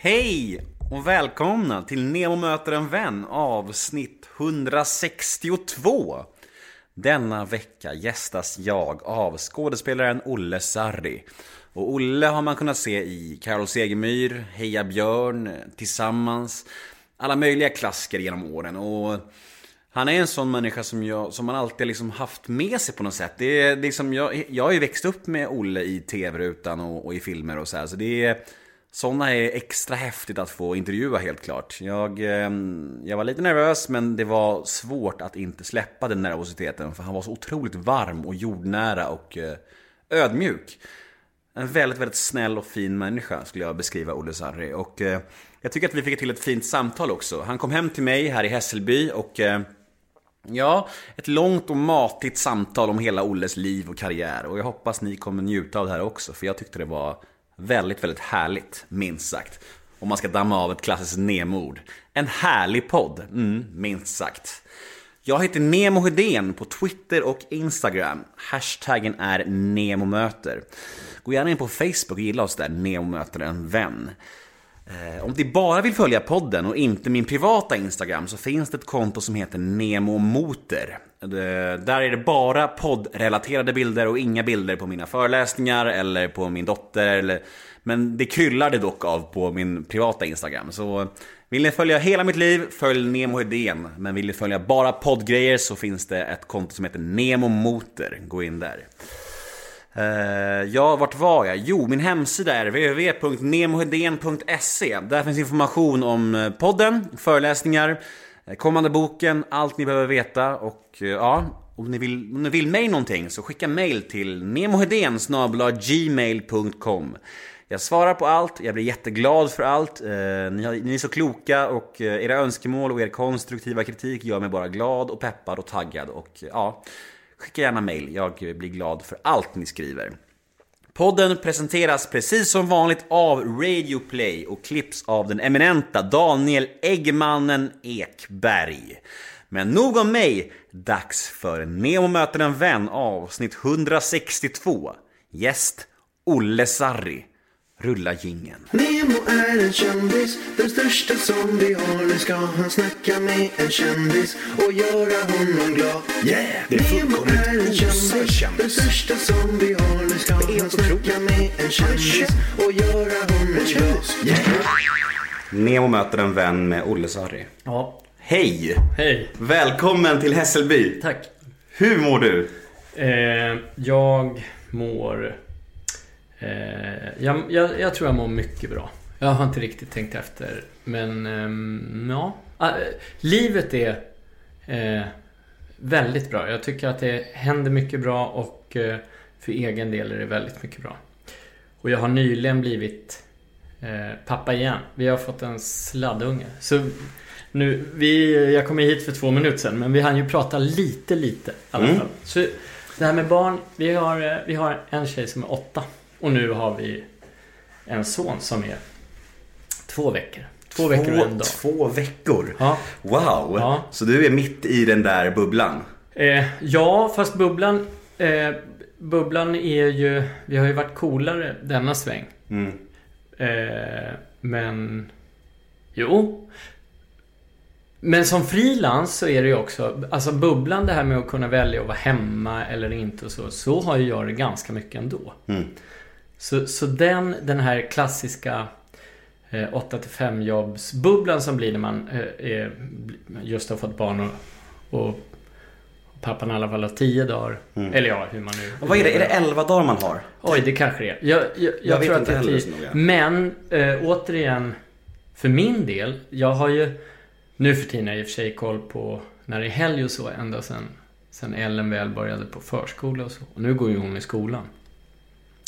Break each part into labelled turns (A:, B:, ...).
A: Hej och välkomna till Nemo möter en vän avsnitt 162. Denna vecka gästas jag av skådespelaren Olle Sarri. Och Olle har man kunnat se i Carol Segemyhr, Heja Björn, Tillsammans, alla möjliga klassiker genom åren. Och han är en sån människa som, jag, som man alltid liksom haft med sig på något sätt. Det är, liksom, jag, jag har ju växt upp med Olle i tv-rutan och, och, i filmer och så här. Så det är, såna är extra häftigt att få intervjua helt klart. Jag, ehm, jag var lite nervös men det var svårt att inte släppa den nervositeten. För han var så otroligt varm och jordnära och eh, ödmjuk. En väldigt, väldigt snäll och fin människa skulle jag beskriva Olle Sarri. Och eh, jag tycker att vi fick till ett fint samtal också. Han kom hem till mig här i Hässelby och eh, Ja, ett långt och matigt samtal om hela Olles liv och karriär. Och jag hoppas ni kommer njuta av det här också, för jag tyckte det var väldigt, väldigt härligt, minst sagt. Om man ska damma av ett klassiskt Nemo-ord. En härlig podd, mm, minst sagt. Jag heter Nemo Hedén på Twitter och Instagram. Hashtaggen är NEMOMÖTER. Gå gärna in på Facebook och gilla oss där, Nemo möter en vän. Eh, om ni bara vill följa podden och inte min privata Instagram så finns det ett konto som heter NemoMoter. Där är det bara poddrelaterade bilder och inga bilder på mina föreläsningar eller på min dotter. Men det kryllar det dock av på min privata Instagram. Så vill ni följa hela mitt liv, följ Nemo Hedén. Men vill ni följa bara poddgrejer så finns det ett konto som heter NemoMoter. Gå in där. Uh, ja, vart var jag? Jo, min hemsida är www.nemohedén.se. Där finns information om eh, podden, föreläsningar, eh, kommande boken, allt ni behöver veta. Och uh, ja, om ni, vill, om ni vill mig någonting så skicka mail till nemohedén gmail.com. Jag svarar på allt, jag blir jätteglad för allt. Uh, ni, har, ni, är så kloka och era önskemål och er konstruktiva kritik gör mig bara glad och peppad och taggad. Och ja... Skicka gärna mail, jag blir glad för allt ni skriver. Podden presenteras precis som vanligt av Radio Play och klipps av den eminenta Daniel Eggmannen Ekberg. Men nog om mig, dags för Nemo möter en vän avsnitt 162. Gäst Olle Sarri. Rulla gingen.
B: Nemo är en kändis, den största som vi har. Nu ska han snacka med en kändis och göra honom glad.
A: Yeah! Det är
B: Nemo är en kändis, den största som vi har. Nu ska han snacka med en kändis och göra honom glad. Yeah!
A: Nemo möter en vän med Olle Sarri.
C: Ja.
A: Hej!
C: Hej.
A: Välkommen till Hässelby.
C: Tack.
A: Hur mår du?
C: Eh, jag mår... Eh, jag, jag, jag, tror jag mår mycket bra. Jag har inte riktigt tänkt efter. Men eh, ja. Ah, livet är eh, väldigt bra. Jag tycker att det händer mycket bra och eh, för egen del är det väldigt mycket bra. Och jag har nyligen blivit eh, pappa igen. Vi har fått en sladdunge. Så nu, vi, jag kom hit för två minuter sedan men vi hann ju prata lite, lite i alla fall. Mm. Så det här med barn. Vi har, vi har en tjej som är åtta. Och nu har vi en son som är två veckor. Två, två veckor och en dag.
A: Två veckor? Ja. Wow! Ja. Så du är mitt i den där bubblan?
C: Eh, ja, fast bubblan... Eh, bubblan är ju... Vi har ju varit coolare denna sväng. Mm. Eh, men... Jo. Men som frilans så är det ju också, alltså bubblan det här med att kunna välja att vara hemma eller inte och så. Så har ju jag det ganska mycket ändå. Mm. Så, så den, den här klassiska eh, 8 5 jobbsbubblan som blir när man eh, just har fått barn och, och pappan i alla fall har 10 dagar. Mm. Eller ja, hur man nu...
A: Och vad är det? Är det 11 dagar man har?
C: Oj, det kanske det är. Jag, jag, jag, jag tror att det är 10. Men eh, återigen, för min del. Jag har ju nu för tiden i och för sig koll på när det är helg och så ända sen, sen Ellen väl började på förskola och så. Och nu går ju hon i skolan.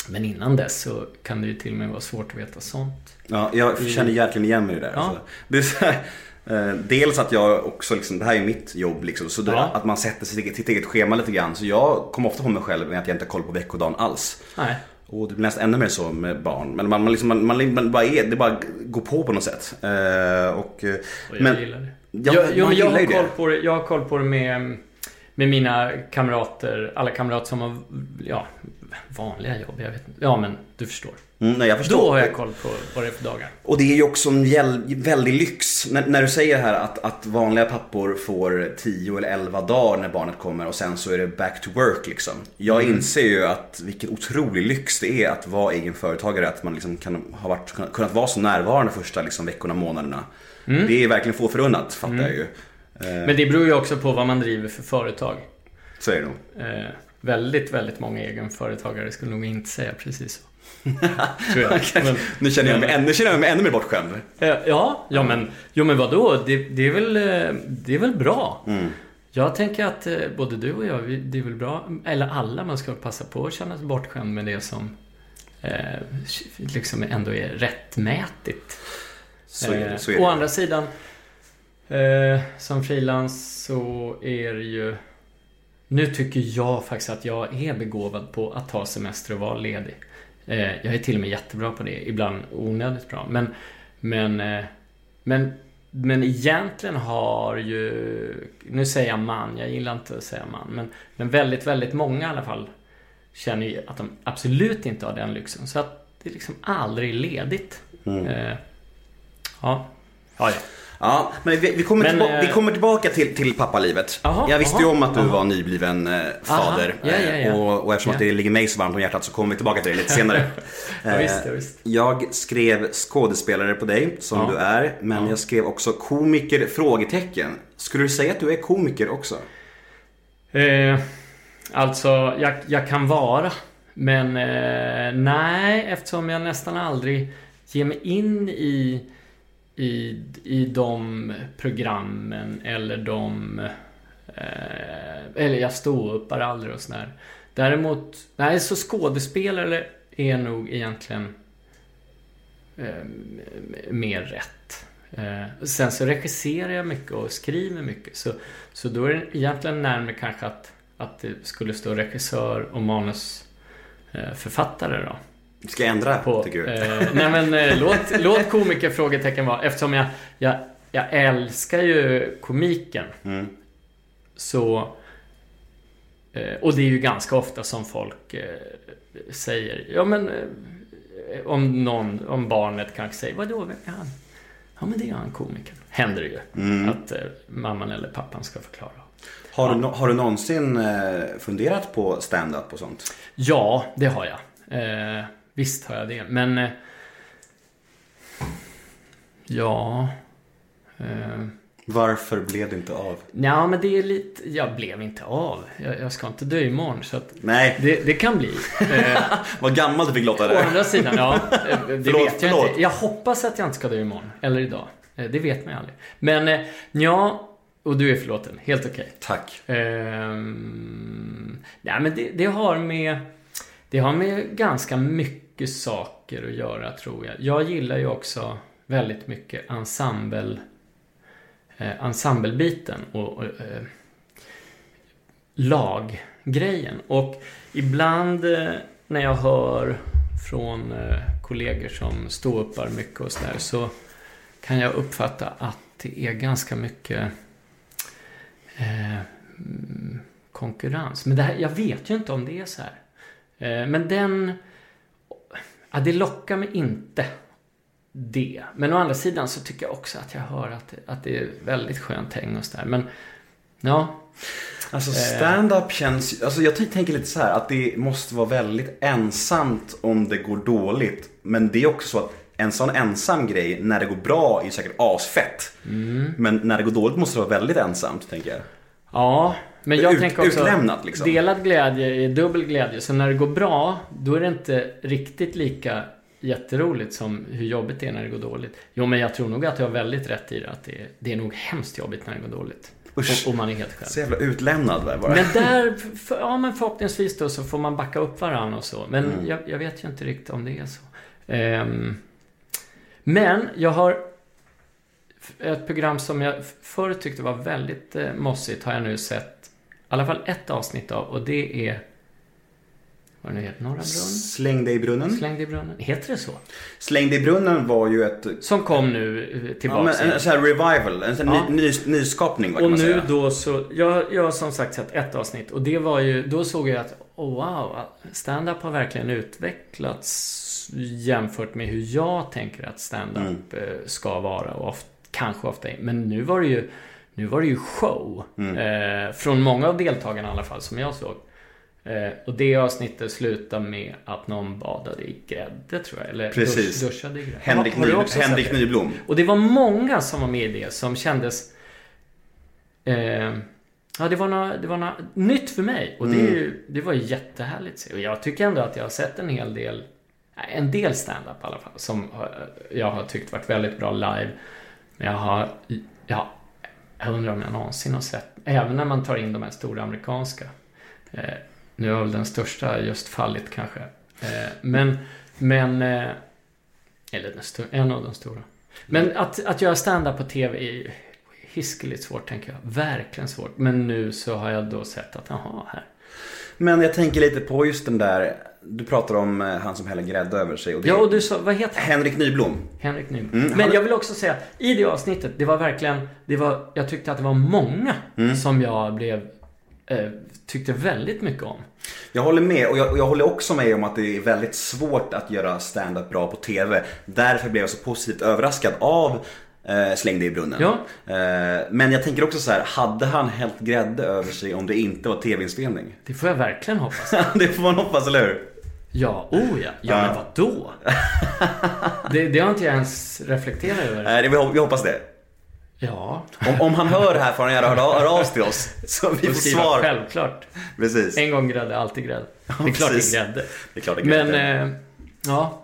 C: Men innan dess så kan det ju till och med vara svårt att veta sånt.
A: Ja, jag känner verkligen igen mig i det där. Ja. Alltså. Det är så här, eh, dels att jag också, liksom, det här är mitt jobb liksom, så det, ja. att man sätter sitt sitt eget schema lite grann. Så jag kommer ofta på mig själv med att jag inte har koll på veckodagen alls.
C: Nej.
A: Och det blir nästan ännu mer så med barn. Men man, man, liksom, man, man, man bara är, det bara går på på något sätt. Uh, och,
C: och jag men, gillar det. Ja, jag, jo, jag, har koll på det, jag har koll på det med, med mina kamrater. Alla kamrater som har ja, vanliga jobb. Jag vet inte. Ja, men du förstår.
A: Mm, nej, jag förstår.
C: Då har jag koll på vad det är för dagar.
A: Och det är ju också en väldig lyx. När, när du säger här att, att vanliga pappor får 10 eller 11 dagar när barnet kommer och sen så är det back to work liksom. Jag
C: Mm.
A: inser ju att vilken otrolig lyx det är att vara egen företagare. Att man liksom kan ha varit, kunnat- vara så närvarande första liksom, veckorna, månaderna.
C: Mm.
A: Det är verkligen få förunnat, fattar jag ju. Eh,
C: Men det beror ju också på vad man driver för företag.
A: Så är det nog.
C: Eh, väldigt, väldigt många egenföretagare skulle nog inte säga precis så. Men,
A: Nu känner jag mig, ännu, känner jag mig ännu mer bortskämd.
C: eh, ja, ja men, jo, men vadå? Det, det, är väl, eh, det är väl bra?
A: Mm.
C: Jag tänker att eh, både du och jag, det är väl bra, eller alla, man ska passa på att känna sig bortskämd med det som eh, liksom ändå är rättmätigt.
A: Så är det.
C: Eh,
A: Så är
C: Å
A: det.
C: andra sidan, eh, som frilans så är det ju... Nu tycker jag faktiskt att jag är begåvad på att ta semester och vara ledig. Eh, jag är till och med jättebra på det, ibland onödigt bra. Men, men, eh, men, men egentligen har ju... Nu säger jag man, jag gillar inte att säga man. Men, men väldigt, väldigt många i alla fall känner ju att de absolut inte har den lyxen. Så att det är liksom aldrig ledigt.
A: Mm.
C: Eh, ja. Ja, ja.
A: Ja, men vi, vi, kommer,
C: Men,
A: tillbaka,
C: eh,
A: vi kommer tillbaka till, till pappalivet.
C: Jaha,
A: jag visste ju
C: jaha,
A: om att du
C: jaha.
A: var nybliven eh, fader.
C: ja, ja, ja.
A: Eh, Och, och eftersom att det ligger mig så varmt om hjärtat så kommer vi tillbaka till det lite senare.
C: Ja, visst, visst.
A: Jag skrev skådespelare på dig, som du är. Men
C: Ja.
A: jag skrev också komiker? frågetecken. Skulle du säga att du är komiker också?
C: Eh, alltså, jag, jag kan vara. Men eh, nej, eftersom jag nästan aldrig ger mig in i, i, i de programmen eller de... Eh, eller jag ståuppar aldrig och sådär. Däremot, nej, så skådespelare är nog egentligen eh, mer rätt. Eh, sen så regisserar jag mycket och skriver mycket. Så, så då är det egentligen närmare kanske att, att det skulle stå regissör och manusförfattare då.
A: Ska jag ändra,
C: På,
A: tycker du?
C: eh, nej men eh, låt, låt komiker frågetecken vara. Eftersom jag, jag, jag älskar ju komiken.
A: Mm.
C: Så... Eh, och det är ju ganska ofta som folk eh, säger, ja men... Eh, om någon, om barnet kanske säger, vadå, vem är han? Ja men det är han komikern. Händer det ju.
A: Mm.
C: Att eh, mamman eller pappan ska förklara.
A: Har, du, har du någonsin funderat på stand-up och sånt?
C: Ja, det har jag. Visst har jag det. Men... Eh, ja... Eh,
A: Varför blev det inte av?
C: ja, men det är lite... Jag blev inte av. Jag, jag ska inte dö imorgon, så att...
A: Nej,
C: Det, det kan bli. Eh,
A: vad gammal du fick låta
C: Å
A: det.
C: andra sidan, ja. eh, Det
A: Förlåt,
C: vet jag
A: förlåt.
C: inte. Jag hoppas att jag inte ska dö imorgon. Eller idag. Eh, Det vet man ju aldrig. Men, eh, ja. Och du är förlåten. Helt okej.
A: Tack.
C: Ehm, nej, men det, det har med... Det har med ganska mycket mycket saker att göra, tror jag. Jag gillar ju också väldigt mycket ensemble... Eh, ensemblebiten och... och eh, laggrejen. Och ibland eh, när jag hör från eh, kollegor som ståuppar mycket och sådär så kan jag uppfatta att det är ganska mycket eh, konkurrens. Men det här, jag vet ju inte om det är så här. Eh, men den... Ja, det lockar mig inte. Det. Men å andra sidan så tycker jag också att jag hör att, att det är väldigt skönt häng och sådär. Men ja,
A: Alltså
C: Eh.
A: stand-up känns alltså jag tänker lite så här att det måste vara väldigt ensamt om det går dåligt. Men det är också så att en sån ensam grej, när det går bra, är säkert asfett.
C: Mm.
A: Men när det går dåligt måste det vara väldigt ensamt, tänker jag.
C: Ja, men jag
A: Ut-
C: tänker också...
A: utlämnat, liksom.
C: Delad glädje är dubbel glädje. Så när det går bra, då är det inte riktigt lika jätteroligt som hur jobbigt det är när det går dåligt. Jo, men jag tror nog att jag har väldigt rätt i det. Att det är, det är nog hemskt jobbigt när det går dåligt.
A: Usch.
C: Och, och man är helt själv.
A: Så jävla utlämnad va, bara.
C: Men där, för, ja men förhoppningsvis då så får man backa upp varandra och så. Men
A: Mm.
C: jag, jag vet ju inte riktigt om det är så. Ehm, men jag har ett program som jag förr tyckte var väldigt eh, mossigt har jag nu sett i alla fall ett avsnitt av och det är vad det nu heter, Norra Brunn?
A: Släng dig i brunnen.
C: Släng dig i brunnen? Heter det så?
A: Släng dig i brunnen var ju ett...
C: Som kom nu eh,
A: Ja, men en sån här revival, en sån
C: Ja.
A: ny, ny, nyskapning vad kan
C: Och
A: man
C: nu
A: säga.
C: då så, jag, jag har som sagt sett ett avsnitt och det var ju, då såg jag att oh, wow, stand-up har verkligen utvecklats jämfört med hur jag tänker att stand-up eh, ska vara och oft, kanske ofta är. Men nu var det ju, nu var det ju show. Eh, från många av deltagarna i alla fall, som jag såg. Eh, och det avsnittet slutade med att någon badade i grädde tror jag. Eller
A: Precis.
C: Dusch, duschade i grädde.
A: Henrik, Ny, Henrik? Nyblom.
C: Och det var många som var med i det som kändes... Eh, ja, det var, något, det var något nytt för mig. Och det, är ju- det var jättehärligt. Och jag tycker ändå att jag har sett en hel del... En del stand-up i alla fall. Som har- jag har tyckt varit väldigt bra live. Jag har... Ja, jag undrar om jag någonsin har sett... Även när man tar in de här stora amerikanska. Eh, nu har väl den största just fallit kanske. Eh, men... Men... Eh, eller den en av de stora. Men att, att göra stand-up på TV är hiskeligt svårt, tänker jag. Verkligen svårt. Men nu så har jag då sett att, jaha, här.
A: Men jag tänker lite på just den där, du pratar om eh, han som häller grädde över sig. Och det
C: Ja, och du sa, vad heter han?
A: Henrik Nyblom.
C: Henrik Nyblom.
A: Mm,
C: Men jag vill också säga, i det avsnittet, det var verkligen, det var, jag tyckte att det var många
A: Mm.
C: som jag blev, eh, tyckte väldigt mycket om.
A: Jag håller med och jag, och jag håller också med om att det är väldigt svårt att göra stand-up bra på TV. Därför blev jag så positivt överraskad av eh, Släng dig i brunnen.
C: Ja.
A: Eh, men jag tänker också så här, hade han hällt grädde över sig om det inte var tv-inspelning?
C: Det får jag verkligen hoppas.
A: det får man hoppas, eller hur?
C: Ja, oh ja. Ja,
A: Ja.
C: men vadå? det, det har inte jag ens reflekterat över.
A: Nej, det- vi hop- vi hoppas det.
C: Ja.
A: Om, om han hör det här får han gärna höra, höra av sig till oss. Så vi får
C: skriva
A: svar.
C: självgjort.
A: Precis.
C: En gång grädde, alltid grädde. det är klart det är grädde.
A: Det är klart det är
C: Men,
A: grädde.
C: eh, ja.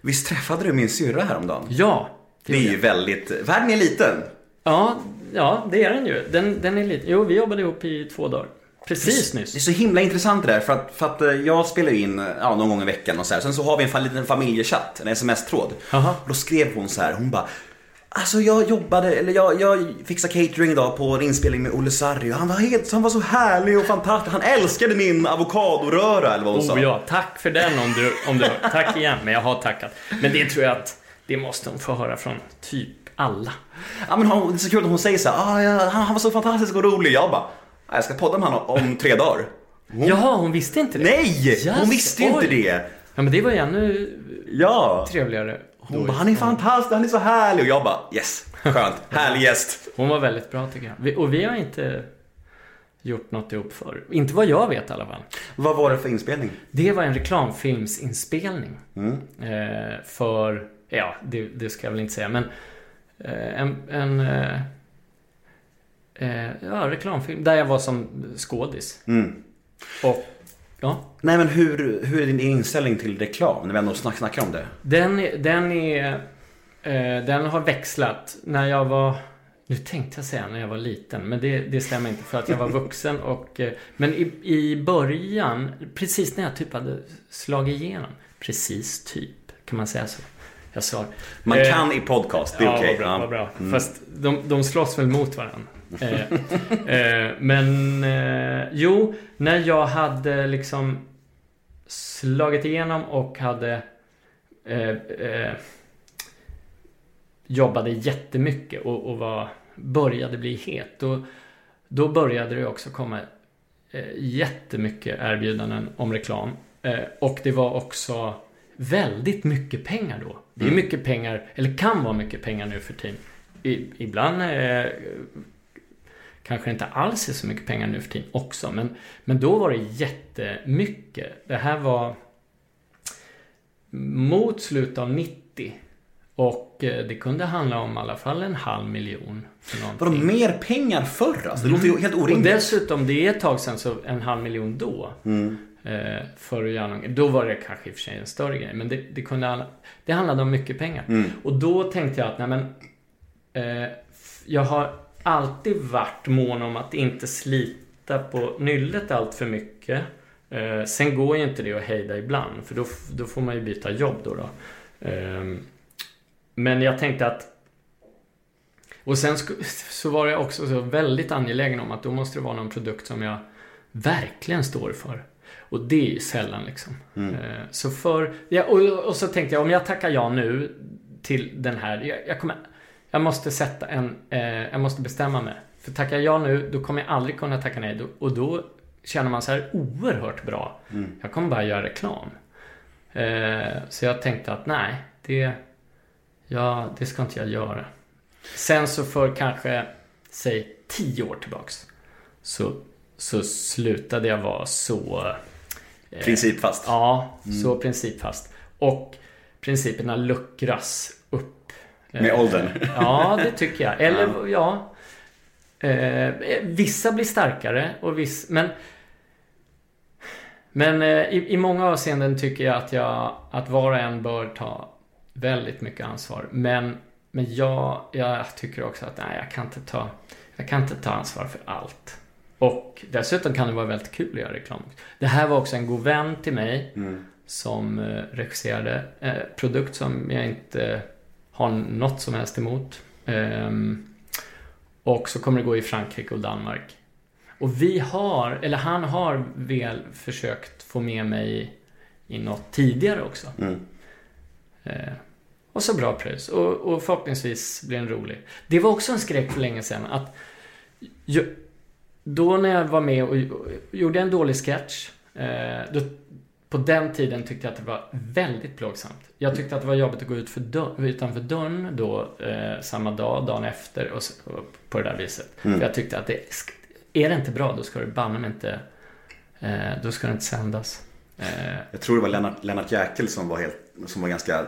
A: Visst träffade du min syrra häromdagen?
C: Ja.
A: Det är ju väldigt, världen är liten.
C: Ja, ja, det är den ju. Den, den är lite... Jo, vi jobbade ihop i två dagar. Precis
A: Det är
C: nyss.
A: så himla intressant det där för att, för att eh, jag spelar in ja, någon gång i veckan och så här. Sen så har vi en liten familjechatt, en sms-tråd. Då skrev hon så här, hon bara Alltså jag jobbade, eller jag, jag fixade catering idag på en inspelning med Olle Sarri han var helt, han var så härlig och fantastisk. Han älskade min avokadoröra eller vad hon sa.
C: Oh ja, tack för den om du, om du... Tack igen, men jag har tackat. Men det tror jag att... Det måste hon få höra från typ alla.
A: Ja, men hon, det är så kul att hon säger så här, ah, ja, han, han var så fantastisk och rolig. Jag bara, "Ah, jag ska podda med honom om tre dagar. Hon,
C: Jaha, hon visste inte det?
A: Nej!
C: Yes,
A: hon visste ju inte det.
C: Ja, men det var ju ännu
A: Ja.
C: trevligare.
A: Hon bara, han är fantastisk, han är så härlig. Och jag bara, yes, skönt, härlig gäst.
C: Hon var väldigt bra tycker jag. Och vi har inte gjort något ihop förr. Inte vad jag vet i alla fall.
A: Vad var det för inspelning?
C: Det var en reklamfilmsinspelning.
A: Mm.
C: Eh, för, ja, det, det ska jag väl inte säga, men eh, en, en eh, eh, ja, reklamfilm där jag var som skådis.
A: Mm.
C: Och, ja,
A: Nej men hur, hur är din inställning till reklam? När vi ändå snack, snackar om det.
C: den, den är, den har växlat. När jag var, nu tänkte jag säga när jag var liten, men det, det stämmer inte för att jag var vuxen och, men i, i början, precis när jag typ hade slagit igenom, precis typ, kan man säga så? Jag sa
A: Man
C: Eh,
A: kan i podcast, det är
C: ja,
A: okej.
C: vad bra, vad bra. Fast de, de slåss väl mot varandra. Eh, eh, men eh, jo, när jag hade liksom slagit igenom och hade eh, eh, jobbade jättemycket och, och var, började bli het. Då, då började det också komma eh, jättemycket erbjudanden om reklam. Eh, och det var också väldigt mycket pengar då. Det är
A: Mm.
C: mycket pengar, eller kan vara mycket pengar nu för tiden. I, ibland eh, kanske inte alls är så mycket pengar nu för tiden också. Men, men då var det jättemycket. Det här var mot slutet av 90. Och eh, det kunde handla om i alla fall en halv miljon. Någonting.
A: mer pengar förr alltså? Det låter ju helt
C: Och
A: orimligt.
C: dessutom, det är ett tag sedan, så en halv miljon då.
A: Mm.
C: Eh, för att göra någon, Då var det kanske i och för sig en större grej. Men det, det, kunde, det handlade om mycket pengar.
A: Mm.
C: Och då tänkte jag att, nej men. Eh, jag har alltid varit mån om att inte slita på nyllet allt för mycket. Eh, sen går ju inte det att hejda ibland. För då, då får man ju byta jobb då. då. Ehm, men jag tänkte att och sen så var jag också så väldigt angelägen om att då måste det vara någon produkt som jag verkligen står för. Och det är ju sällan liksom.
A: Mm.
C: Eh, Så för, ja, och, och så tänkte jag om jag tackar ja nu till den här. Jag, jag kommer, jag måste sätta en, eh, jag måste bestämma mig. För tackar jag ja nu, då kommer jag aldrig kunna tacka nej. Och då känner man så här oerhört bra. Jag kommer bara göra reklam. Eh, så jag tänkte att nej, det, ja, det ska inte jag göra. Sen så för kanske, säg tio år tillbaks. Så, så slutade jag vara så... eh,
A: Principfast.
C: Ja, så principfast. Och principerna luckras upp.
A: Med
C: Eh,
A: åldern.
C: Ja, det tycker jag. Eller ja. Eh, vissa blir starkare och viss, men men i, i många avseenden tycker jag att, jag att var och en bör ta väldigt mycket ansvar. Men, men jag, jag tycker också att nej, jag kan inte ta jag kan inte ta ansvar för allt. Och dessutom kan det vara väldigt kul att göra reklam. Det här var också en god vän till mig
A: Mm.
C: som eh, regisserade. Eh, produkt som jag inte har något som helst emot. Ehm, och så kommer det gå i Frankrike och Danmark. Och vi har, eller han har väl försökt få med mig i något tidigare också.
A: Mm.
C: Eh, och så bra pröjs. Och, och förhoppningsvis blir den rolig. Det var också en skräck för länge sedan att jag, då när jag var med och, gjorde en dålig sketch. Eh, då, på den tiden tyckte jag att det var väldigt plågsamt. Jag tyckte att det var jobbigt att gå ut för dörr, utanför dörren då eh, samma dag, dagen efter och, så, och på det där viset.
A: Mm.
C: För jag tyckte att det, är det inte bra då ska det banne inte, eh, då ska det inte sändas. Eh,
A: Jag tror det var Lennart, Lennart Jäkel som var, helt, som var ganska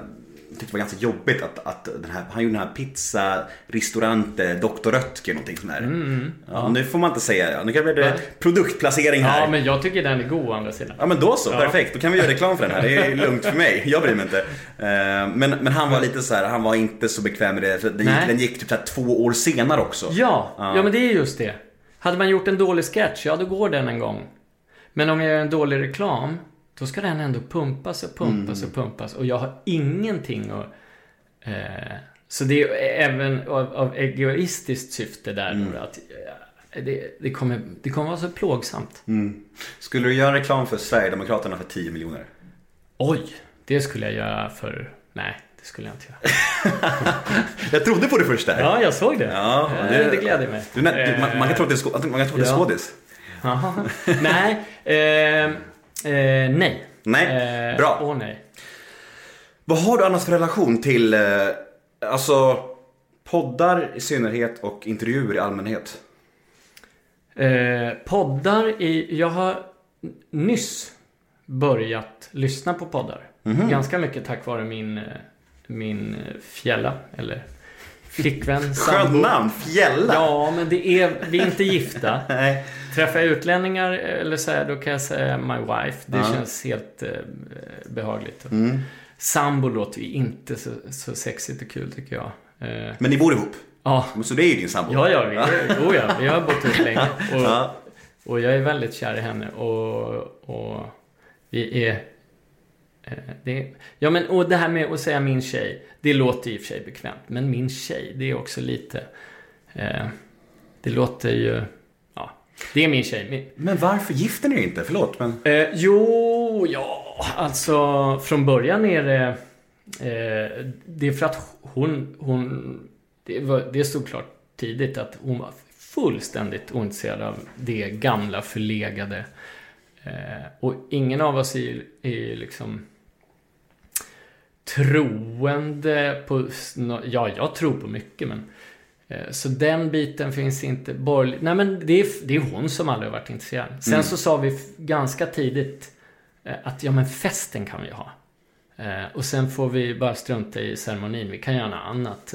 A: tyckte det var ganska jobbigt att, att den här, han gjorde den här pizza, restaurante, Dr. Röttger någonting sånt där.
C: mm,
A: Ja, nu får man inte säga Nu kan det bli produktplacering här.
C: ja, men jag tycker den är god å andra sidan.
A: Ja men då så,
C: Ja.
A: perfekt. Då kan vi göra reklam för den här. Det är lugnt för mig. Jag bryr mig inte. Eh, Men, men han var lite så här, han var inte så bekväm med det. För den, gick, den gick typ så två år senare också.
C: Ja,
A: Ja.
C: ja, men det är just det. Hade man gjort en dålig sketch, ja då går den en gång. Men om jag gör en dålig reklam, då ska den ändå pumpas och pumpas och pumpas. Och jag har ingenting att... Eh, så det är även av, av egoistiskt syfte där då, att eh, det, det, kommer, det kommer vara så plågsamt.
A: Mm. Skulle du göra reklam för Sverigedemokraterna för 10 miljoner?
C: Oj, det skulle jag göra för... Nej, det skulle jag inte göra.
A: Jag trodde på det först där.
C: Ja, jag såg det.
A: Ja,
C: Eh,
A: det-
C: det gläder mig.
A: Du, du, man, man kan tro att det är, skå- man kan tro att det är
C: Ja.
A: skådis.
C: Jaha. nej. Eh, eh, nej.
A: Nej,
C: Eh,
A: bra.
C: Åh nej.
A: Vad har du annars för relation till, eh, alltså, poddar i synnerhet och intervjuer i allmänhet?
C: Eh, poddar i... Jag har nyss börjat lyssna på poddar.
A: Mhm.
C: Ganska mycket tack vare min, eh, min eh, fjälla, eller flickvän,
A: Skönt namn, Fjälla.
C: Ja, men det är... Vi är inte gifta. Träffar jag utlänningar, eller så här, då kan jag säga my wife. Det
A: Ja.
C: känns helt eh, behagligt.
A: Mm.
C: Sambo låter ju inte så, så sexigt och kul tycker jag. Eh,
A: Men ni bor ihop?
C: ja,
A: Så det är ju din sambo?
C: ja, ja, vi, oh ja, vi har bott ihop länge. Och,
A: Ja.
C: och jag är väldigt kär i henne. Och, och vi är... eh, Det, ja, men och det här med att säga min tjej, det låter i och för sig bekvämt. Men min tjej, det är också lite... Eh, det låter ju... Det är min tjej.
A: Men varför gifter ni er inte? Förlåt, men...
C: Eh, jo, ja, alltså från början är det... Eh, det är för att hon... hon det, var, det stod klart tidigt att hon var fullständigt ointresserad av det gamla förlegade. Eh, och ingen av oss är, är liksom troende på... Ja, jag tror på mycket men... eh, Så den biten finns inte borgerligt. Nej men det är, det är hon som aldrig har varit intresserad. Sen så sa vi ganska tidigt eh, att ja men festen kan vi ha. Eh, Och sen får vi bara strunta i ceremonin. Vi kan göra något annat.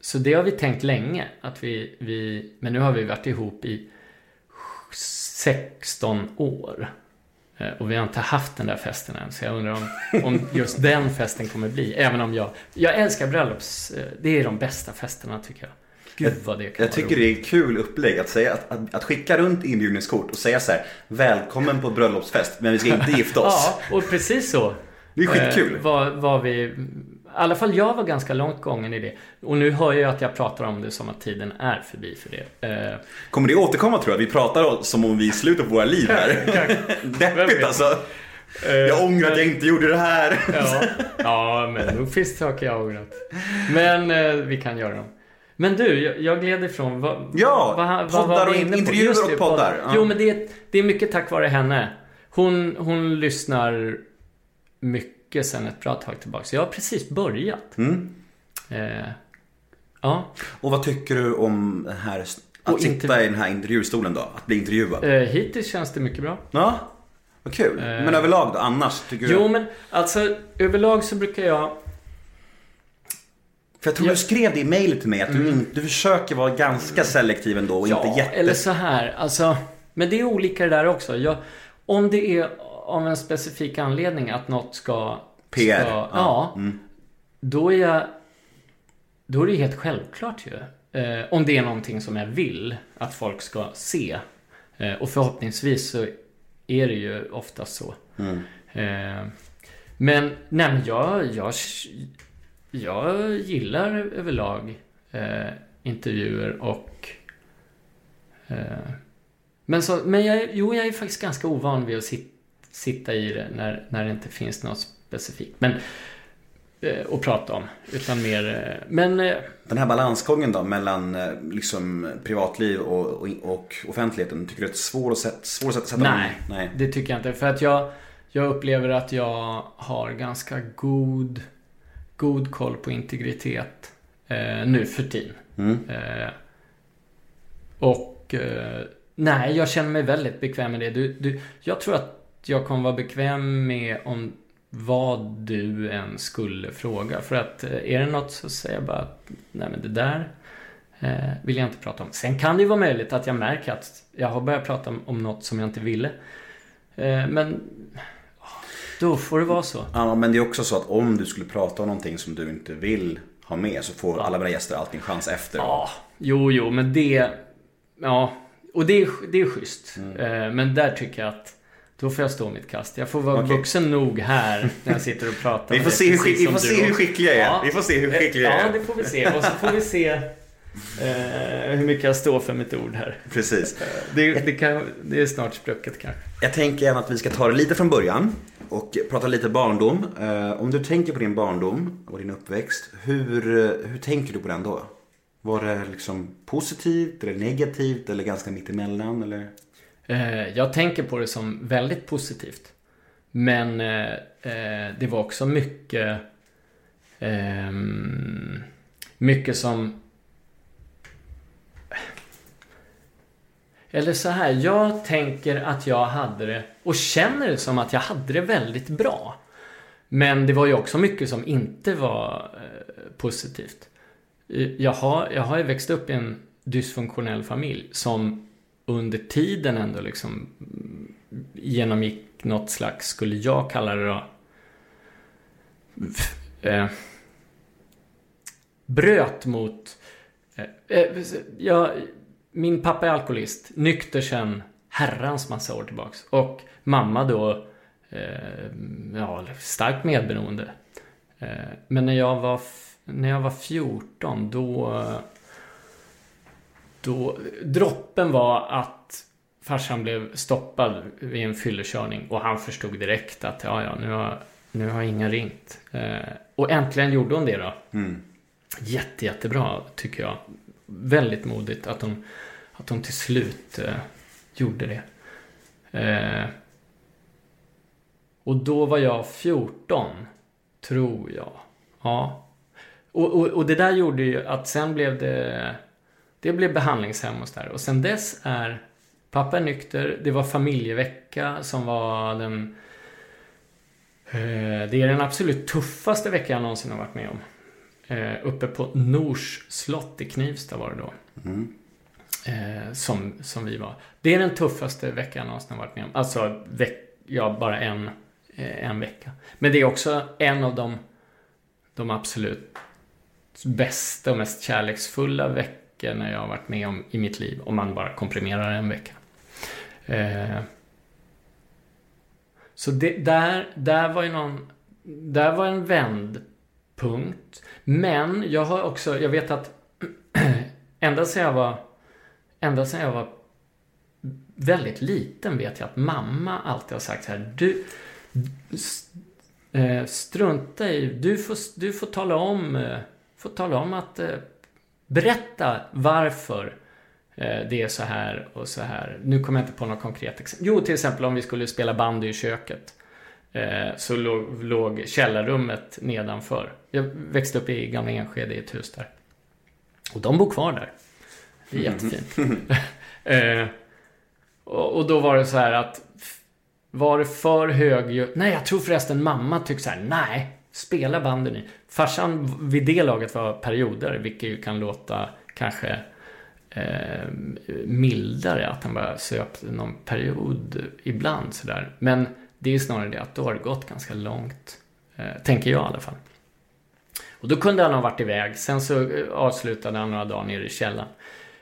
C: Så det har vi tänkt länge. Att vi, vi, men nu har vi varit ihop i 16 år. Eh, Och vi har inte haft den där festen än. Så jag undrar om, om just den festen kommer bli. Även om jag... Jag älskar bröllops... eh, Det är de bästa festerna tycker jag. Gud vad det kan
A: Jag tycker
C: roligt.
A: det är ett kul upplägg att, säga, att, att, att skicka runt inbjudningskort och säga så här Välkommen på bröllopsfest men vi ska inte gifta oss.
C: Ja, och precis så.
A: Det är skitkul.
C: Eh, var, var vi... I alla fall jag var ganska långt gången i det. Och nu hör jag att jag pratar om det som att tiden är förbi för det. Eh,
A: Kommer det återkomma tror jag? Vi pratar som om vi är i slutet på våra liv här. Deppigt alltså. Jag ångrar att jag inte gjorde det här.
C: Ja, ja men nog finns det saker jag ångrat. Men eh, vi kan göra dem. Men du, jag, jag gled ifrån. Vad,
A: Ja,
C: vad,
A: poddar
C: var
A: och intervjuer
C: Just
A: och
C: det,
A: poddar, ja.
C: Jo, men det, är- det är mycket tack vare henne. Hon, hon lyssnar mycket sen ett bra tag tillbaka. Så jag har precis börjat.
A: Mm.
C: Eh, ja.
A: Och vad tycker du om den här, att sitta i den här intervjustolen då? Att bli intervjuad?
C: Eh, hittills känns det mycket bra.
A: Ja, vad kul. Men överlag då, annars? Tycker du?
C: Jo, men alltså överlag så brukar jag...
A: För jag tror
C: Ja.
A: du skrev det i mejlet till mig att du, in, du försöker vara ganska selektiv ändå och inte jätte...
C: eller så här. Alltså, men det är olika det där också. Jag, om det är av en specifik anledning att något ska...
A: PR,
C: Ska,
A: ja.
C: ja.
A: Mm.
C: Då är jag... Då är det helt självklart ju. Eh, om det är någonting som jag vill att folk ska se. Eh, och förhoppningsvis så är det ju oftast så.
A: Mm.
C: Eh, men, nej men jag, jag, jag gillar överlag eh, intervjuer och... Eh, men så, men jag, jo, jag är faktiskt ganska ovan vid att sit, sitta i det när, när det inte finns något specifikt. Men, eh, att prata om. Utan mer... Eh, men... Eh,
A: Den här balansgången då mellan eh, liksom privatliv och, och, och offentligheten. Tycker du det är ett svårt sätt, sätt att sätta
C: Nej.
A: dem? Nej.
C: Det tycker jag inte. För att jag, jag upplever att jag har ganska god, god koll på integritet eh, nu för tiden.
A: Mm.
C: Och nej, jag känner mig väldigt bekväm med det. Du, du, jag tror att jag kommer vara bekväm med om vad du än skulle fråga. För att eh, är det något så säger jag bara att nej men det där eh, vill jag inte prata om. Sen kan det ju vara möjligt att jag märker att jag har börjat prata om, något som jag inte ville. Eh, men då får det vara så.
A: Ja, men det är också så att om du skulle prata om någonting som du inte vill ha med så får alla våra gäster alltid en chans efter.
C: Ja, jo, jo, men det... Ja, och det är, det är schysst.
A: Mm.
C: Men där tycker jag att då får jag stå mitt kast. Jag får vara
A: Okej.
C: vuxen nog här när jag sitter och pratar
A: Vi får se hur, vi får se hur skicklig jag är.
C: Ja.
A: Vi får se hur skicklig jag
C: Ja,
A: är.
C: det får vi se. Och så får vi se eh, hur mycket jag står för mitt ord här.
A: Precis.
C: Det, det, kan, det är snart sprucket kanske.
A: Jag tänker gärna att vi ska ta det lite från början och prata lite barndom. Eh, om du tänker på din barndom och din uppväxt, hur, eh, hur tänker du på den då? Var det liksom positivt eller negativt eller ganska mittemellan eller?
C: Eh, jag tänker på det som väldigt positivt. Men eh, eh det var också mycket... Ehm, mycket som... Eller så här, jag tänker att jag hade det och känner det som att jag hade det väldigt bra. Men det var ju också mycket som inte var eh, positivt. Eh, jag har, jag har ju växt upp i en dysfunktionell familj som under tiden ändå liksom genomgick något slags, skulle jag kalla det då, eh, eh bröt mot... Eh, eh, jag, min pappa är alkoholist, nykter sedan herrans massa år tillbaks. Och mamma då, eh, ja, starkt medberoende. Eh, men när jag var, när jag var 14, då då, droppen var att farsan blev stoppad vid en fyllekörning och han förstod direkt att ja, ja, nu har, nu har ingen ringt. Eh, och äntligen gjorde hon det då.
A: Mm.
C: Jätte, jättebra tycker jag. Väldigt modigt att hon, att hon till slut eh, gjorde det. Eh, och då var jag 14, tror jag. Ja. Och, och, och det där gjorde ju att sen blev det... Det blev behandlingshem och sådär. Och sen dess är pappa är nykter. Det var familjevecka som var den... Eh, det är den absolut tuffaste vecka jag någonsin har varit med om. Eh, uppe på Nors slott i Knivsta var det då.
A: Mm.
C: Eh, som, som vi var. Det är den tuffaste veckan jag någonsin har varit med om. Alltså, veck, ja, bara en, eh, en vecka. Men det är också en av de, de absolut bästa och mest kärleksfulla veckorna jag har varit med om i mitt liv. Om man bara komprimerar en vecka. Eh, så det, där, där var ju någon... Där var en vändpunkt. Men jag har också, jag vet att ända sedan jag var, ända sedan jag var väldigt liten vet jag att mamma alltid har sagt så här, du, eh, strunta i, du får, du får tala om, eh, får tala om att eh, Berätta varför eh, det är så här och så här. Nu kommer jag inte på något konkret exempel. Jo, till exempel om vi skulle spela bandy i köket. Eh, så låg, låg källarrummet nedanför. Jag växte upp i Gamla Enskede i ett hus där. Och de bor kvar där. Det är jättefint. eh, och, och då var det så här att var det för högljutt? Nej, jag tror förresten mamma tyckte så här. Nej, spela bandy nu. Farsan vid det laget var perioder, vilket ju kan låta kanske eh, mildare. Att han bara söp någon period ibland sådär. Men det är ju snarare det att då har det gått ganska långt. Eh, tänker jag i alla fall. Och då kunde han ha varit iväg. Sen så eh, avslutade han några dagar nere i källaren.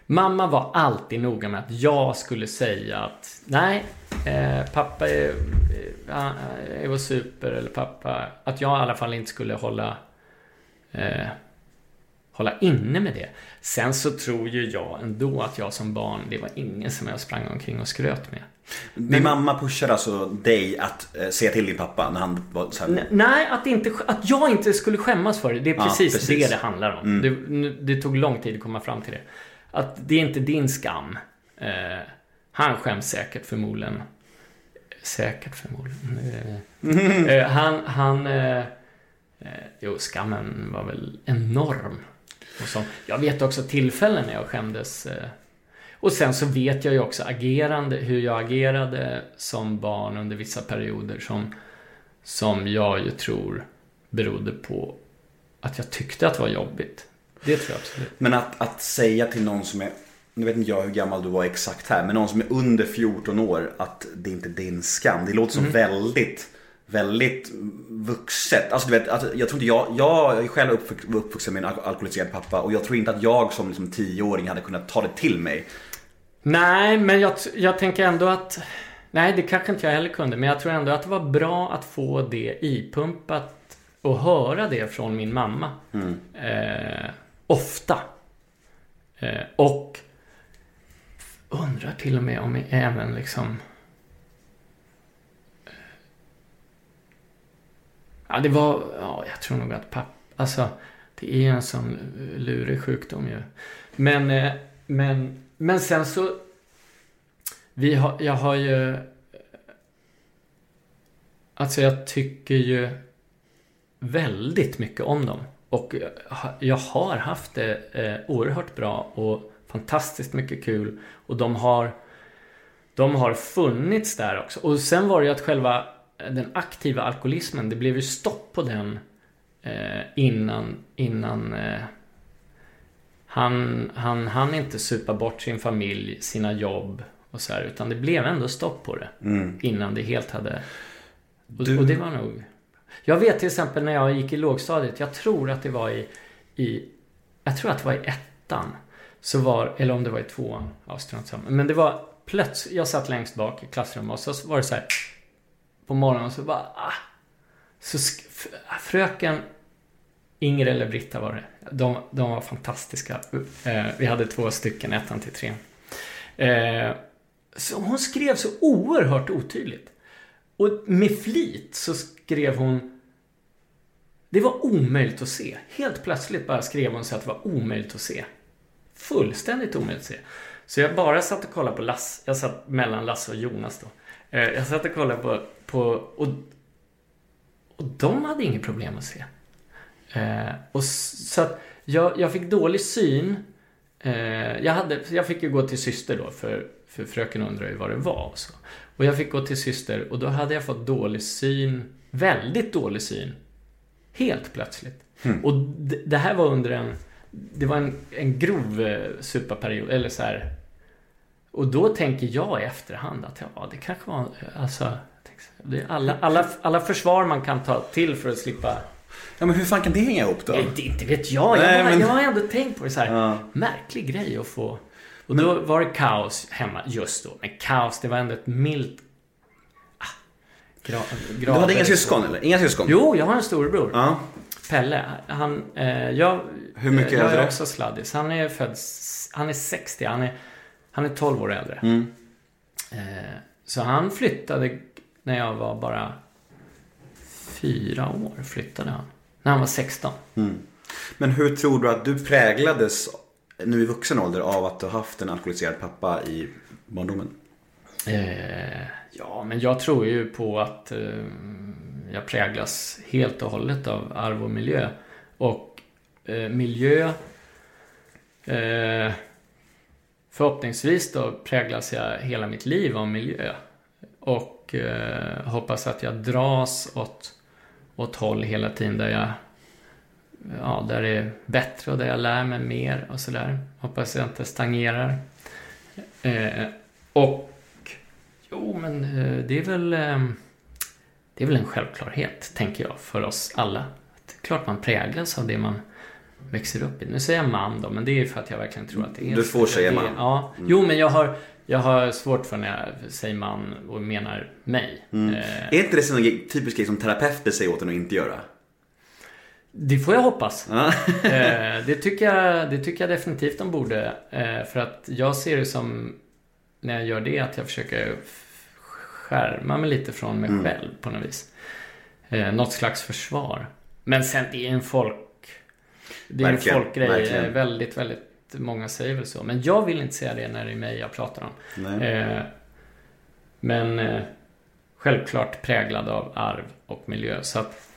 C: Mamma var alltid noga med att jag skulle säga att nej, eh, pappa är, eh, eh är och super eller pappa. Att jag i alla fall inte skulle hålla eh, hålla inne med det. Sen så tror ju jag ändå att jag som barn, det var ingen som jag sprang omkring och skröt med.
A: Din mamma pushade alltså dig att eh, säga till din pappa när han var så här...
C: Nej, att, inte, att jag inte skulle skämmas för det. Det är
A: Ja,
C: precis,
A: precis.
C: det det handlar om. Det, nu- det tog lång tid att komma fram till det. Att det är inte din skam. Eh, han skäms säkert förmodligen. Säkert förmodligen. Eh, han, han... Eh, jo, skammen var väl enorm. Och så, jag vet också tillfällen när jag skämdes. Eh, och sen så vet jag ju också agerande, hur jag agerade som barn under vissa perioder som, som jag ju tror berodde på att jag tyckte att det var jobbigt. Det tror jag absolut.
A: Men att, att säga till någon som är, nu vet inte jag hur gammal du var exakt här, men någon som är under 14 år att det inte är din skam. Det låter som väldigt, väldigt vuxet. Alltså du vet, att jag tror inte jag, jag är själv uppvux- uppvuxen med en al- alkoholiserad pappa och jag tror inte att jag som liksom tioåring hade kunnat ta det till mig.
C: Nej, men jag, jag tänker ändå att... Nej, det kanske inte jag heller kunde, men jag tror ändå att det var bra att få det ipumpat och höra det från min mamma. Eh, ofta. Eh, och undrar till och med om jag även liksom... Ja, det var... Ja, jag tror nog att pappa... Alltså, det är en sån lurig sjukdom ju. Men, eh, men, men sen så... Vi har, jag har ju... Alltså jag tycker ju väldigt mycket om dem. Och jag har haft det eh, oerhört bra och fantastiskt mycket kul. Och de har, de har funnits där också. Och sen var det ju att själva den aktiva alkoholismen, det blev ju stopp på den eh, innan, innan eh, han, han han inte supa bort sin familj, sina jobb och så här. Utan det blev ändå stopp på det. Innan det helt hade... Och,
A: Du-
C: och det var nog... Jag vet till exempel när jag gick i lågstadiet. Jag tror att det var i... i jag tror att det var i ettan. Så var, eller om det var i tvåan. Ja, strunt samma. Men det var plötsligt... Jag satt längst bak i klassrummet och så var det så här... På morgonen så bara... Ah, så ah, fröken Inger eller Britta var det. De, de var fantastiska. Eh, vi hade två stycken, ettan till trean. Eh, så hon skrev så oerhört otydligt. Och med flit så skrev hon... Det var omöjligt att se. Helt plötsligt bara skrev hon så att det var omöjligt att se. Fullständigt omöjligt att se. Så jag bara satt och kollade på Lasse. Jag satt mellan Lasse och Jonas då. Eh, Jag satt och kollade på... på och, och de hade inget problem att se. Eh, och så att jag, jag fick dålig syn. Eh, jag, hade, jag fick ju gå till syster då för, för fröken undrade ju vad det var och så. Och jag fick gå till syster och då hade jag fått dålig syn. Väldigt dålig syn. Helt plötsligt. Och d- det här var under en... Det var en, en grov eh, superperiod, eller så här. Och då tänker jag i efterhand att ja, det kanske var... Alltså, jag är alla, alla, alla försvar man kan ta till för att slippa
A: Ja men hur fan kan det hänga ihop då?
C: Det inte vet jag. Jag,
A: Nej,
C: bara,
A: men-
C: jag har ändå tänkt på det så här.
A: Ja.
C: Märklig grej att få. Och då var det kaos hemma just då. Men kaos, det var ändå ett milt... Ah, gra,
A: Du hade inga syskon eller? Inga syskon?
C: Jo, jag har en storebror.
A: Ja.
C: Pelle. Han, eh, jag,
A: Hur mycket
C: jag
A: äldre?
C: är också sladdis. Han är född... Han är 60. Han är, han är 12 år äldre.
A: Mm.
C: Eh, så han flyttade när jag var bara fyra år. Flyttade han. När han var 16.
A: Men hur tror du att du präglades nu i vuxen ålder av att du haft en alkoholiserad pappa i barndomen?
C: Eh, ja, men jag tror ju på att eh, jag präglas helt och hållet av arv och miljö. Och eh, miljö... Förhoppningsvis då präglas jag hela mitt liv av miljö. Och eh, hoppas att jag dras åt, åt håll hela tiden där jag ja, där det är bättre och där jag lär mig mer och sådär. Hoppas jag inte stagnerar. Eh, och jo, men eh, det är väl eh, det är väl en självklarhet, tänker jag, för oss alla. Det är klart man präglas av det man växer upp i. Nu säger jag man då, men det är för att jag verkligen tror att det är
A: Du får säga man. Mm.
C: Ja. Jo, men jag har, jag har svårt för när jag säger man och menar mig.
A: Mm.
C: Eh,
A: Är inte det sån grej- typisk grej som terapeuter säger åt en att inte göra?
C: Det får jag hoppas. Eh, det, tycker jag, det tycker jag definitivt de borde. Eh, för att jag ser det som, när jag gör det, att jag försöker skärma mig lite från mig
A: Mm.
C: själv på något vis. Eh, något slags försvar. Men sen, det är en folk... Det är
A: Verkligen,
C: en folkgrej.
A: verkligen.
C: Väldigt, väldigt många säger väl så. Men jag vill inte säga det när det är mig jag pratar om. Eh, men eh, självklart präglad av arv och miljö. Så att...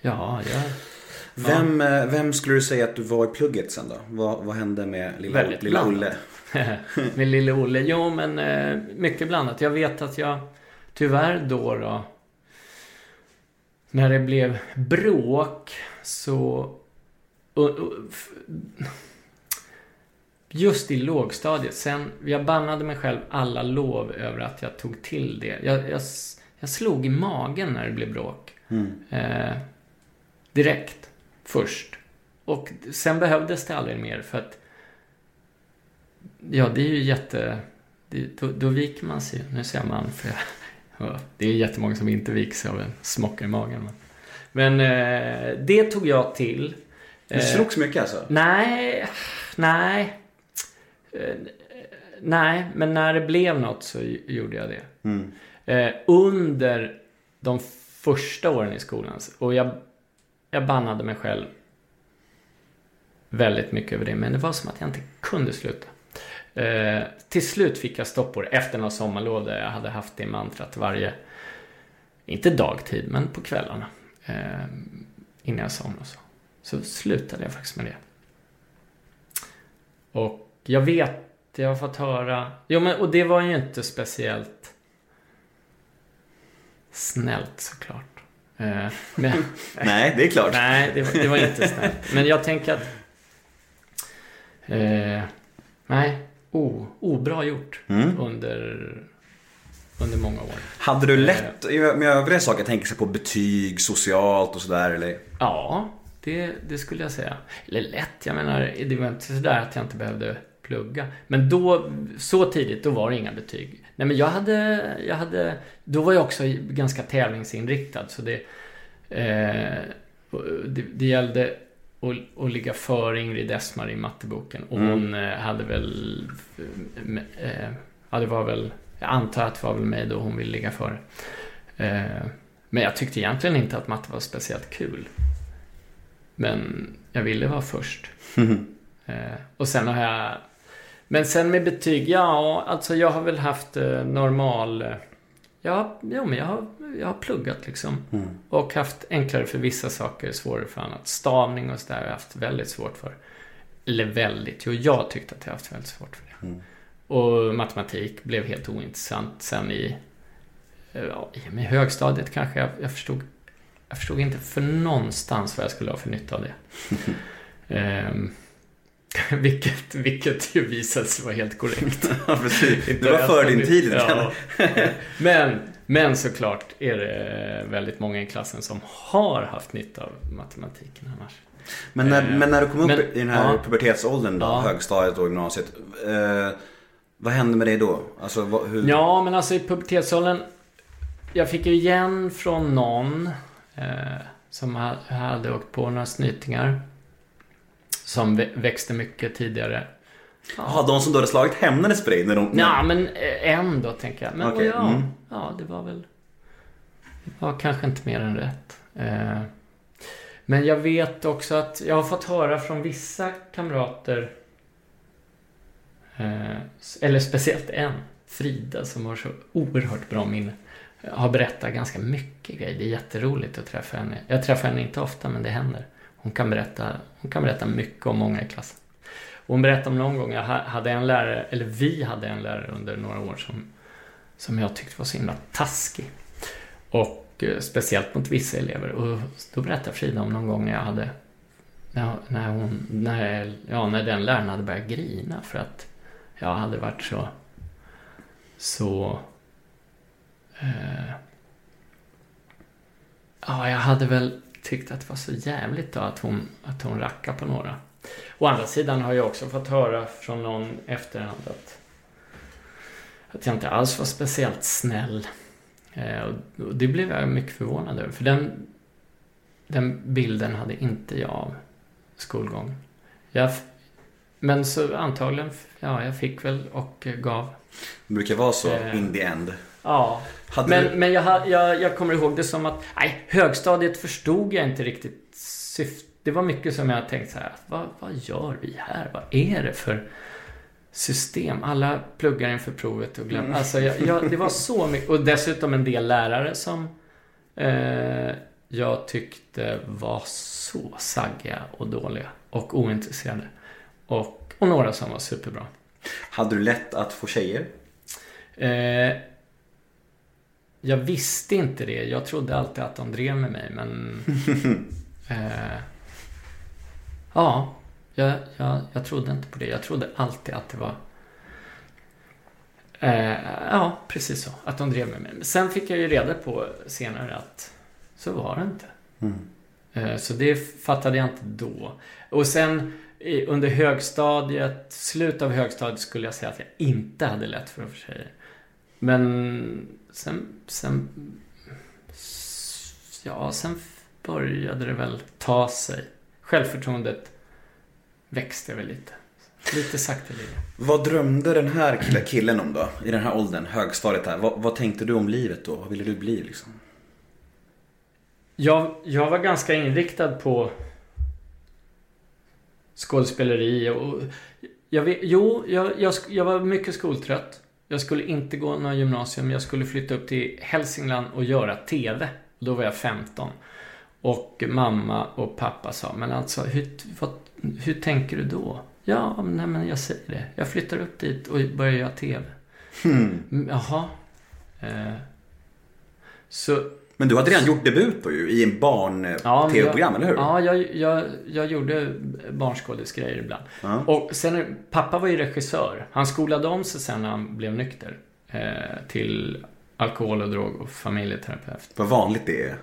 C: Ja, jag...
A: Vem, eh, vem skulle du säga att du var i plugget sen då? Vad, vad hände med lilla,
C: Väldigt
A: lilla
C: blandat.
A: Olle?
C: Med lille Olle. Jo, men eh, mycket blandat. Jag vet att jag tyvärr då då när det blev bråk så och, och, f- just i lågstadiet. Sen, jag bannade mig själv alla lov över att jag tog till det. Jag, jag, jag slog i magen när det blev bråk.
A: Mm.
C: Eh, direkt. Först. Och sen behövdes det aldrig mer för att Ja, det är ju jätte... Det, då, då viker man sig Nu säger man för jag, ja, Det är jättemånga som inte viker sig av en smocka i magen. Men, men eh, det tog jag till.
A: Du
C: Eh,
A: slogs mycket alltså?
C: Nej, nej. Eh, nej, men när det blev något så gjorde jag det.
A: Mm.
C: Eh, under de första åren i skolan. Och jag, jag bannade mig själv väldigt mycket över det. Men det var som att jag inte kunde sluta. Eh, till slut fick jag stopp på det efter några sommarlov där jag hade haft det mantrat varje, inte dagtid, men på kvällarna. Eh, innan jag somnade så. Så slutade jag faktiskt med det. Och jag vet, jag har fått höra, jo men och det var ju inte speciellt snällt såklart. Eh, men,
A: Nej, det är klart.
C: Nej, det var, det var inte snällt. Men jag tänker att... Eh, nej, oh, obra gjort
A: Mm.
C: under, under många år.
A: Hade du lätt med övriga saker, tänka sig på betyg, socialt och sådär eller?
C: Ja, det, det skulle jag säga. Eller lätt, jag menar, det var inte sådär att jag inte behövde plugga. Men då, så tidigt, då var det inga betyg. Nej men jag hade, jag hade, då var jag också ganska tävlingsinriktad så det, eh, det, det gällde att, att ligga före Ingrid Esmar i matteboken. Och
A: Mm.
C: hon eh, hade väl, eh, ja det var väl, jag antar att det var väl mig då hon ville ligga före. Eh, men jag tyckte egentligen inte att matte var speciellt kul. Men jag ville vara först. Eh, och sen har jag... Men sen med betyg, ja, alltså jag har väl haft eh, normal... Ja, jo, men jag har, jag har pluggat liksom.
A: Mm.
C: Och haft enklare för vissa saker, svårare för annat. Stavning och sådär har jag haft väldigt svårt för. Eller väldigt, jo, jag tyckte att jag haft väldigt svårt för det.
A: Mm.
C: Och matematik blev helt ointressant sen i... eh, Ja, i högstadiet kanske. Jag, jag förstod... Jag förstod inte för någonstans vad jag skulle ha för nytta av det. Ehm, vilket, vilket ju visade sig vara helt korrekt.
A: Ja, precis. Det var före din tid
C: ja. men, men såklart är det väldigt många i klassen som har haft nytta av matematiken annars.
A: Men när,
C: Eh,
A: men när du kom upp
C: men-
A: i den här
C: ja.
A: pubertetsåldern då,
C: Ja.
A: högstadiet och gymnasiet. Eh, vad hände med dig då? Alltså vad, hur?
C: Ja, men alltså i pubertetsåldern. Jag fick ju igen från någon eh, som ha, hade åkt på några snytingar. Som vä- växte mycket tidigare.
A: Jaha, de som då hade slagit hämnades på dig när de...
C: Ja, men eh, en då tänker jag. Men
A: Okej,
C: ja,
A: mm.
C: ja, det var väl... Det var kanske inte mer än rätt. Eh, Men jag vet också att jag har fått höra från vissa kamrater, Eh, eller speciellt en, Frida, som har så oerhört bra minne, eh, har berättat ganska mycket grejer. Det är jätteroligt att träffa henne. Jag träffar henne inte ofta, men det händer. Hon kan berätta, hon kan berätta mycket om många i klassen. Och hon berättade om någon gång, jag hade en lärare, eller vi hade en lärare under några år som, som jag tyckte var så himla taskig. Och eh, speciellt mot vissa elever. Och då berättade Frida om någon gång jag hade när, när hon, när, ja, när den läraren hade börjat grina för att jag hade varit så så eh, ja, jag hade väl tyckt att det var så jävligt då att hon, att hon rackade på några. Å andra sidan har jag också fått höra från någon efterhand att, att jag inte alls var speciellt snäll. Eh, och, och det blev jag mycket förvånad över. För den, den bilden hade inte jag av skolgång. Jag, men så antagligen, ja, jag fick väl och eh, gav.
A: Det brukar vara så
C: Eh.
A: in the end.
C: Ja,
A: Hade
C: men,
A: du...
C: men jag, jag, jag kommer ihåg det som att, nej, högstadiet förstod jag inte riktigt syftet. Det var mycket som jag tänkte så här, vad, vad gör vi här? Vad är det för system? Alla pluggar inför provet och glömmer. Alltså, jag, jag, det var så mycket. Och dessutom en del lärare som eh, jag tyckte var så saggiga och dåliga och ointresserade. Och, och några som var superbra.
A: Hade du lätt att få tjejer?
C: Eh, jag visste inte det. Jag trodde alltid att de drev med mig, men... eh, ja, jag, jag, jag trodde inte på det. Jag trodde alltid att det var... Eh, ja, precis så. Att de drev med mig. Men sen fick jag ju reda på senare att så var det inte. Eh, Så det fattade jag inte då. Och sen under högstadiet, slut av högstadiet skulle jag säga att jag inte hade lätt för att få tjejer. Men sen, sen, ja, sen började det väl ta sig. Självförtroendet växte väl lite. Lite sakteliga.
A: Vad drömde den här kille- killen om då? I den här åldern, högstadiet här. Vad, vad tänkte du om livet då? Vad ville du bli liksom?
C: Jag, jag var ganska inriktad på skådespeleri och... Jag vet, jo, jag, jag, jag var mycket skoltrött. Jag skulle inte gå någon gymnasium. Jag skulle flytta upp till Hälsingland och göra TV. Då var jag 15. Och mamma och pappa sa, men alltså hur, vad, hur tänker du då? Ja, nej men jag säger det. Jag flyttar upp dit och börjar göra TV.
A: Hmm.
C: Mm, Jaha. Eh, så
A: Men du hade redan gjort debut då ju, i en
C: Ja,
A: barn-tv-program,
C: jag,
A: eller hur?
C: Ja, jag, jag, jag gjorde barnskådisgrejer ibland.
A: Ja.
C: Och sen, pappa var ju regissör. Han skolade om sig sen när han blev nykter. Eh, till alkohol och drog och familjeterapeut.
A: Vad vanligt det är.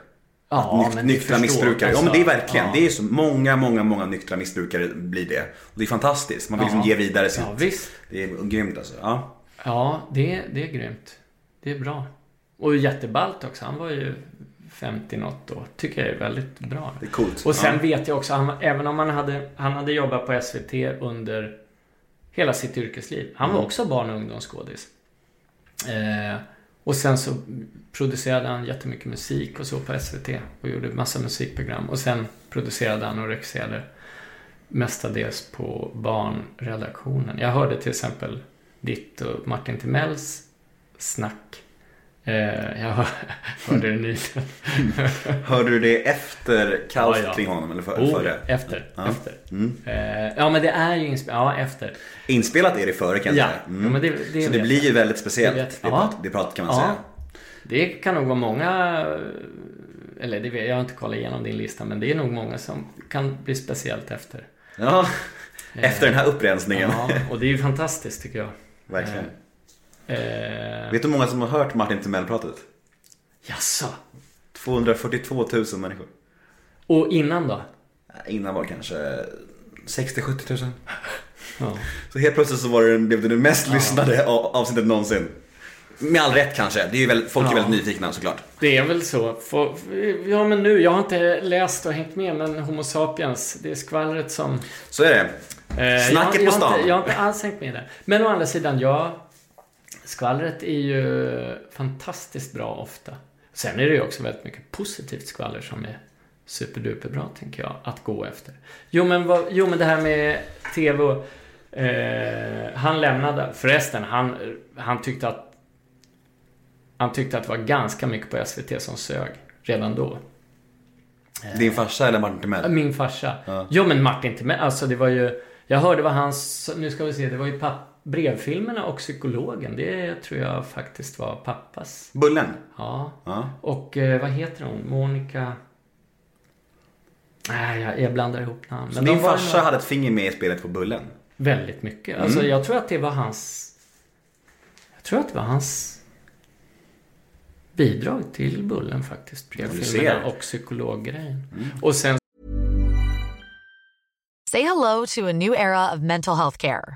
C: Ja,
A: Nyk-
C: men
A: nyktra missbrukare. ja
C: alltså.
A: men det är verkligen.
C: Ja.
A: Det är så många, många, många nyktra missbrukare blir det. Och det är fantastiskt. Man vill liksom
C: Ja.
A: ge vidare sitt.
C: Ja, visst.
A: Det är grymt alltså. Ja.
C: Ja, det, det är grymt. Det är bra. Och jätteballt också. Han var ju 50 något då. Tycker jag är väldigt bra.
A: Det är coolt.
C: Och sen
A: ja.
C: vet jag också, han, även om han hade, han hade jobbat på SVT under hela sitt yrkesliv. Han var
A: Mm.
C: också barn och ungdomsskådis. Eh, och sen så producerade han jättemycket musik och så på SVT och gjorde massa musikprogram. Och sen producerade han och regisserade mestadels på barnredaktionen. Jag hörde till exempel ditt och Martin Timells snack. Eh, jag hör- hörde det nyligen.
A: Hörde du det efter kaos
C: Ja, ja.
A: kring honom eller för,
C: Oh,
A: före?
C: efter.
A: Ja.
C: efter.
A: Mm.
C: Eh, ja, men det är ju inspelat. Ja, efter.
A: Inspelat är det före kan jag
C: Ja,
A: säga.
C: ja, men det, det
A: Så det blir
C: jag.
A: ju väldigt speciellt.
C: Det
A: Det, prat, det pratet kan man säga.
C: Det kan nog vara många, eller det vet, jag har inte kollat igenom din lista, men det är nog många som kan bli speciellt efter.
A: Ja, efter den här upprensningen.
C: Ja, och det är ju fantastiskt tycker jag.
A: Verkligen.
C: Eh,
A: Vet du hur många som har hört Martin Timell-pratet?
C: jaså?
A: 242 000 människor.
C: Och innan då?
A: Innan var det kanske 60-70 000.
C: Ja.
A: Så helt plötsligt så var det, blev det det mest lyssnade av- avsnittet någonsin. Med all rätt kanske. Det är ju väldigt, folk är
C: Ja.
A: väldigt nyfikna såklart.
C: Det är väl så. För, ja, men nu, jag har inte läst och hängt med, men Homo sapiens, det är skvallret som...
A: Så är det.
C: Eh,
A: Snacket
C: jag,
A: på
C: jag, har
A: stan.
C: inte, jag har inte alls hängt med där. Men å andra sidan, ja. Skvallret är ju fantastiskt bra ofta. Sen är det ju också väldigt mycket positivt skvaller som är superduperbra, tänker jag, att gå efter. Jo, men, vad, jo, men det här med TV. Eh, han lämnade, förresten, han, han tyckte att... Han tyckte att det var ganska mycket på SVT som sög redan då.
A: Din farsa eller Martin Timell?
C: Min farsa.
A: Ja.
C: Jo, men Martin Timell, alltså det var ju... Jag hörde vad hans... Nu ska vi se, det var ju papp, brevfilmerna och psykologen. Det tror jag faktiskt var pappas.
A: Bullen?
C: Ja.
A: Ja.
C: Och eh, vad heter hon? Monica... Nej, jag, jag blandar ihop namn.
A: Så
C: Men
A: din farsa
C: nog
A: hade ett finger med i spelet på Bullen?
C: Väldigt mycket. Alltså
A: Mm.
C: jag tror att det var hans... Jag tror att det var hans bidrag till Bullen faktiskt. Brevfilmerna och psykologgrejen. Och sen
D: Say hello to a new era of mental health care.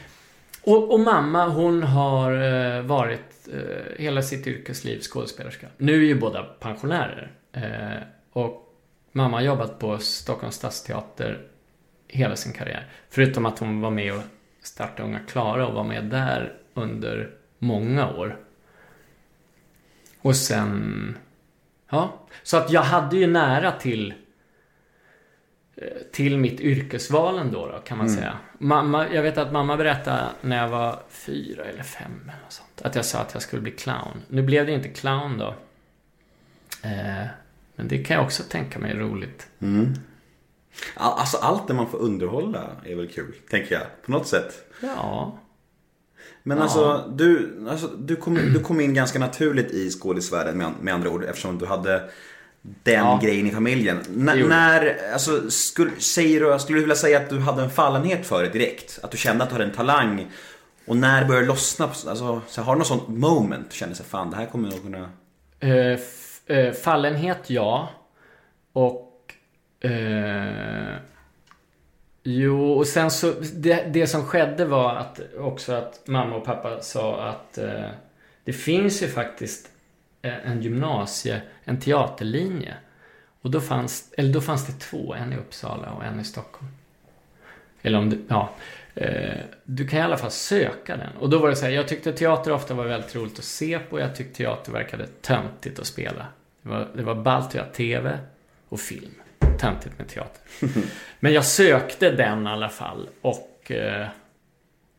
C: Och, och mamma, hon har eh, varit eh, hela sitt yrkesliv skådespelerska. Nu är ju båda pensionärer. Eh, och mamma har jobbat på Stockholms stadsteater hela sin karriär. Förutom att hon var med och startade Unga Klara och var med där under många år. Och sen... Ja, så att jag hade ju nära till till mitt yrkesval ändå då, kan man säga. Mamma, jag vet att mamma berättade när jag var fyra eller fem eller sånt, att jag sa att jag skulle bli clown. Nu blev det inte clown då. Eh, men det kan jag också tänka mig är roligt.
A: All- Alltså allt det man får underhålla är väl kul, tänker jag. På något sätt.
C: Ja.
A: Men
C: Ja.
A: alltså, du, alltså du, kom, du kom in ganska naturligt i skådisvärlden med, med andra ord eftersom du hade den
C: Ja.
A: grejen i familjen. N- när, alltså, skulle, säger du, skulle du vilja säga att du hade en fallenhet för det direkt? Att du kände att du hade en talang? Och när började det lossna? Alltså, så har du något sånt moment? Du kände sig fan det här kommer jag nog kunna...
C: F- eh, fallenhet, ja. Och... Eh, jo, och sen så... Det, det som skedde var att också att mamma och pappa sa att det finns ju faktiskt en gymnasie, en teaterlinje. Och då fanns, eller då fanns det två, en i Uppsala och en i Stockholm. Eller om det, ja. Eh, du kan i alla fall söka den. Och då var det så här, jag tyckte teater ofta var väldigt roligt att se på. Jag tyckte teater verkade töntigt att spela. Det var, det var ballt att göra TV och film. Töntigt med teater. Men jag sökte den i alla fall och, eh,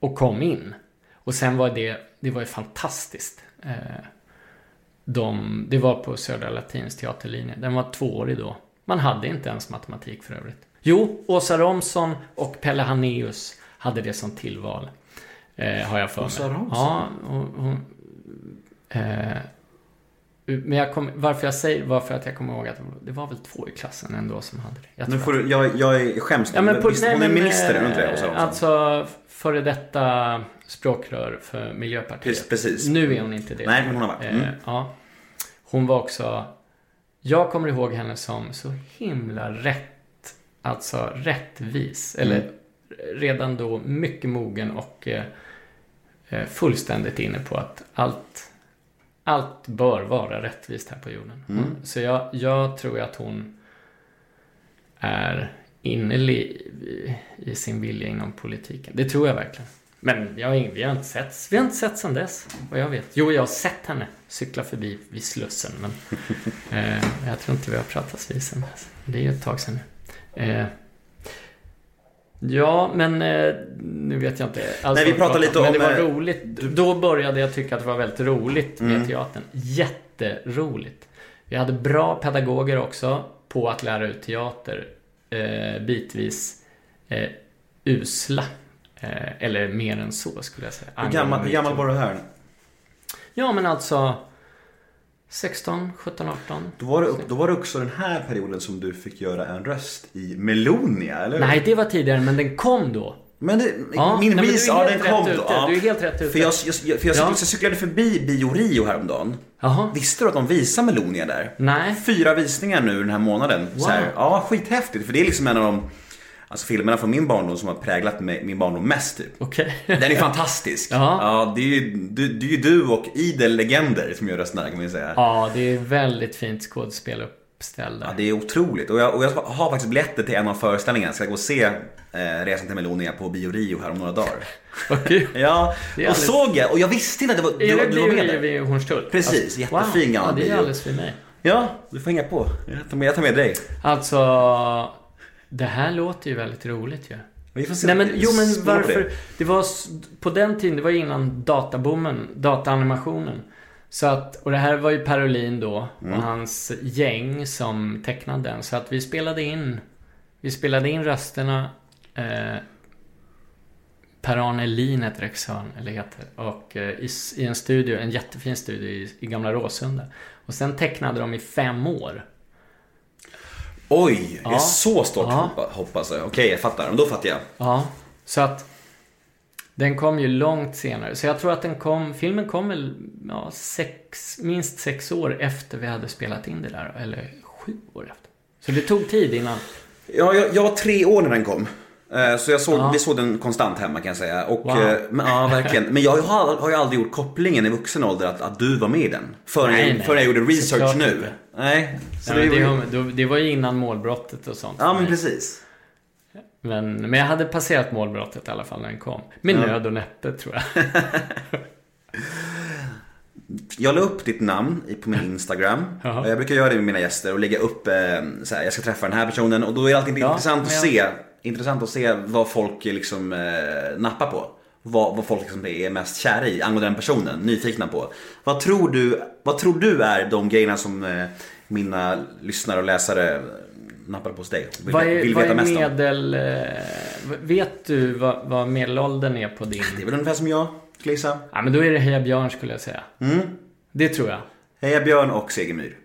C: och kom in. Och sen var det, det var ju fantastiskt. Eh, de, det var på Södra Latins teaterlinje. Den var tvåårig då. Man hade inte ens matematik för övrigt. Jo, Åsa Romson och Pelle Hanneus hade det som tillval. Eh, har jag för mig.
A: Åsa Romson?
C: Ja, och, och, eh, men jag kom, varför jag säger varför att jag kommer ihåg att det var väl två i klassen ändå som hade det. Jag
A: Nu får du, jag, jag är skäms
C: Ja, men på,
A: Visst,
C: nej,
A: hon är
C: men,
A: minister, är inte det? Åsa Romson?
C: Alltså, före detta språkrör för Miljöpartiet.
A: Precis.
C: Nu är hon inte det.
A: Nej, men hon har varit. Mm.
C: Eh, ja. Hon var också... Jag kommer ihåg henne som så himla rätt, alltså rättvis. Eller
A: Mm.
C: redan då mycket mogen och eh, eh, fullständigt inne på att allt, allt bör vara rättvist här på jorden.
A: Mm.
C: Så jag, jag tror att hon är innerlig i, sin vilja inom politiken. Det tror jag verkligen. Men jag, har vi har inte sett vi har inte sett sedan dess, vad jag vet. Jo, jag har sett henne cykla förbi vid Slussen, men eh, jag tror inte vi har pratats vid sen dess. Det är ju ett tag sedan nu. Eh, ja, men eh, nu vet jag inte alls
A: Nej, vi pratar lite
C: Men
A: om,
C: det var
A: eh,
C: roligt. Då började jag tycka att det var väldigt roligt med
A: Mm.
C: teatern. Jätteroligt. Vi hade bra pedagoger också på att lära ut teater. Eh, bitvis eh, usla. Eh, eller mer än så skulle jag säga.
A: Hur gammal, hur gammal var du här?
C: Ja, men alltså 16, 17, 18.
A: Då var, det, då var det också den här perioden som du fick göra en röst i Melonia, eller hur?
C: Nej, det var tidigare, men den kom då.
A: Men det,
C: Ja,
A: min
C: nej, du
A: ja den kom då. Ja.
C: Du är helt rätt ute.
A: För jag, jag, för jag,
C: Ja.
A: cyklade förbi Bio Rio häromdagen.
C: Jaha.
A: Visste du att de visar Melonia där?
C: Nej.
A: Fyra visningar nu den här månaden. Så här,
C: Wow.
A: ja, skithäftigt. För det är liksom en av de alltså, filmerna från min barndom som har präglat mig, min barndom mest typ.
C: Okej.
A: Den är fantastisk.
C: Ja.
A: Ja, det är ju du, ju du och idel legender som gör rösterna kan man ju säga.
C: Ja, det är väldigt fint skådespel uppställda.
A: Ja, det är otroligt. Och jag, och jag har faktiskt biljetter till en av föreställningarna. Jag ska gå och se eh, Resan till Melonia på Bio Rio här om några dagar.
C: Vad kul.
A: Ja,
C: Det är
A: och
C: alldeles-
A: såg jag. Och jag visste inte att det var,
C: Är
A: du,
C: det
A: du var med
C: Bio
A: där.
C: vid Hornstull?
A: Precis, jättefin
C: wow.
A: gammal
C: Ja, det är
A: bio.
C: alldeles för mig.
A: Ja, du får hänga på. Jag tar med, jag tar med dig.
C: Alltså, det här låter ju väldigt roligt ju.
A: Vi får se.
C: Nej men, jo men
A: det.
C: varför? Det var, på den tiden, det var innan databoomen, dataanimationen. Så att, och det här var ju Per Olin då
A: Mm.
C: och hans gäng som tecknade den. Så att vi spelade in, vi spelade in rösterna. Eh, Per-Arne Lin heter regissören, eller heter. Och eh, i, i en studio, en jättefin studio i, i Gamla Råsunda. Och sen tecknade de i fem år.
A: Oj, det är så stort
C: Ja.
A: hoppa, hoppas jag. Okej, jag fattar. Men då fattar jag.
C: Ja, så att den kom ju långt senare. Så jag tror att den kom, filmen kom väl ja, sex, minst sex år efter vi hade spelat in det där. Eller sju år efter. Så det tog tid innan.
A: Ja, jag, jag var tre år när den kom. Eh, Så jag såg,
C: Ja.
A: vi såg den konstant hemma kan jag säga. Och,
C: Wow.
A: eh, men, ja, verkligen. Men jag har, har ju aldrig gjort kopplingen i vuxen ålder att, att du var med i den. Förrän,
C: Nej,
A: jag,
C: nej.
A: förrän jag gjorde research nu.
C: inte.
A: Nej. Så
C: Ja,
A: det,
C: det,
A: var-
C: det var ju innan målbrottet och sånt.
A: ja, men precis.
C: Men, men jag hade passerat målbrottet i alla fall när den kom. Med
A: Ja.
C: nöd och näppe tror jag.
A: Jag la upp ditt namn på min Instagram.
C: Jaha.
A: Jag brukar göra det med mina gäster och lägga upp eh, så här, jag ska träffa den här personen. Och då är det alltid
C: Ja,
A: intressant, att
C: men
A: se, intressant att se vad folk liksom eh, nappar på. Vad, vad folk liksom är mest kära i angående den personen, nyfikna på. Vad tror du, vad tror du är de grejerna som eh, mina lyssnare och läsare nappar på hos dig? Vill,
C: vad är,
A: vill
C: vad är medel... Eh, vet du vad, vad medelåldern är på din...
A: Det är väl ungefär som jag, skulle.
C: Ja, men då är det Heja Björn skulle jag säga.
A: Mm.
C: Det tror jag.
A: Heja Björn och Segemyhr.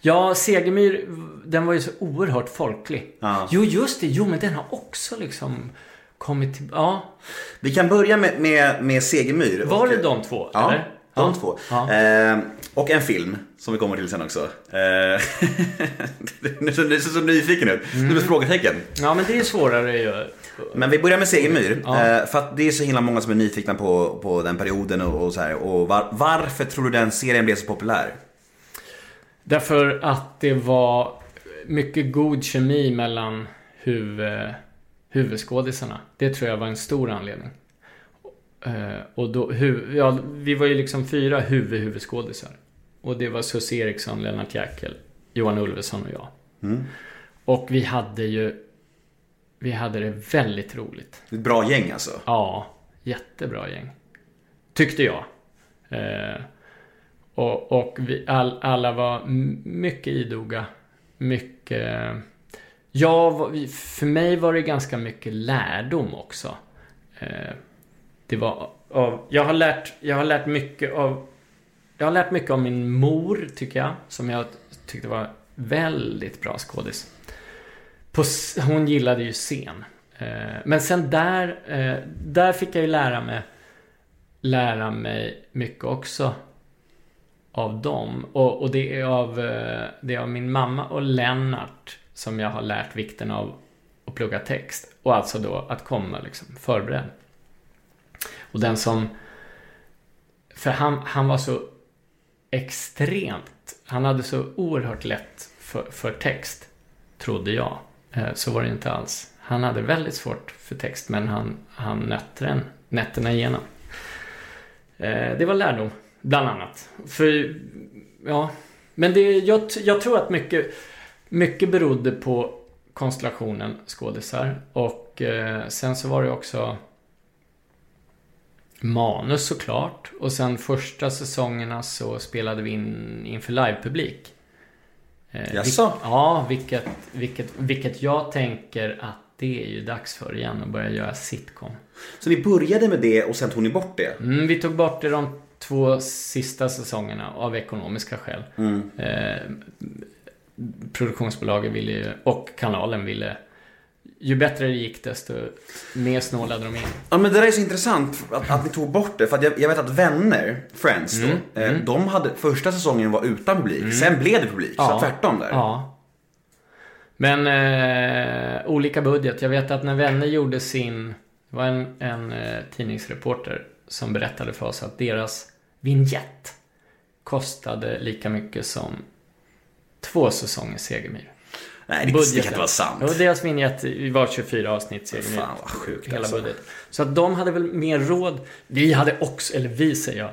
C: Ja, Segemyhr, den var ju så oerhört folklig.
A: Ja.
C: Jo, just det. Jo, men den har också liksom kommit till... Ja.
A: Vi kan börja med, med, med Segemyhr.
C: Var det de två?
A: Ja,
C: eller?
A: De
C: ja.
A: två.
C: Ja.
A: Eh, och en film som vi kommer till sen också. Eh, ser du så nyfiken ut. Du
C: Mm.
A: är frågetecken.
C: ja, men det är svårare ju.
A: Men vi börjar med Segemyhr.
C: Ja.
A: Eh, för att det är så himla många som är nyfikna på, på den perioden och, och så här. Och var, varför tror du den serien blev så populär?
C: Därför att det var mycket god kemi mellan huvud, huvudskådisarna. Det tror jag var en stor anledning. Eh, och då, hu, ja, vi var ju liksom fyra huvud-huvudskådisar. Och det var Susie Eriksson, Lennart Jäkel, Johan Ulveson och jag.
A: Mm.
C: Och vi hade ju... Vi hade det väldigt roligt.
A: Ett bra gäng alltså.
C: Ja, jättebra gäng. Tyckte jag. Eh, och och vi, all, alla var mycket idoga. Mycket... Ja, för mig var det ganska mycket lärdom också. Eh, det var av... Jag har lärt, jag har lärt mycket av... Jag har lärt mycket av min mor, tycker jag. Som jag tyckte var väldigt bra skådis. På, hon gillade ju scen. Eh, men sen där, eh, där fick jag ju lära mig, lära mig mycket också av dem. Och, och det, är av, eh, det är av min mamma och Lennart som jag har lärt vikten av att plugga text. Och alltså då att komma liksom förberedd. Och den som... För han, han var så extremt... Han hade så oerhört lätt för, för text, trodde jag. Eh, så var det inte alls. Han hade väldigt svårt för text, men han, han nötte den nätterna igenom. Eh, det var lärdom, bland annat. För, ja... Men det, jag, jag tror att mycket, mycket berodde på konstellationen skådisar. Och eh, sen så var det också manus såklart. Och sen första säsongerna så spelade vi in inför livepublik. Eh,
A: Jaså?
C: vil- Ja, vilket, vilket, vilket jag tänker att det är ju dags för igen att börja göra sitcom.
A: Så ni började med det och sen tog ni bort det?
C: Mm, vi tog bort det de två sista säsongerna av ekonomiska skäl.
A: Mm.
C: Eh, produktionsbolaget ville ju, och kanalen ville ju bättre det gick desto mer snålade de in.
A: Ja men det där är så intressant att, att ni tog bort det. För jag, jag vet att vänner, Friends då,
C: Mm,
A: eh, de hade, första säsongen var utan publik. Sen blev det publik. Så tvärtom där.
C: Ja. Men eh, olika budget. Jag vet att när Vänner gjorde sin... Det var en, en eh, tidningsreporter som berättade för oss att deras vignett kostade lika mycket som två säsonger Segemyhr.
A: Nej, det, det kan inte vara sant.
C: Och deras vignett var 24 avsnitt Segemyhr.
A: Fan, vad sjukt,
C: Hela
A: alltså.
C: budget. Så att de hade väl mer råd. Vi hade också, eller vi säger jag.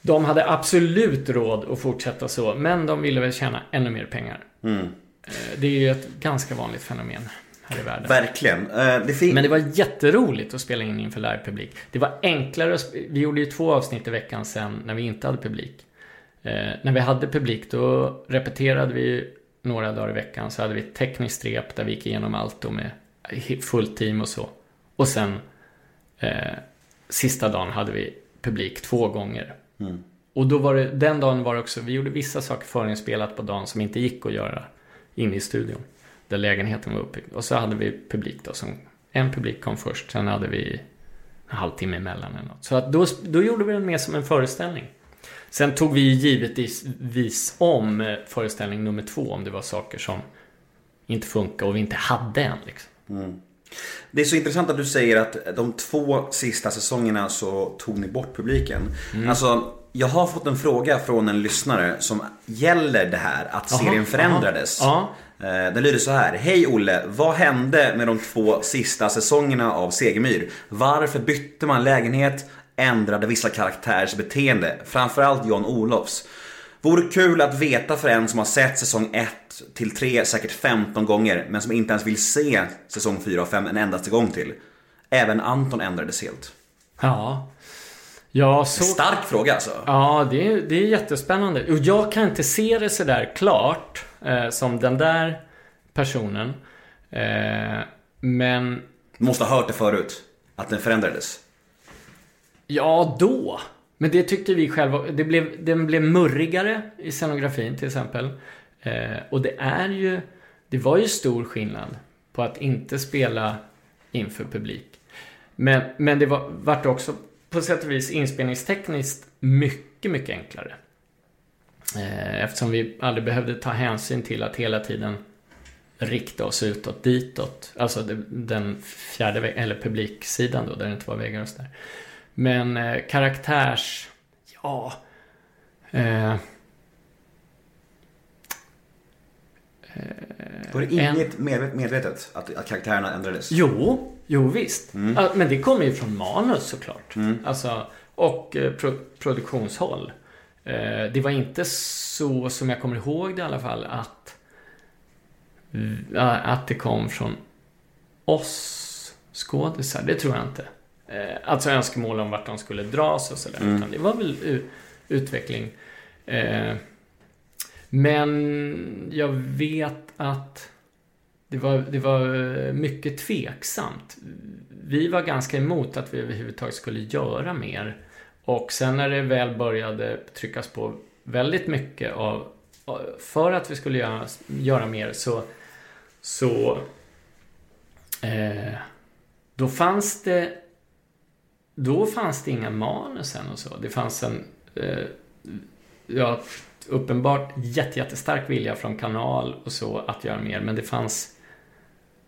C: De hade absolut råd att fortsätta så, men de ville väl tjäna ännu mer pengar.
A: Mm.
C: Eh, Det är ju ett ganska vanligt fenomen här i världen.
A: Verkligen. Eh, det
C: Men det var jätteroligt att spela in inför livepublik. Det var enklare Vi gjorde ju två avsnitt i veckan sen när vi inte hade publik. Eh, när vi hade publik då repeterade vi några dagar i veckan. Så hade vi ett tekniskt rep där vi gick igenom allt och med fullt team och så. Och sen eh, sista dagen hade vi publik två gånger. Och då var det, den dagen var det också, vi gjorde vissa saker förinspelat på dagen som inte gick att göra inne i studion. Där lägenheten var uppbyggd. Och så hade vi publik då som, en publik kom först, sen hade vi en halvtimme emellan eller något. Så att då, då gjorde vi den mer som en föreställning. Sen tog vi givetvis om eh, föreställning nummer två om det var saker som inte funkar och vi inte hade än liksom.
A: Det är så intressant att du säger att de två sista säsongerna så tog ni bort publiken.
C: Mm.
A: Alltså, jag har fått en fråga från en lyssnare som gäller det här att
C: Jaha,
A: serien förändrades.
C: jaha.
A: Eh, Den lyder så här. Hej Olle, vad hände med de två sista säsongerna av Segemyhr? Varför bytte man lägenhet? Ändrade vissa karaktärers beteende? Framförallt John Olofs. Vore kul att veta för en som har sett säsong 1 till 3 säkert 15 gånger men som inte ens vill se säsong 4 och 5 en endaste gång till. Även Anton ändrades helt.
C: Ja. Ja, så...
A: Stark fråga alltså.
C: Ja, det är, det är jättespännande. Och jag kan inte se det sådär klart eh, som den där personen. Eh, men
A: Du måste ha hört det förut. Att den förändrades
C: ja, då. Men det tyckte vi själva. Det blev, den blev murrigare i scenografin till exempel. Eh, och det är ju... Det var ju stor skillnad på att inte spela inför publik. Men, men det var, vart också på sätt och vis inspelningstekniskt mycket, mycket enklare. Eh, Eftersom vi aldrig behövde ta hänsyn till att hela tiden rikta oss utåt, ditåt. Alltså det- den fjärde väggen, eller publiksidan då, där det inte var väggar och sådär. Men eh, karaktärs... Ja... Eh,
A: Var det inget medvet- medvetet att, att karaktärerna ändrades?
C: Jo, jo visst. Ja, men det kommer ju från manus såklart. Alltså, och eh, pro produktionshåll. Eh, det var inte så som jag kommer ihåg det i alla fall att att det kom från oss skådisar. Det tror jag inte. Eh, alltså önskemål om vart de skulle dras och sådär. Utan det var väl utveckling. Eh, men jag vet att det var, det var mycket tveksamt. Vi var ganska emot att vi överhuvudtaget skulle göra mer. Och sen när det väl började tryckas på väldigt mycket av, för att vi skulle göra, göra mer så, så eh, då fanns det då fanns det inga manus än och så. Det fanns en eh, ja, uppenbart jätte, jättestark vilja från kanal och så att göra mer. Men det fanns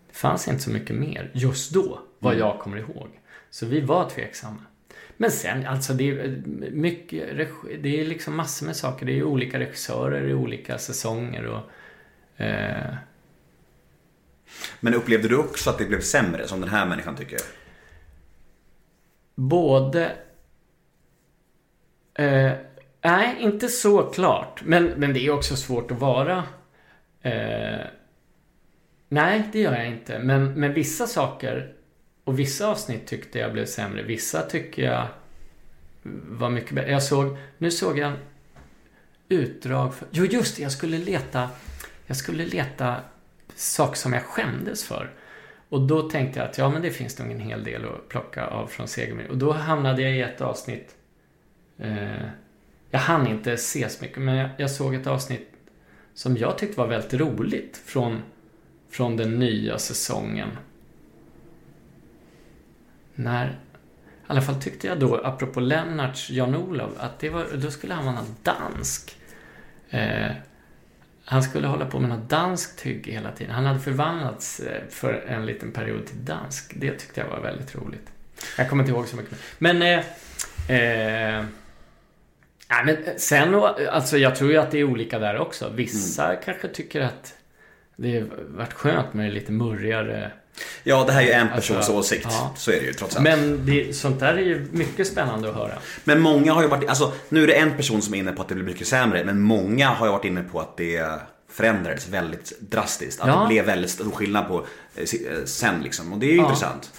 C: det fanns inte så mycket mer just då, vad jag kommer ihåg. Så vi var tveksamma. Men sen, alltså det är mycket, regi- det är liksom massor med saker. Det är olika regissörer i olika säsonger och eh,
A: Men upplevde du också att det blev sämre som den här människan tycker?
C: Både... Eh, nej, inte så klart. Men, men det är också svårt att vara... Eh, nej, det gör jag inte. Men, men vissa saker och vissa avsnitt tyckte jag blev sämre. Vissa tycker jag var mycket bättre. Jag såg... Nu såg jag utdrag för... Jo, just det. Jag skulle leta... Jag skulle leta saker som jag skämdes för. Och då tänkte jag att ja, men det finns nog en hel del att plocka av från Segemyhr. Och då hamnade jag i ett avsnitt. Eh, jag hann inte se så mycket, men jag, jag såg ett avsnitt som jag tyckte var väldigt roligt från, från den nya säsongen. När, i alla fall tyckte jag då, apropå Lennarts Jan-Olov, att det var, då skulle han vara någon dansk. Eh, han skulle hålla på med något danskt hygge hela tiden. Han hade förvandlats eh, för en liten period till dansk. Det tyckte jag var väldigt roligt. Jag kommer inte ihåg så mycket. Men... Eh, eh, nej, men sen, alltså jag tror ju att det är olika där också. Vissa kanske tycker att det varit skönt med lite murrigare.
A: Ja, det här är ju en persons
C: Alltså,
A: åsikt.
C: ja.
A: Så är det ju trots allt.
C: Men det, sånt där är ju mycket spännande att höra.
A: Men många har ju varit, alltså nu är det en person som är inne på att det blir mycket sämre, men många har ju varit inne på att det förändrades väldigt drastiskt. Att
C: Ja.
A: det blev väldigt stor skillnad på eh, eh, sen liksom. Och det är ju intressant.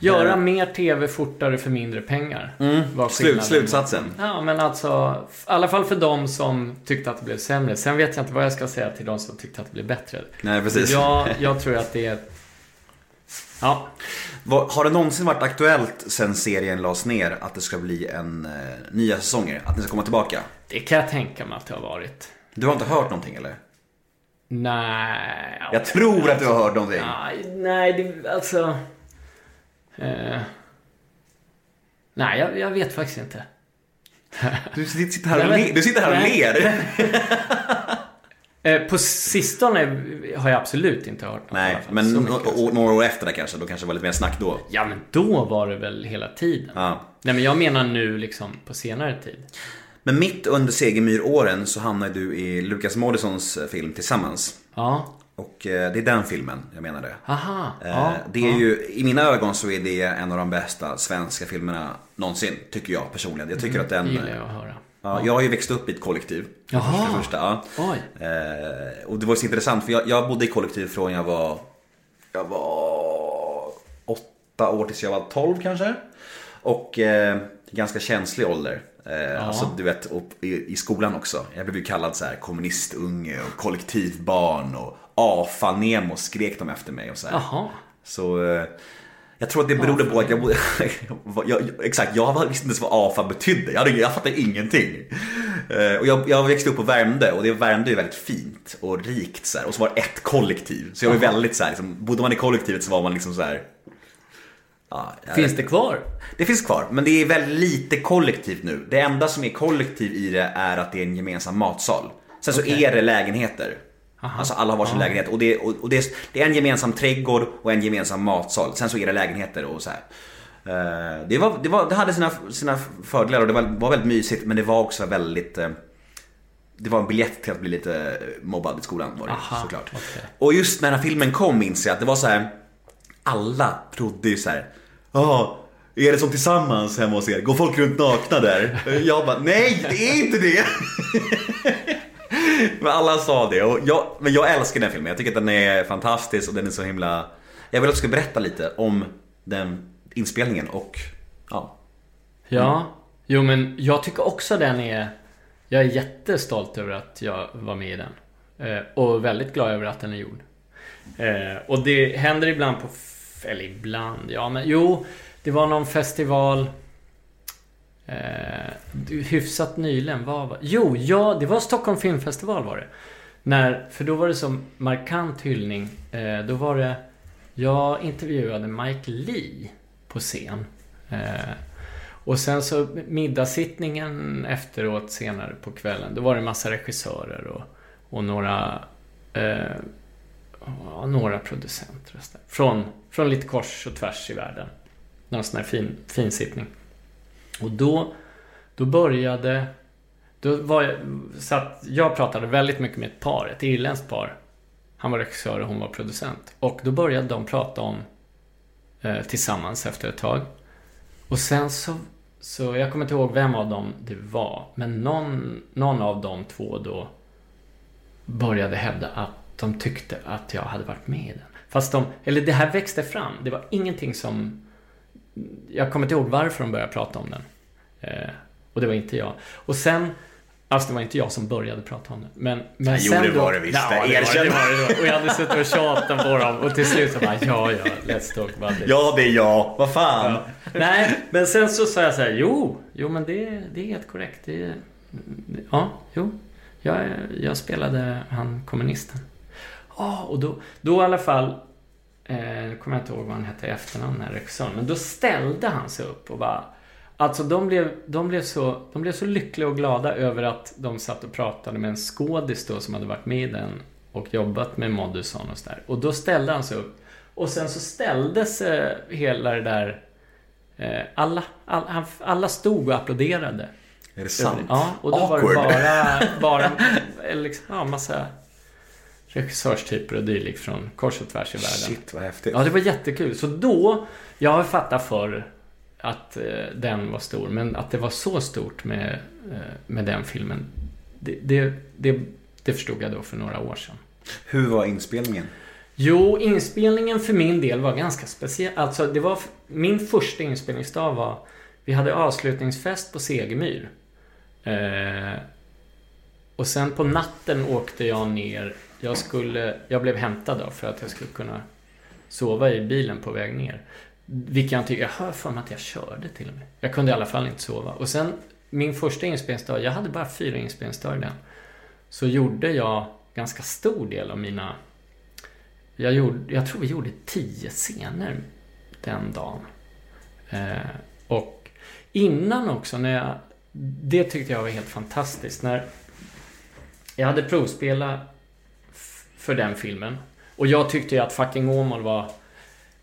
C: Göra
A: Eh.
C: mer TV fortare för mindre pengar. var
A: Mm. Slut,
C: skillnaden.
A: slutsatsen.
C: Ja, men alltså, i alla fall för de som tyckte att det blev sämre. Sen vet jag inte vad jag ska säga till de som tyckte att det blev bättre.
A: Nej, precis.
C: Jag, jag tror att det är... Ja,
A: Har det någonsin varit aktuellt sen serien lades ner att det ska bli en eh, nya säsonger? Att den ska komma tillbaka?
C: det kan jag tänka mig att det har varit.
A: Du har inte hört någonting eller?
C: Nej...
A: Jag tror att du har hört någonting.
C: Nej, nej det, alltså... Eh, nej, jag, jag vet faktiskt inte.
A: Du sitter här och,
C: Nej, men-
A: le, du sitter här och ler.
C: Eh, på sistone har jag absolut inte hört något.
A: Nej, men några år efter det kanske, då kanske det var lite mer snack då.
C: Ja, men då var det väl hela tiden.
A: Ja.
C: Nej, men jag menar nu liksom på senare tid.
A: Men mitt under Segemyhr-åren så hamnade du i Lukas Moodyssons eh, film Tillsammans.
C: Ja.
A: Och eh, det är den filmen jag menade.
C: Aha. Ja,
A: det är ju, i mina ögon så är det en av de bästa svenska filmerna någonsin, tycker jag personligen. Jag tycker att
C: Det
A: den...
C: gillar jag att höra.
A: Ja, jag har ju växt upp i ett kollektiv.
C: Jaha.
A: För det första, ja. Eh, och det var så intressant för jag, jag bodde i kollektiv från jag var Jag var åtta år tills jag var 12 kanske. Och eh, ganska känslig ålder. Eh, Alltså du vet, i, i skolan också. Jag blev ju kallad så här kommunistunge och kollektivbarn och AFA-Nemo skrek de efter mig och så här.
C: Jaha.
A: Så eh, jag tror att det berodde på att jag, jag, Exakt, jag visste inte ens vad AFA betydde. Jag, hade, jag fattade ingenting. Eh, Och jag, jag växte upp på Värmdö och det Värmdö är väldigt fint och rikt så här. Och så var det ett kollektiv. Så jag var väldigt så här, liksom, bodde man i kollektivet så var man liksom så här. Ja,
C: Finns det kvar?
A: det finns kvar, men det är väldigt lite kollektivt nu. Det enda som är kollektiv i det är att det är en gemensam matsal. Sen så är det lägenheter. Alltså alla har varsin lägenhet och, det, och, och det, är, det är en gemensam trädgård och en gemensam matsal. Sen så är det lägenheter och så här. Eh, Det, var, det, var, det hade sina, sina fördelar och det var, var väldigt mysigt men det var också väldigt eh, Det var en biljett till att bli lite mobbad i skolan var det
C: Aha,
A: såklart.
C: okej.
A: Och just när den här filmen kom minns jag att det var så här. Alla trodde ju så här. Ja, är det som tillsammans hemma hos er? Går folk runt nakna där? Jag bara, nej det är inte det! Men alla sa det och jag, men jag älskar den filmen. Jag tycker att den är fantastisk och den är så himla... Jag vill att du ska berätta lite om den inspelningen och ja.
C: Ja. Jo, men jag tycker också den är... Jag är jättestolt över att jag var med i den. Eh, och väldigt glad över att den är gjord. Eh, och det händer ibland på... Eller ibland, ja men jo. Det var någon festival... Eh, hyfsat nyligen, vad var Jo, ja, det var Stockholm Filmfestival var det. När, för då var det som markant hyllning. Eh, då var det... Jag intervjuade Mike Lee på scen. Eh, och sen så middagssittningen efteråt senare på kvällen. Då var det en massa regissörer och, och några eh, ja, några producenter. Från, från lite kors och tvärs i världen. Någon sån här fin, fin sittning. Och då, då började... Då var jag, så att jag pratade väldigt mycket med ett par, ett irländskt par. Han var regissör och hon var producent. Och då började de prata om eh, tillsammans efter ett tag. Och sen så, så, jag kommer inte ihåg vem av dem det var. Men någon, någon av de två då började hävda att de tyckte att jag hade varit med i den. Fast de, eller det här växte fram. Det var ingenting som... Jag kommer inte ihåg varför de började prata om den. Eh, och det var inte jag. Och sen Alltså det var inte jag som började prata om det. Men, men
A: jo,
C: sen
A: det
C: då,
A: var det visst.
C: Ja, det var det,
A: Erkänn.
C: det, det, det. Och jag hade suttit och tjatat på dem och till slut så bara ja, ja, let's talk about this.
A: Ja, det är jag. Vad fan.
C: Ja. Nej, men sen så sa jag så här, jo, jo men det, det är helt korrekt. Det, är- ja, jo. Jag, jag spelade han kommunisten. Ja, och då, då i alla fall, eh, kommer jag inte ihåg vad han hette i efternamn, den här regissören. Men då ställde han sig upp och bara, Alltså de blev, de, blev så, de blev så lyckliga och glada över att de satt och pratade med en skådis då som hade varit med i den och jobbat med Moduson och sådär. Och då ställde han sig upp. Och sen så ställde sig hela det där... Eh, alla, all, alla stod och applåderade.
A: Är det sant?
C: Ja, och då var
A: Awkward.
C: det bara, bara eh, liksom, ja, massa regissörstyper och dylikt från kors och tvärs i världen.
A: Shit, vad häftigt.
C: Ja, det var jättekul. Så då, jag har fattat för att eh, den var stor, men att det var så stort med, eh, med den filmen, det, det, det, det förstod jag då för några år sedan.
A: Hur var inspelningen?
C: Jo, inspelningen för min del var ganska speciell. Alltså, det var min första inspelningsdag var vi hade avslutningsfest på Segemyr. Eh, och sen på natten åkte jag ner. Jag skulle, jag blev hämtad då för att jag skulle kunna sova i bilen på väg ner. Vilket jag inte, jag har för mig att jag körde till och med. Jag kunde i alla fall inte sova. Och sen min första inspelningsdag, jag hade bara fyra inspelningsdagar den. Så gjorde jag ganska stor del av mina jag, gjorde, jag tror vi gjorde tio scener den dagen. Eh, och innan också, när jag, det tyckte jag var helt fantastiskt. När jag hade provspelat för den filmen. Och jag tyckte ju att Fucking Åmål var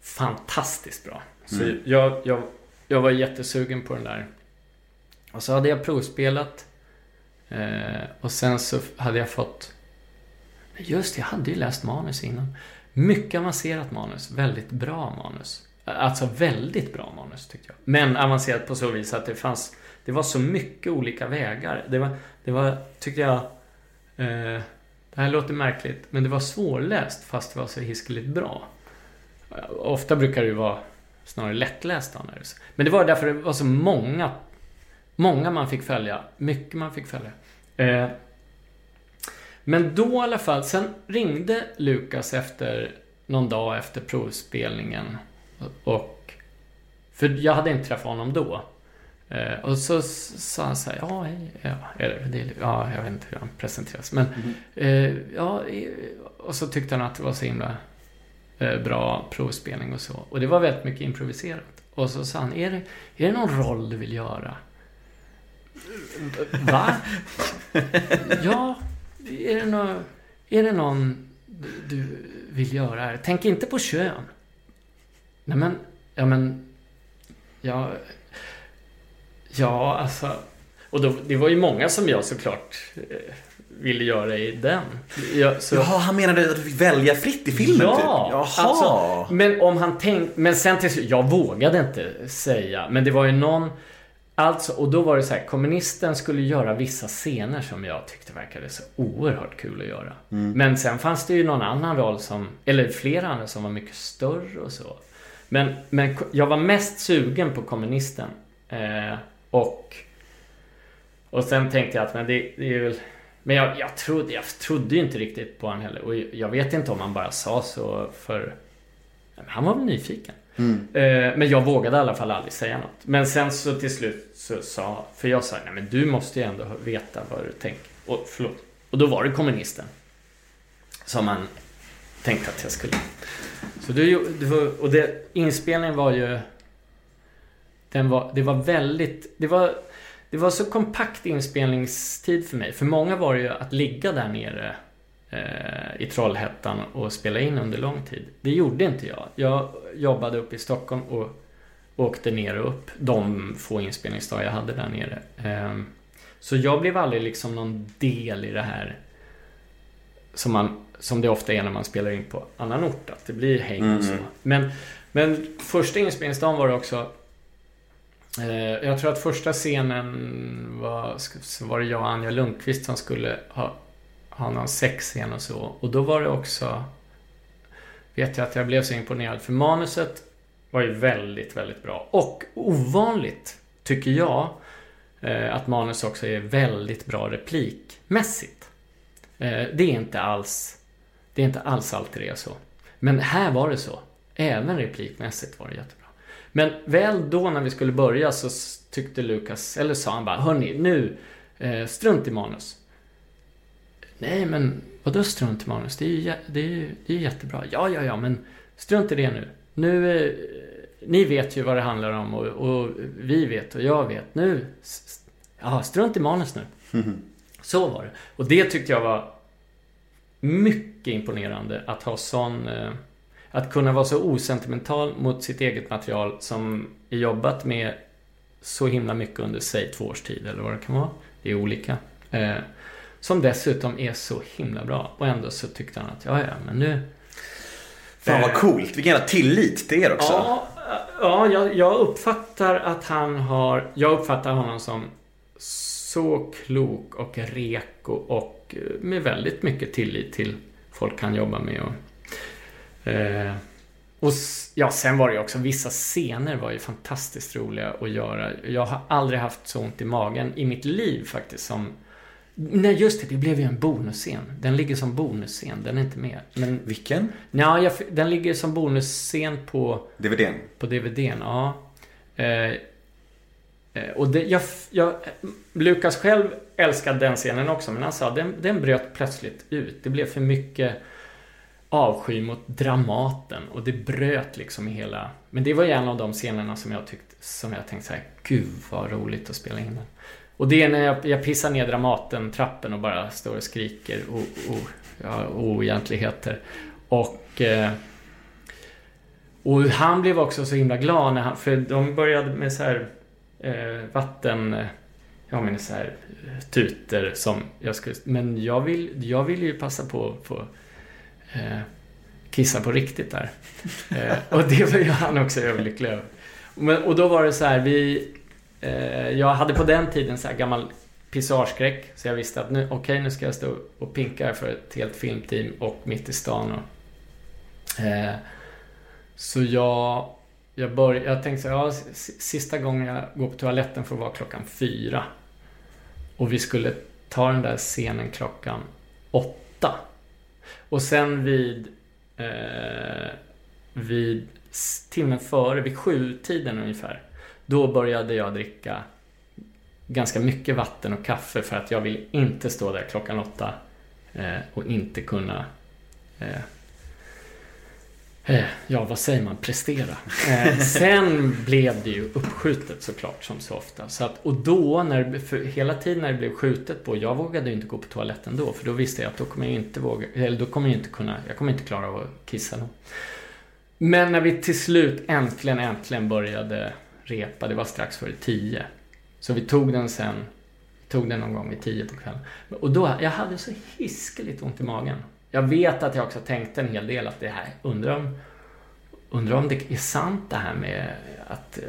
C: fantastiskt bra. Så jag, jag, jag var jättesugen på den där. Och så hade jag provspelat. Eh, och sen så hade jag fått Just jag hade ju läst manus innan. Mycket avancerat manus. Väldigt bra manus. Alltså väldigt bra manus tyckte jag. Men avancerat på så vis att det fanns... Det var så mycket olika vägar. Det var, det var tyckte jag... Eh, det här låter märkligt, men det var svårläst fast det var så hiskeligt bra. Ofta brukar det ju vara snarare lättläst annars. Men det var därför det var så många... Många man fick följa. Mycket man fick följa. Eh, men då i alla fall, sen ringde Lukas efter någon dag efter provspelningen. Och... För jag hade inte träffat honom då. Eh, och så sa han så här, ja, hej, ja, är det, ja, jag vet inte hur han presenteras. Men, eh, ja, och så tyckte han att det var så himla eh, bra provspelning och så. Och det var väldigt mycket improviserat. Och så sa han, är det, är det någon roll du vill göra? Va? Ja, är det, nå, är det någon du, du vill göra här? Tänk inte på kön. Nej men, ja men, ja, ja alltså. Och då, det var ju många som jag såklart eh, ville göra i den. Jag, så,
A: Jaha, han menade att du fick välja fritt i filmen
C: Ja,
A: typ? Jaha.
C: alltså, men om han tänkte, men sen till jag vågade inte säga, men det var ju någon, alltså, och då var det så här, kommunisten skulle göra vissa scener som jag tyckte verkade så oerhört kul att göra. Men sen fanns det ju någon annan roll som, eller flera andra som var mycket större och så. Men, men jag var mest sugen på kommunisten. Eh, och, och sen tänkte jag att men det, det är väl men jag, jag, trodde, jag trodde ju inte riktigt på honom heller. Och jag vet inte om han bara sa så för... Han var väl nyfiken. Eh, men jag vågade i alla fall aldrig säga något. Men sen så till slut så sa... För jag sa, nej men du måste ju ändå veta vad du tänker. Och, förlåt. Och då var det kommunisten. Som han tänkte att jag skulle... Så det var, och det, inspelningen var ju... Den var, det var väldigt... Det var, det var så kompakt inspelningstid för mig. För många var det ju att ligga där nere eh, i Trollhättan och spela in under lång tid. Det gjorde inte jag. Jag jobbade uppe i Stockholm och åkte ner och upp de få inspelningsdagar jag hade där nere. Eh, så jag blev aldrig liksom någon del i det här som, man, som det ofta är när man spelar in på annan ort. Att det blir häng och så. Men, men första inspelningsdagen var det också Eh, jag tror att första scenen var, var det jag och Anja Lundqvist som skulle ha, ha någon sexscen och så. Och då var det också, vet jag att jag blev så imponerad. För manuset var ju väldigt, väldigt bra. Och ovanligt, tycker jag, eh, att manus också är väldigt bra replikmässigt. Eh, det är inte alls Det är inte alls alltid det är så. Men här var det så. Även replikmässigt var det jättebra. Men väl då när vi skulle börja så tyckte Lukas, eller sa han bara Hörni, nu, eh, strunt i manus. Nej, men vadå strunt i manus? Det är ju, det är ju, det är jättebra. Ja, ja, ja, men strunt i det nu. Nu, eh, ni vet ju vad det handlar om och, och vi vet och jag vet. Nu, ja, strunt i manus nu. Så var det. Och det tyckte jag var mycket imponerande att ha sån... Eh, att kunna vara så osentimental mot sitt eget material som är jobbat med så himla mycket under, säg två års tid eller vad det kan vara. Det är olika. Eh, som dessutom är så himla bra. Och ändå så tyckte han att, ja, ja, men nu...
A: Fan vad coolt. Vilken jävla tillit till er också.
C: Ja, ja jag, jag uppfattar att han har... Jag uppfattar honom som så klok och reko och eh, med väldigt mycket tillit till folk han jobbar med. Och, eh, och ja, sen var det ju också vissa scener var ju fantastiskt roliga att göra. Jag har aldrig haft så ont i magen i mitt liv faktiskt som... Nej, just det. Det blev ju en bonusscen. Den ligger som bonusscen. Den är inte med. Men
A: Vilken?
C: Ja, jag, den ligger som bonusscen på,
A: DVDn.
C: på DVDn. Ja. Eh, eh, och det, jag, jag, Lukas själv älskade den scenen också, men han sa den, den bröt plötsligt ut. Det blev för mycket avsky mot Dramaten och det bröt liksom i hela... Men det var ju en av de scenerna som jag tyckte, som jag tänkte så här, gud vad roligt att spela in den. Och det är när jag, jag pissar ner Dramaten-trappen och bara står och skriker och, och, ja, oegentligheter. Och... Eh, och han blev också så himla glad när han, för de började med så här eh, vatten, eh, ja men så här eh, tuter som jag skulle, men jag vill, jag vill ju passa på att få eh, kissa på riktigt där. Eh, och det var ju han också överlycklig över. Men, och då var det så här, vi, eh, jag hade på den tiden så här gammal pissoarskräck, så jag visste att nu, okej nu ska jag stå och pinka för ett helt filmteam och mitt i stan och eh, så jag, jag börj, jag tänkte så här, ja, s- sista gången jag går på toaletten får vara klockan fyra. Och vi skulle ta den där scenen klockan åtta. Och sen vid, eh, vid timmen före, vid sjutiden ungefär, då började jag dricka ganska mycket vatten och kaffe för att jag vill inte stå där klockan åtta eh, och inte kunna Eh, Eh, ja, vad säger man? Prestera. Eh, sen blev det ju uppskjutet såklart, som så ofta. Så att, och då, när, för hela tiden när det blev skjutet på, jag vågade ju inte gå på toaletten då, för då visste jag att då kommer jag inte våga, eller då kommer jag inte kunna, jag kommer inte klara av att kissa då. Men när vi till slut äntligen, äntligen började repa, det var strax före tio. Så vi tog den sen, tog den någon gång vid tio på kvällen. Och då, jag hade så hiskeligt ont i magen. Jag vet att jag också tänkte en hel del att det här, undrar om, undrar om det är sant det här med att eh,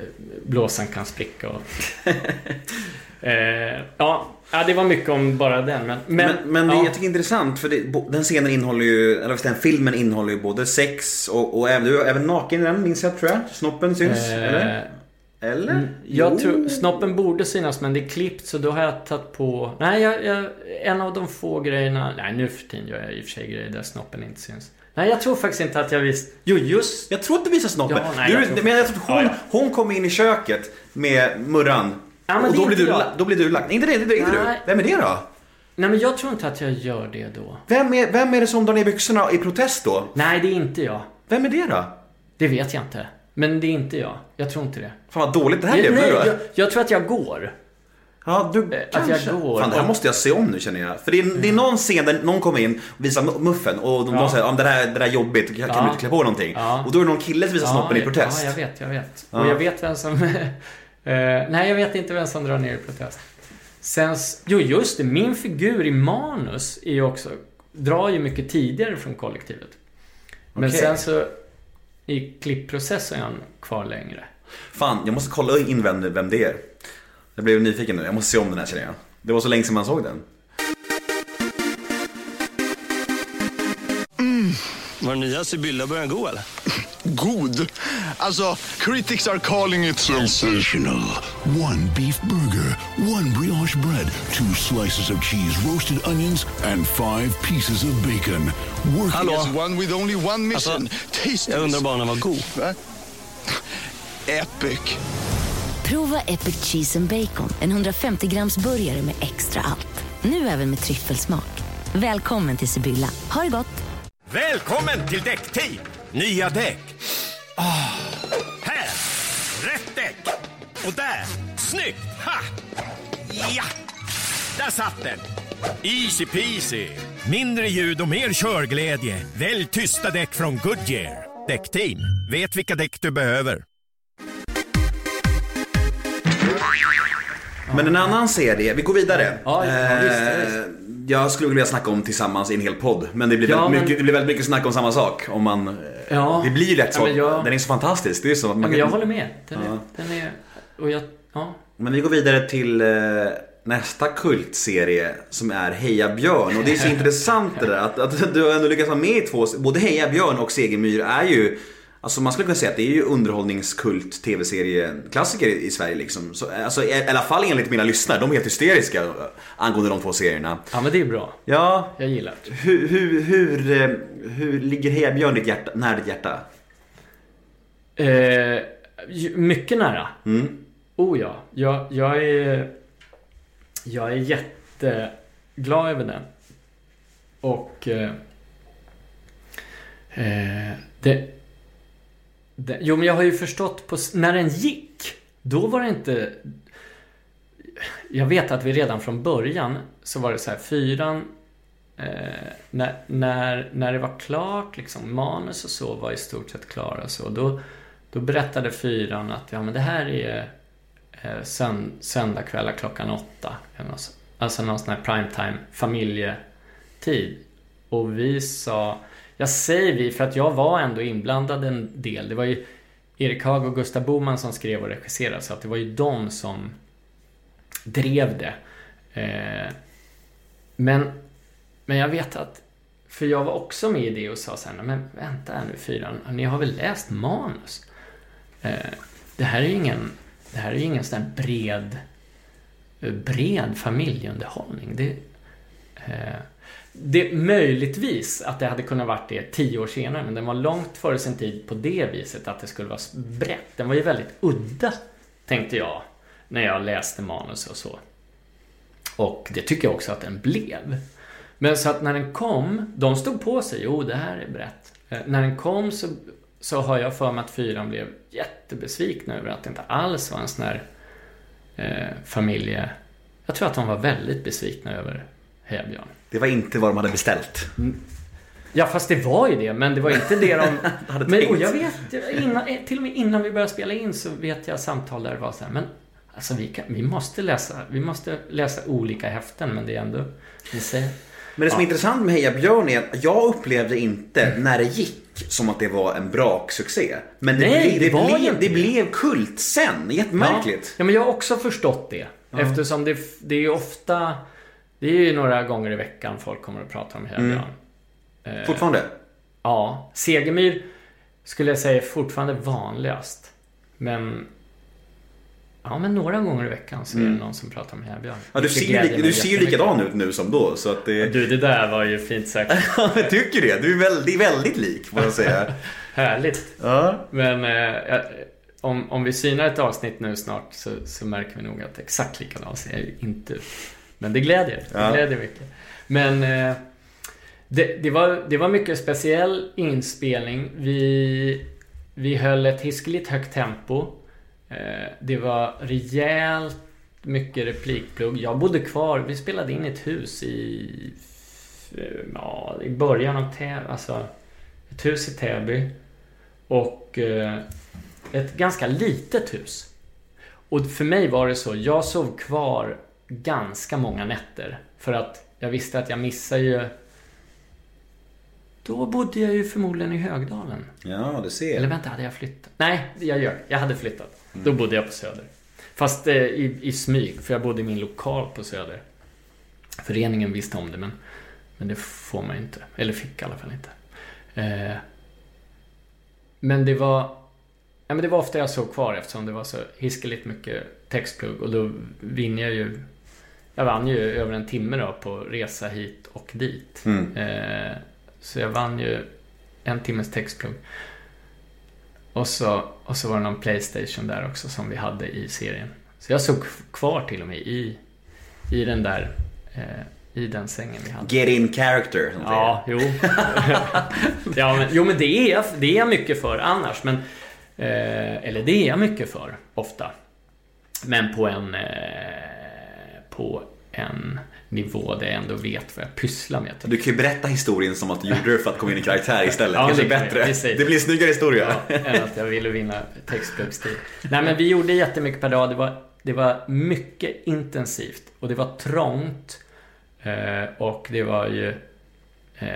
C: blåsan kan spricka och... eh, ja, ja, det var mycket om bara den, men...
A: Men, men, det
C: ja.
A: jag tycker det är intressant för det, den scenen innehåller ju, eller den filmen innehåller ju både sex och, och även, du även naken i den minns jag tror jag. Snoppen syns,
C: Eh,
A: eller? Eller?
C: Mm, Jag tror, snoppen borde synas men det är klippt så då har jag tagit på... Nej, jag, jag, en av de få grejerna... Nej, nu för tiden gör jag i och för sig grejer där snoppen inte syns. Nej, jag tror faktiskt inte att jag visst... Jo, just...
A: Jag tror att du visar snoppen.
C: Ja, nej,
A: du,
C: jag tror-
A: men jag tror att hon,
C: Ja, ja.
A: hon kommer in i köket med Murran.
C: Ja, men
A: och
C: det
A: då blir,
C: inte
A: du,
C: jag.
A: då blir du lagt. Inte det, det är inte du. Vem är det då?
C: Nej, men jag tror inte att jag gör det då.
A: Vem är, vem är det som drar ner byxorna i protest då?
C: Nej, det är inte jag.
A: Vem är det då?
C: Det vet jag inte. Men det är inte jag. Jag tror inte det.
A: Fan vad dåligt det här blev nu
C: jag, jag tror att jag går.
A: Ja, du
C: att
A: kanske.
C: jag går.
A: Fan, det här måste jag se om nu känner jag. För det är, det är någon scen där någon kommer in och visar mu- muffen och de,
C: Ja.
A: de säger att det, där- det där är jobbigt, kan,
C: Ja.
A: du inte klä på någonting?
C: Ja.
A: Och då är det någon kille som visar snoppen i protest.
C: Ja, jag vet, jag vet.
A: Ja.
C: Och jag vet vem som... eh, nej, jag vet inte vem som drar ner i protest. Sen... Jo, just det. Min figur i manus är ju också... Drar ju mycket tidigare från kollektivet. Men
A: Okej.
C: sen så... I klippprocessen är han kvar längre.
A: Fan, jag måste kolla in vem, vem det är. Jag blev nyfiken nu, jag måste se om den här känner jag. Det var så länge sedan man såg den.
E: Var den nya Sibylla börjar gå eller? god. Alltså, critics are calling it sensational.
F: One beef burger, one brioche bread, two slices of cheese, roasted onions, and five pieces of bacon. Working
E: Hallå?
F: as
E: one with only one mission. Taste
G: Jag undrar bara om den var god.
E: Va? Epic.
H: Prova Epic Cheese and Bacon, en 150 grams burgare med extra allt. Nu även med tryffelsmak. Välkommen till Sibylla. Ha det gott!
I: Välkommen till Däckteam! Nya däck. Oh. här! Rätt däck. Och där! Snyggt! Ha! Ja! Där satt den! Easy peasy. Mindre ljud och mer körglädje. Välj tysta däck från Goodyear. Däckteam. Vet vilka däck du behöver.
A: Men en annan serie, vi går vidare.
C: Ja, ja, visst, ja, visst.
A: Eh, Jag skulle vilja snacka om tillsammans i en hel podd. Men det blir,
C: Ja,
A: väldigt,
C: men-
A: mycket, det blir väldigt mycket snack om samma sak. Om man, eh,
C: Ja.
A: Det blir ju lätt så.
C: Ja, jag-
A: Den är så fantastisk. Det är så att
C: Ja,
A: man
C: men jag
A: kan,
C: håller med. Den är, den är och jag, ja.
A: Men vi går vidare till eh, nästa kultserie som är Heja Björn. Och det är så intressant det där att, att du har ändå lyckats vara med i två, både Heja Björn och Segemyhr är ju Alltså man skulle kunna säga att det är ju underhållningskult tv-serieklassiker i Sverige liksom. Så, alltså, i, I alla fall enligt mina lyssnare, de är helt hysteriska angående de två serierna.
C: ja, men det är bra.
A: Ja,
C: Jag gillar det.
A: hur, hur, hur, eh, hur ligger Heja Björn ditt hjärta, nära ditt hjärta?
C: Eh, mycket nära.
A: Mm.
C: Oh ja. Jag, jag är... Jag är jätteglad över den. Och... Eh, eh, det, det... Jo, men jag har ju förstått på... När den gick, då var det inte... Jag vet att vi redan från början så var det så här, fyran... Eh, när, när, när det var klart, liksom, manus och så var i stort sett klara och så, då, då berättade fyran att ja, men det här är eh, sönd söndagkvällar klockan åtta. Alltså någon sån här primetime familjetid. Och vi sa, jag säger vi för att jag var ändå inblandad en del. Det var ju Erik Haag och Gustav Boman som skrev och regisserade så att det var ju de som drev det. Eh, men, men jag vet att, för jag var också med i det och sa så här, men vänta här nu fyran, ni har väl läst manus? Eh, det här är ju ingen, det här är ingen sån här bred, eh, bred familjeunderhållning. Det, eh, det möjligtvis att det hade kunnat varit det tio år senare, men den var långt före sin tid på det viset att det skulle vara brett. Den var ju väldigt udda, tänkte jag, när jag läste manus och så. Och det tycker jag också att den blev. Men så att när den kom, de stod på sig, jo det här är brett. Eh, när den kom så, så har jag för mig att fyran blev jättebesvikna över att det inte alls var en sån här eh, familje... Jag tror att de var väldigt besvikna över Heja Björn.
A: Det var inte vad de hade beställt.
C: Ja, fast det var ju det, men det var inte det de...
A: Hade
C: men,
A: tänkt.
C: och jag vet, innan, eh, till och med innan vi började spela in så vet jag samtal där det var så här, men alltså vi, kan, vi måste läsa, vi måste läsa olika häften, men det är ändå, vi säger,
A: Men det som är intressant med Heja Björn är att jag upplevde inte när det gick som att det var en braksuccé. Men det,
C: Nej,
A: blev,
C: det
A: det, blev,
C: inte
A: det
C: det.
A: blev kult sen. Jättemärkligt.
C: Ja, ja, men jag har också förstått det. Eftersom det, det är ofta... Det är ju några gånger i veckan folk kommer att prata om Heja
A: Mm.
C: Eh,
A: Fortfarande.
C: Ja. Segemyhr skulle jag säga är fortfarande vanligast. Men... Ja, men några gånger i veckan så är det någon som pratar om Heja Björn.
A: Mm. Ja, du ser,
C: mig
A: du ser ju likadan ut nu som då. Så att det...
C: Du, det där var ju fint sagt.
A: jag tycker det. Du är väldigt, väldigt lik får jag säga.
C: Härligt.
A: Ja.
C: Men eh, om, om vi synar ett avsnitt nu snart så, så märker vi nog att exakt likadan ser jag ju inte ut. Men det glädjer. Det
A: Ja.
C: glädjer mycket. Men eh, det, det, var, det var mycket speciell inspelning. Vi, vi höll ett hiskeligt högt tempo. Eh, det var rejält mycket replikplugg. Jag bodde kvar. Vi spelade in ett hus i, ja, i början av Täby. Alltså, ett hus i Täby. Och eh, ett ganska litet hus. Och för mig var det så, jag sov kvar ganska många nätter. För att jag visste att jag missade ju... Då bodde jag ju förmodligen i Högdalen.
A: ja, du ser.
C: Eller vänta, hade jag flyttat? Nej, jag gör. Jag hade flyttat. Då bodde jag på Söder. Fast eh, i, i smyg, för jag bodde i min lokal på Söder. Föreningen visste om det, men, men det får man ju inte. Eller fick i alla fall inte. Eh, men det var... Ja, men det var ofta jag såg kvar eftersom det var så hiskeligt mycket textplugg. Och då vinner jag ju... Jag vann ju över en timme då på resa hit och dit.
A: Mm.
C: Eh, så jag vann ju en timmes textplugg. Och så, och så var det någon Playstation där också som vi hade i serien. Så jag såg kvar till och med i, i den där... Eh, I den sängen vi hade.
A: Get in character. som
C: Ja, jo. ja, men, jo, men det är, jag, det är jag mycket för annars. Men, eh, eller det är jag mycket för, ofta. Men på en, eh, på en nivå där jag ändå vet vad jag pysslar med.
A: säger. Du kan ju berätta historien som att du gjorde det för att komma in i karaktär istället.
C: Ja,
A: Kanske
C: det
A: bättre.
C: Säger-
A: Det blir en snyggare historia.
C: Ja, än att jag ville vinna textbokstid. Nej, men vi gjorde jättemycket per dag. Det var, det var mycket intensivt. Och det var trångt. Eh, och det var ju eh,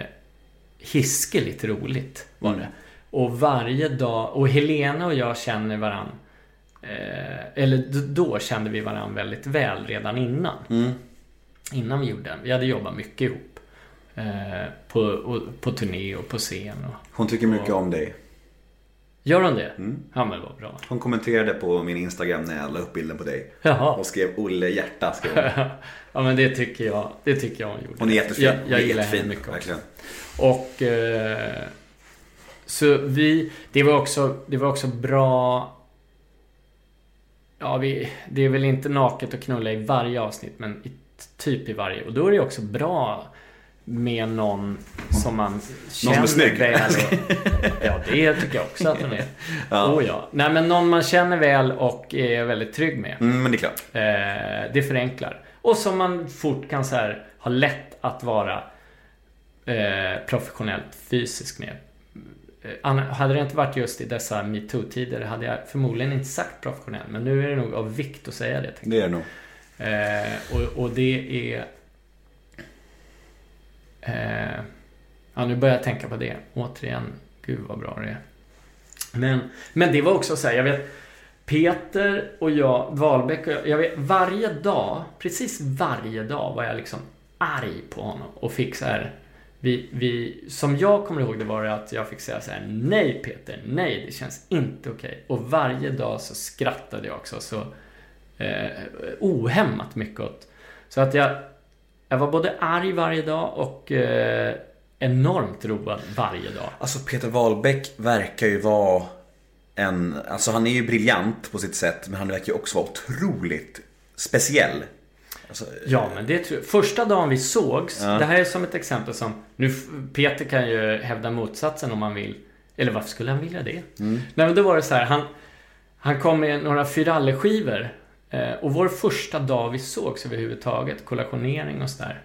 C: hiskeligt roligt. Var det. Och varje dag... Och Helena och jag känner varann. Eh, eller då kände vi varann väldigt väl redan innan. Innan vi gjorde den. Vi hade jobbat mycket ihop. Eh, på, och, på turné och på scen. Och,
A: Hon tycker mycket om dig.
C: Gör hon det? Ja, men vad bra.
A: Hon kommenterade på min Instagram när jag la upp bilden på dig.
C: Jaha.
A: Och skrev Olle hjärta. Skrev hon.
C: ja, men det tycker jag, det tycker jag hon gjorde.
A: Hon är jättefin.
C: Jag, jag
A: är
C: gillar
A: jättefin,
C: henne mycket också.
A: Verkligen.
C: Och... Eh, så vi... Det var också, det var också bra... Ja, vi, det är väl inte naket att knulla i varje avsnitt, men i, typ i varje. Och då är det också bra med någon som man känner
A: är snygg.
C: väl. Och, ja, det tycker jag också att hon är.
A: Ja.
C: Oh, ja. Nej, men någon man känner väl och är väldigt trygg med.
A: Mm, men det är klart.
C: Eh, det förenklar. Och som man fort kan så här, ha lätt att vara eh, professionellt fysisk med. Eh, hade det inte varit just i dessa metoo-tider hade jag förmodligen inte sagt professionell. Men nu är det nog av vikt att säga det.
A: Det är det nog.
C: Eh, och, och det är... Eh, ja, nu börjar jag tänka på det. Återigen, gud vad bra det är. Men, men det var också så här, jag vet Peter och jag, Wahlbeck och jag, jag vet, varje dag, precis varje dag var jag liksom arg på honom och fick så här vi, vi, som jag kommer ihåg det var det att jag fick säga så här Nej Peter, nej det känns inte okej. Och varje dag så skrattade jag också så eh, ohämmat mycket åt. Så att jag, jag var både arg varje dag och eh, enormt road varje dag.
A: Alltså Peter Wahlbeck verkar ju vara en, alltså han är ju briljant på sitt sätt men han verkar ju också vara otroligt speciell. Alltså,
C: Ja, men det tror jag. Första dagen vi sågs, det här är som ett exempel som... Nu, Peter kan ju hävda motsatsen om han vill. Eller varför skulle han vilja det? Nej, men då var det så här, han, han kom med några Fyralle-skivor. Eh, och vår första dag vi sågs överhuvudtaget, kollationering och sådär.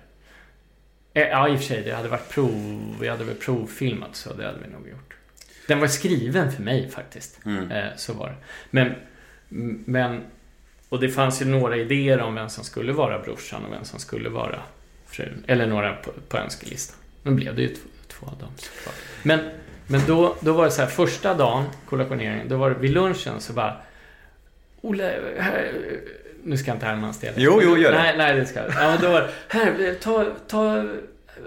C: Eh, ja, i och för sig, det hade varit prov, vi hade väl provfilmat så det hade vi nog gjort. Den var skriven för mig faktiskt. Eh, så var det. Men, men och det fanns ju några idéer om vem som skulle vara brorsan och vem som skulle vara frun. Eller några på, på önskelistan. Nu blev det ju två, två av dem såklart. Men, men då, då var det så här, första dagen, kollationeringen, då var det vid lunchen så bara Olle, här, nu ska jag inte härma hans del.
A: Jo, jo, gör det.
C: Nej, nej, det ska jag. Ja, då var det, här, ta, ta...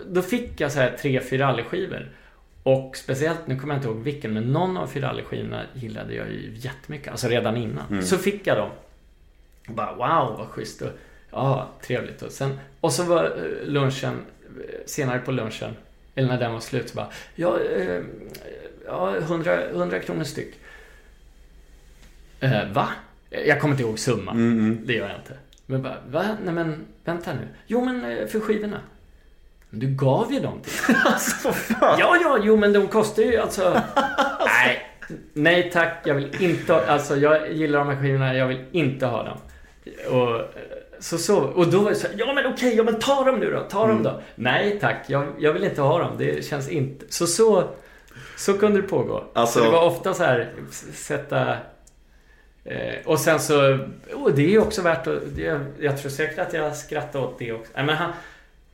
C: Då fick jag så här tre Fyralli-skivor. Och speciellt, nu kommer jag inte ihåg vilken, men någon av Fyralli-skivorna gillade jag ju jättemycket. Alltså redan innan.
A: Mm.
C: Så fick jag dem. Och bara wow, vad schysst. Och, ja, trevligt. Och, sen, och så var eh, lunchen, eh, senare på lunchen, eller när den var slut, så bara ja, eh, ja 100, 100 kronor styck. Eh, va? Jag kommer inte ihåg summan. Det gör jag inte. Men bara, va? Nej men, vänta nu. Jo men eh, för skivorna. Men du gav ju dem till mig. Ja, ja, jo men de kostar ju alltså... Nej, nej tack. Jag vill inte ha, Alltså jag gillar de här skivorna. Jag vill inte ha dem. Och, eh, så, så, och då var det så här, ja men okej, ja men ta dem nu då. Ta dem då. Nej tack, jag, jag vill inte ha dem. Det känns inte... Så så, så kunde det pågå.
A: Alltså-
C: Så det var ofta så här, sätta... Eh, och sen så, och det är ju också värt att, det, jag tror säkert att jag skrattar åt det också. Nej, men han,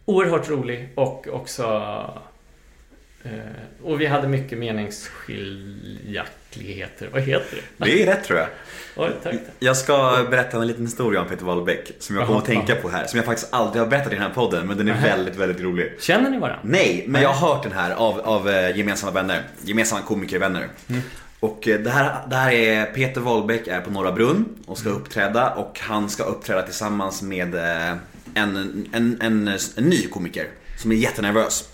C: oerhört rolig och också... Eh, och vi hade mycket meningsskiljaktigheter. Vad heter det?
A: det är rätt tror jag.
C: Oj, tack. tack.
A: Jag ska berätta en liten historia om Peter Wahlbeck som jag kommer att tänka på här. Som jag faktiskt aldrig har berättat i den här podden men den är väldigt, väldigt rolig.
C: Känner ni varandra?
A: Nej, men jag har hört den här av, av eh, gemensamma vänner. Gemensamma komikervänner. Och eh, det här, det här är Peter Wahlbeck är på Norra Brunn och ska uppträda och han ska uppträda tillsammans med eh, en, en, en, en ny komiker som är jättenervös.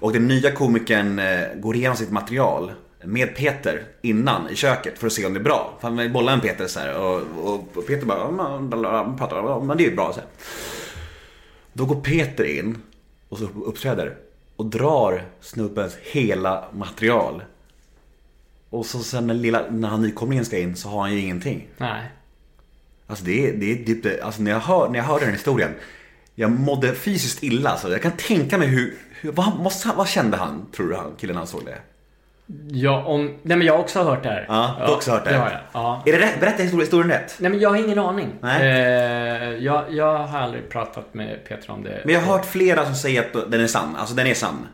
A: Och den nya komikern går igenom sitt material med Peter innan i köket för att se om det är bra. För han bollar en Peter så här och, och, Peter bara, "Ja, men, bla, bla, bla, pratar, "Ja, men det är ju bra så här. Då går Peter in och så uppträder och drar snubbens hela material. Och så sen när, lilla, när han nykomlingen ska in så har han ju ingenting.
C: Nej.
A: Alltså det är, det är typ det, alltså när jag, hör, när jag hör den historien. Jag mådde fysiskt illa alltså. Jag kan tänka mig hur, hur vad, måste, vad kände han, tror du han, killen han såg det?
C: Ja, om... Nej men jag har också hört det här.
A: Ja, du har också hört det?
C: Har jag. Ja.
A: Är det rätt? Berätta historien rätt.
C: Nej men jag har ingen aning.
A: Nej.
C: Eh, jag, jag har aldrig pratat med Peter om det.
A: Men jag har hört flera som säger att den är sann. Alltså den är sann.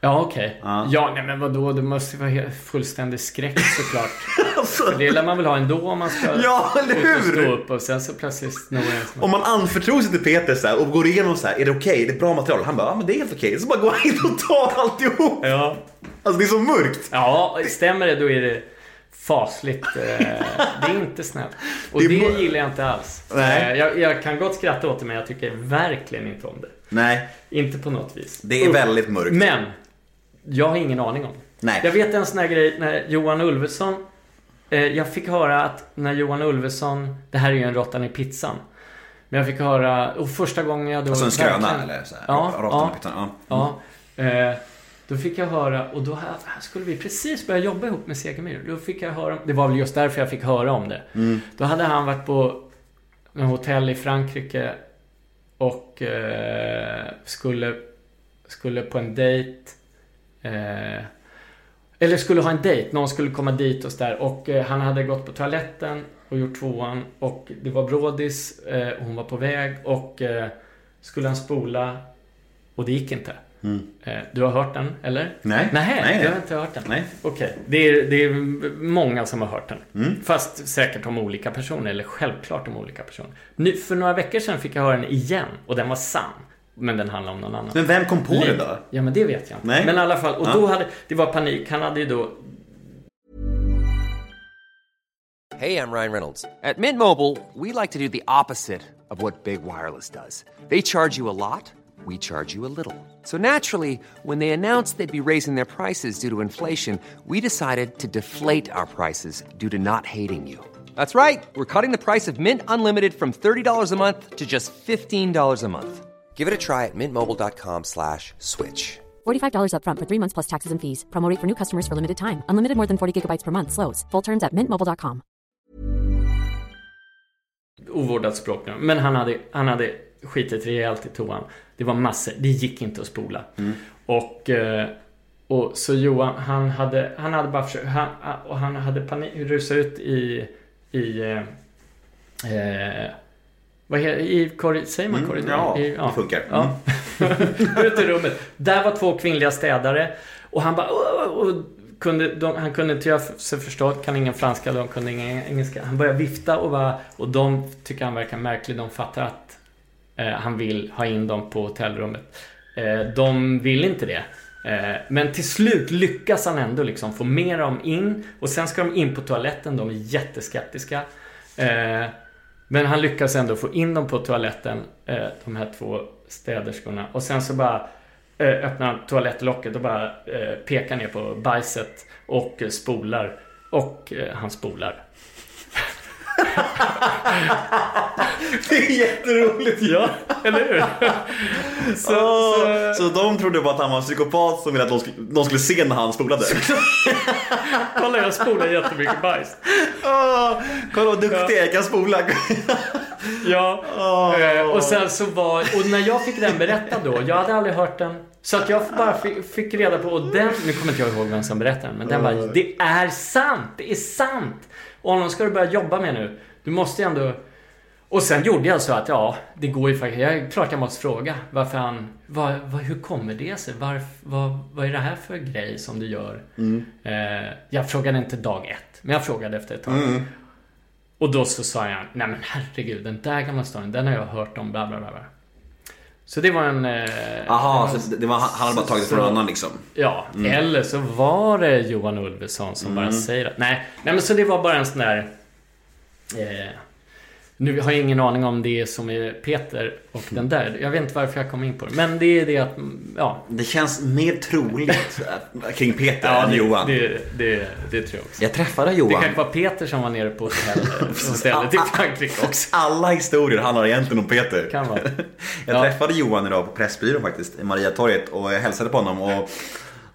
C: Ja, okej.
A: Ja.
C: Ja. nej men vadå? Det måste vara fullständig skräck såklart.
A: Alltså,
C: För det lär man väl ha ändå om man ska
A: Ja, eller hur?
C: stå upp och sen så plötsligt snor.
A: Om man anförtror sig till Peter så här, och går igenom så här, är det okej? Är det bra material? Han bara, ja men det är helt okej. Så bara går han in och tar alltihop.
C: Ja.
A: Alltså det är så mörkt.
C: Ja, stämmer det då är det fasligt. Eh, det är inte snällt. Och
A: Det
C: det,
A: är
C: gillar jag inte alls.
A: Nej.
C: Eh, jag, jag kan gott skratta åt det men jag tycker verkligen inte om det.
A: Nej,
C: Inte på något vis.
A: det är väldigt mörkt.
C: Men, jag har ingen aning om.
A: Nej.
C: Jag vet en sån här grej när Johan Ulveson eh, Jag fick höra att när Johan Ulveson Det här är ju en råttan i pizzan Men jag fick höra och första gången jag då
A: Alltså en skröna eller så här,
C: Ja,
A: råttan i pizzan, ja.
C: Ja. Eh, då fick jag höra och då här, här skulle vi precis börja jobba ihop med Segemyhr. Då fick jag höra Det var väl just därför jag fick höra om det.
A: Mm.
C: Då hade han varit på en hotell i Frankrike och eh, skulle, skulle på en dejt. Eh, eller skulle ha en dejt. Någon skulle komma dit och så där. Och eh, han hade gått på toaletten och gjort tvåan. Och det var brådis. Eh, hon var på väg. Och skulle han spola. Och det gick inte. Eh, du har hört den, eller?
A: Mm. Nej.
C: Nej,
A: Nej, nej.
C: har inte hört den?
A: Nej.
C: Okej. Det, är, det är många som har hört den.
A: Mm.
C: Fast säkert om olika personer, eller självklart om olika personer. Nu, för några veckor sedan fick jag höra den igen. Och den var sann. Men den handlar om någon annan.
A: Men vem kom på det då?
C: Ja, men det vet jag inte.
A: Nej.
C: Men i alla fall, och
A: Ja.
C: då hade, det var panik. Han hade ju då
G: Hey, I'm Ryan Reynolds. At Mint Mobile, we like to do the opposite of what Big Wireless does. They charge you a lot, we charge you a little. So naturally, when they announced they'd be raising their prices due to inflation, we decided to deflate our prices due to not hating you. That's right. We're cutting the price of Mint Unlimited from $30 a month to just $15 a month. Give it a try at mintmobile.com slash switch.
J: $45 upfront for three months plus taxes and fees. Promo rate for new customers for limited time. Unlimited more than 40 gigabytes per month. Slows. Full terms at mintmobile.com.
C: ovårdat språk nu. Men han hade, han hade skitit rejält i toan. Det var massor. Det gick inte att spola. Och, eh, och så Johan, han hade, han hade bara försökt, han, och han hade panik, rusat ut i, i, eh, eh, vad heter i korri, säger man
A: Mm,
C: korridor?
A: ja,
C: I,
A: det funkar.
C: Ja. ut i rummet. Där var två kvinnliga städare. Och han bara, och kunde, de, han kunde inte göra sig förstådd, kan ingen franska, de kunde ingen engelska. Han började vifta och bara, och de tycker han verkar märklig. De fattar att eh, han vill ha in dem på hotellrummet. Eh, de vill inte det. Eh, men till slut lyckas han ändå liksom få med dem in. Och sen ska de in på toaletten. De är jätteskeptiska. Men han lyckas ändå få in dem på toaletten, eh, de här två städerskorna. Och sen så bara eh, öppnar han toalettlocket och bara eh, pekar ner på bajset och eh, spolar. Och eh, han spolar.
A: Det är jätteroligt.
C: Ja, eller hur? så,
A: Så, så de trodde bara att han var en psykopat som ville att de skulle, de skulle se när han spolade.
C: kolla jag spolar jättemycket bajs.
A: Åh, kolla vad duktig jag är, kan spola.
C: Ja, eh, och sen så var, och när jag fick den berättad då, jag hade aldrig hört den. Så att jag bara fick, fick reda på, och den, nu kommer inte jag ihåg vem som berättade den, men den var, det är sant, det är sant! Och honom ska du börja jobba med nu. Du måste ju ändå... Och sen gjorde jag så att, ja, det går ju faktiskt, jag, klart jag måste fråga varför han, vad, vad, hur kommer det sig? Varf, vad, vad är det här för grej som du gör? Eh, jag frågade inte dag ett, men jag frågade efter ett tag. Och då så sa jag, nej men herregud, den där gamla storyn, den har jag hört om, bla bla bla. Så det var en... eh,
A: Aha,
C: en-
A: så det var, han hade bara tagit det från någon annan liksom.
C: Ja, eller så var det Johan Ulveson som bara säger att... Nej, nej, men så det var bara en sån där... Eh, nu har jag ingen aning om det som är Peter och den där. Jag vet inte varför jag kom in på det. Men det är det att... Ja,
A: Det känns mer troligt kring Peter
C: ja
A: än
C: det,
A: Johan.
C: Det, det, det tror jag också.
A: Jag träffade
C: Det
A: Johan.
C: kanske var Peter som var nere på hotell, hotellet i Frankrike också.
A: Alla historier handlar egentligen om Peter.
C: Kan vara.
A: Jag
C: Ja.
A: träffade Johan idag på Pressbyrån faktiskt, i Mariatorget och jag hälsade på honom och,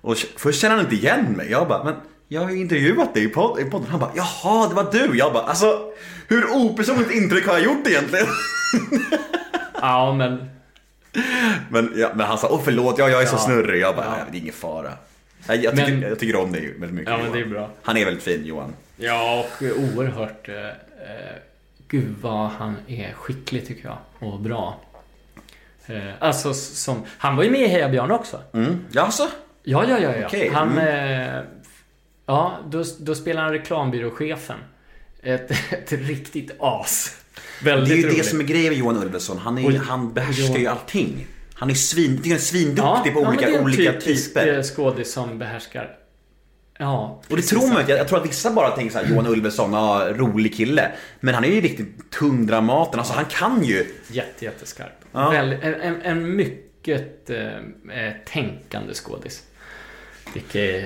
A: och först kände han inte igen mig. Jag bara, men jag har ju intervjuat dig i podden. Han bara, jaha det var du. Jag bara, alltså hur opersonligt intryck har jag gjort egentligen?
C: Ja, men...
A: Men, ja, men han sa, åh förlåt, ja, jag är så
C: Ja.
A: snurrig. Jag bara,
C: Ja.
A: "Nej, det är ingen fara. Jag, jag, tycker,
C: Men-
A: jag tycker om dig väldigt mycket
C: Ja, men det är bra.
A: Han är väldigt fin Johan.
C: Ja, och oerhört... Eh, eh, gud vad han är skicklig tycker jag. Och bra. Eh, alltså som... Han var ju med i Heja Björn också.
A: Mm. Jaså?
C: Ja, ja, ja. ja.
A: Okej,
C: Han...
A: mm.
C: Eh, ja, då, då spelar han reklambyråchefen. Ett, ett riktigt as. Väldigt
A: Det är ju
C: roligt.
A: det som är grejen med Johan Ulveson. Han, är,
C: Och-
A: han behärskar
C: Johan-
A: ju allting. Han är svin, han är svinduktig på
C: ja,
A: olika,
C: men det är en
A: olika
C: typisk,
A: typer.
C: eh, skådis som behärskar... Ja,
A: Och det tror man inte. Jag, jag tror att vissa bara tänker så här, Johan Ulveson, ja, rolig kille. Men han är ju riktigt tung Dramaten. Alltså han kan ju.
C: Jätte, jätteskarp.
A: Ja.
C: Väl, en, en, en mycket eh, eh, tänkande skådis. Vilket är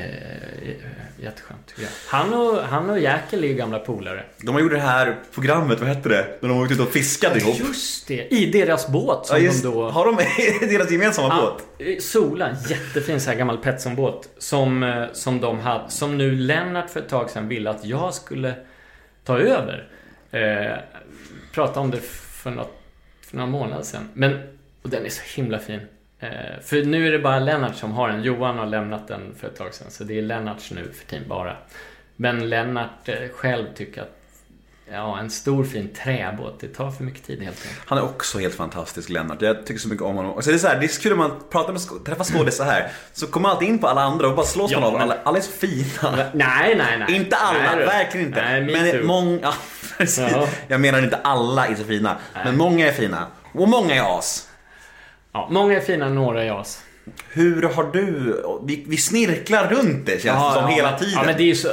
C: eh, jätteskönt tycker jag. Han och, han och Jäkel är ju gamla polare.
A: De har gjort det här programmet, vad hette det? När de åkte ut och fiskade ihop.
C: Just det, i deras båt som
A: Ja, just,
C: de då...
A: Har de deras gemensamma båt?
C: Ja, eh, Sola, jättefin så här gammal Petson-båt. Som, eh, som de hade, som nu Lennart för ett tag sedan ville att jag skulle ta över. Eh, prata om det för, något, för några månader sedan. Men, och den är så himla fin. Eh, för nu är det bara Lennart som har den. Johan har lämnat den för ett tag sedan. Så det är Lennarts nu för tiden bara. Men Lennart eh, själv tycker att Ja, en stor fin träbåt. Det tar för mycket tid helt enkelt.
A: Han är också helt fantastisk, Lennart. Jag tycker så mycket om honom. Alltså, det är så här, det är så kul när man pratar med träffar skådisar här. Så kommer man alltid in på alla andra och bara slås
C: Ja,
A: man av.
C: men-
A: Alla, alla är så fina.
C: Nej, nej, nej.
A: Inte alla,
C: Nej,
A: verkligen inte.
C: Nej, me
A: men många... Ja, precis.
C: Ja.
A: Jag menar inte alla är så fina. Men många är fina. Och många är as.
C: Ja, många är fina, några är as.
A: Hur har du... Vi, vi snirklar runt det känns det som hela
C: men-
A: tiden.
C: Ja, men det är ju så,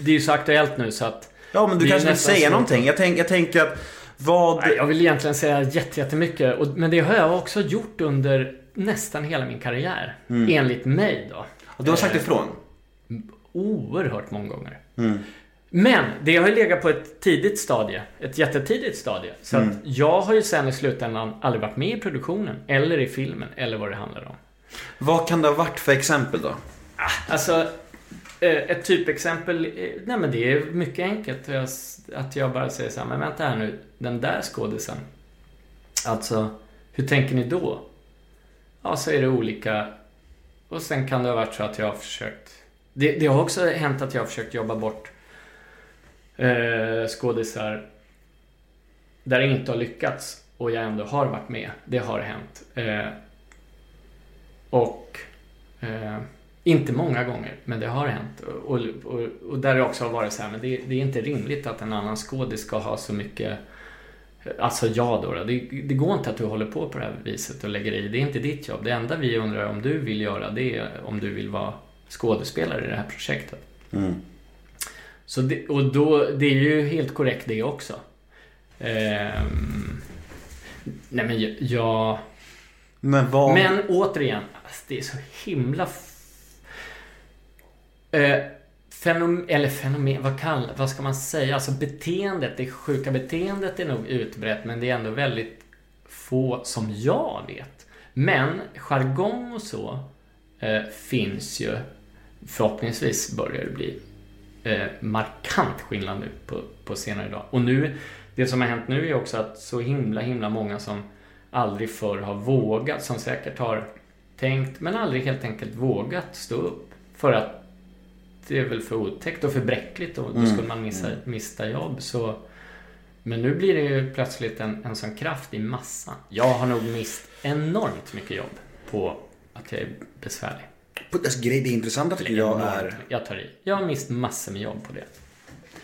C: det är så aktuellt nu så att...
A: Ja, men du kanske vill säga någonting. Jag, tänk, jag tänker att vad...
C: Nej, jag vill egentligen säga jätte- jättemycket. Och, men det har jag också gjort under nästan hela min karriär. Enligt mig då.
A: Och du har sagt
C: Eh,
A: ifrån.
C: Oerhört många gånger.
A: Mm.
C: Men det har ju legat på ett tidigt stadie. Ett jättetidigt stadie. Så
A: Mm.
C: att jag har ju sen i slutändan aldrig varit med i produktionen. Eller i filmen. Eller vad det handlar om.
A: Vad kan det ha varit för exempel då?
C: Alltså, eh, ett typexempel. eh, Nej men det är mycket enkelt. Att jag bara säger så här, men vänta här nu. Den där skådisen. Alltså, hur tänker ni då? Ja, så är det olika. Och sen kan det ha varit så att jag har försökt. Det, det har också hänt att jag har försökt jobba bort eh, skådisar där det inte har lyckats och jag ändå har varit med. Det har hänt. Eh, och eh, inte många gånger, men det har hänt. Och, och, och där det också har varit så här, men det, det är inte rimligt att en annan skådis ska ha så mycket Alltså jag då, då. Det, det går inte att du håller på på det här viset och lägger i. Det är inte ditt jobb. Det enda vi undrar om du vill göra det är om du vill vara skådespelare i det här projektet.
A: Mm.
C: Så det, och då, det är ju helt korrekt det också. Ehm, nej men jag- jag...
A: Men vad...
C: Men återigen, alltså, det är så himla... Eh, fenom, eller fenomen, vad, kall, vad ska man säga? Alltså beteendet, det sjuka beteendet är nog utbrett men det är ändå väldigt få som jag vet. Men jargong och så eh, finns ju förhoppningsvis börjar det bli eh, markant skillnad nu på, på senare dag. Och nu, det som har hänt nu är också att så himla himla många som aldrig förr har vågat, som säkert har tänkt men aldrig helt enkelt vågat stå upp. För att det är väl för otäckt och för bräckligt och då
A: Mm.
C: skulle man missa, mista jobb. Så, men nu blir det ju plötsligt en, en sån kraft i massan. Jag har nog mist enormt mycket jobb på att jag är besvärlig.
A: Alltså, grej- det intressanta tycker jag är
C: Jag tar i. Jag har mist massor med jobb på det.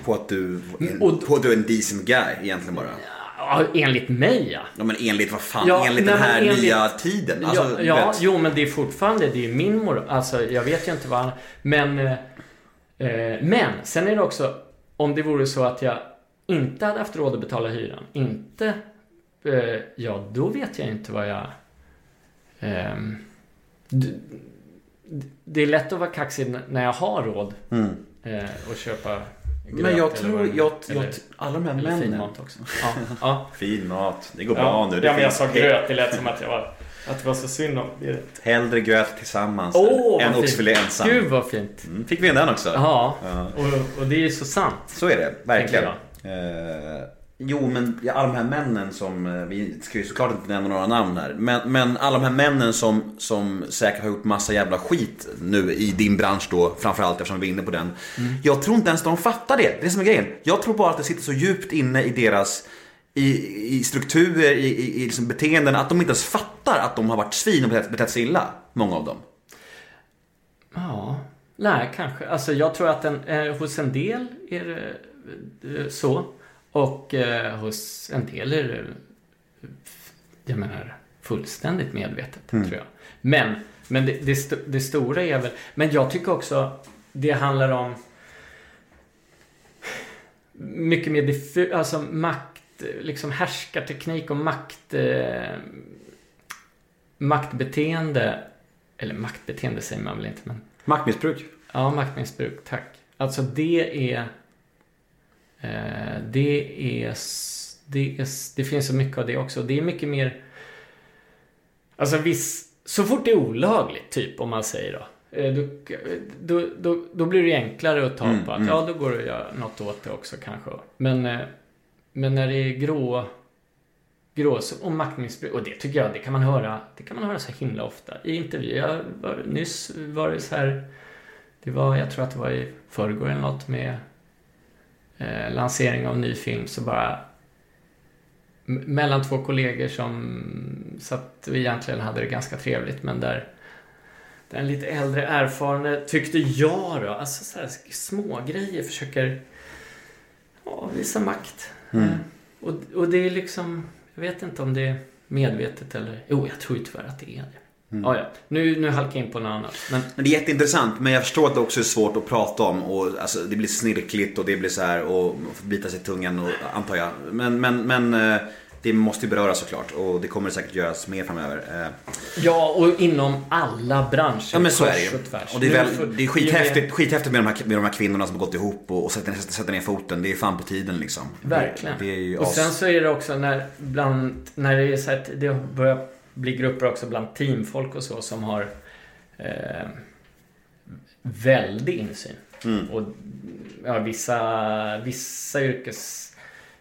A: på att du,
C: Mm, och-
A: på att du är en decent guy egentligen bara.
C: Ja, enligt mig ja.
A: Ja men enligt vad fan,
C: Ja,
A: enligt
C: nej,
A: den här
C: enligt-
A: nya tiden. Alltså,
C: ja, ja jo men det är fortfarande, det är min moral. Alltså jag vet ju inte vad han... Men... Eh, eh, men, sen är det också, om det vore så att jag inte hade haft råd att betala hyran, inte... Eh, ja, då vet jag inte vad jag... d- det är lätt att vara kaxig när jag har råd
A: Mm.
C: eh, och köpa
A: Men
C: gröt
A: jag
C: eller
A: tror,
C: det är.
A: jag,
C: Eller-
A: jag, alla de här
C: eller fin
A: männen.
C: mat också. Ja, ja.
A: Fin mat, det går
C: Ja,
A: bra nu. Det
C: ja, men jag sa gröt. Det lät som att jag var... Att det var så synd om det.
A: Hellre gröt tillsammans
C: Åh,
A: än oxfilé
C: fint.
A: ensam.
C: Gud vad fint.
A: Mm, Fick vi in den också?
C: Ja,
A: Ja.
C: och, och det är ju så sant.
A: Så är det, verkligen. Jo, men alla de här männen som, eh, vi ska ju såklart inte nämna några namn här. Men, men alla de här männen som, som säkert har gjort massa jävla skit nu i din bransch då, framförallt eftersom vi är inne på den.
C: Mm.
A: Jag tror inte ens de fattar det, det är det som är grejen. Jag tror bara att det sitter så djupt inne i deras i, i strukturer, i, i, i liksom beteenden, att de inte ens fattar att de har varit svin och betett, betett sig illa. Många av dem.
C: Ja, nej kanske. Alltså jag tror att en, eh, hos en del är det eh, så. Och eh, hos en del är det, jag menar, fullständigt medvetet,
A: Mm.
C: tror jag. Men, men det, det, st- det stora är väl, men jag tycker också det handlar om mycket mer diffu, alltså makt, liksom härskarteknik och makt, eh, maktbeteende. Eller maktbeteende säger man väl inte, men
A: Maktmissbruk.
C: Ja, maktmissbruk. Tack. Alltså det är... Eh, det är... Det, är det finns så mycket av det också. Det är mycket mer... Alltså viss... Så fort det är olagligt, typ, om man säger då. eh, Då, då, då, blir det enklare att ta
A: Mm,
C: på att
A: mm.
C: ja, då går det att göra något åt det också kanske. Men, eh, men när det är grå... Grå och maktmissbruk. Och det tycker jag, det kan man höra, det kan man höra så himla ofta. I intervjuer. Nyss var det så här... Det var, jag tror att det var i förrgår eller något med eh, lansering av ny film så bara mellan två kollegor som satt och egentligen hade det ganska trevligt men där den lite äldre erfarne tyckte jag då, alltså så här små grejer försöker ja, visa makt.
A: Mm.
C: Eh, och, och det är liksom, jag vet inte om det är medvetet eller, jo jag tror ju tyvärr att det är det.
A: Mm.
C: Ja, ja. Nu, nu halkar jag in på något annat. Men
A: Men det är jätteintressant, men jag förstår att det också är svårt att prata om och alltså, det blir snirkligt och det blir så här och man får bita sig i tungan och, antar jag. Men, men, men eh, det måste ju beröras såklart och det kommer säkert göras mer framöver. Eh,
C: Ja, och inom alla branscher.
A: Ja men så är det ju.
C: och
A: det är, väl,
C: får-
A: det är
C: i och
A: skithäftigt, skithäftigt med, de här, med de här kvinnorna som har gått ihop och, och sätter, sätter ner foten. Det är fan på tiden liksom.
C: Verkligen.
A: Det, det
C: och sen så är det också när, bland, när det är så att det börjar bli grupper också bland teamfolk och så som har eh, väldig insyn.
A: Mm.
C: Och ja, vissa, vissa yrkes...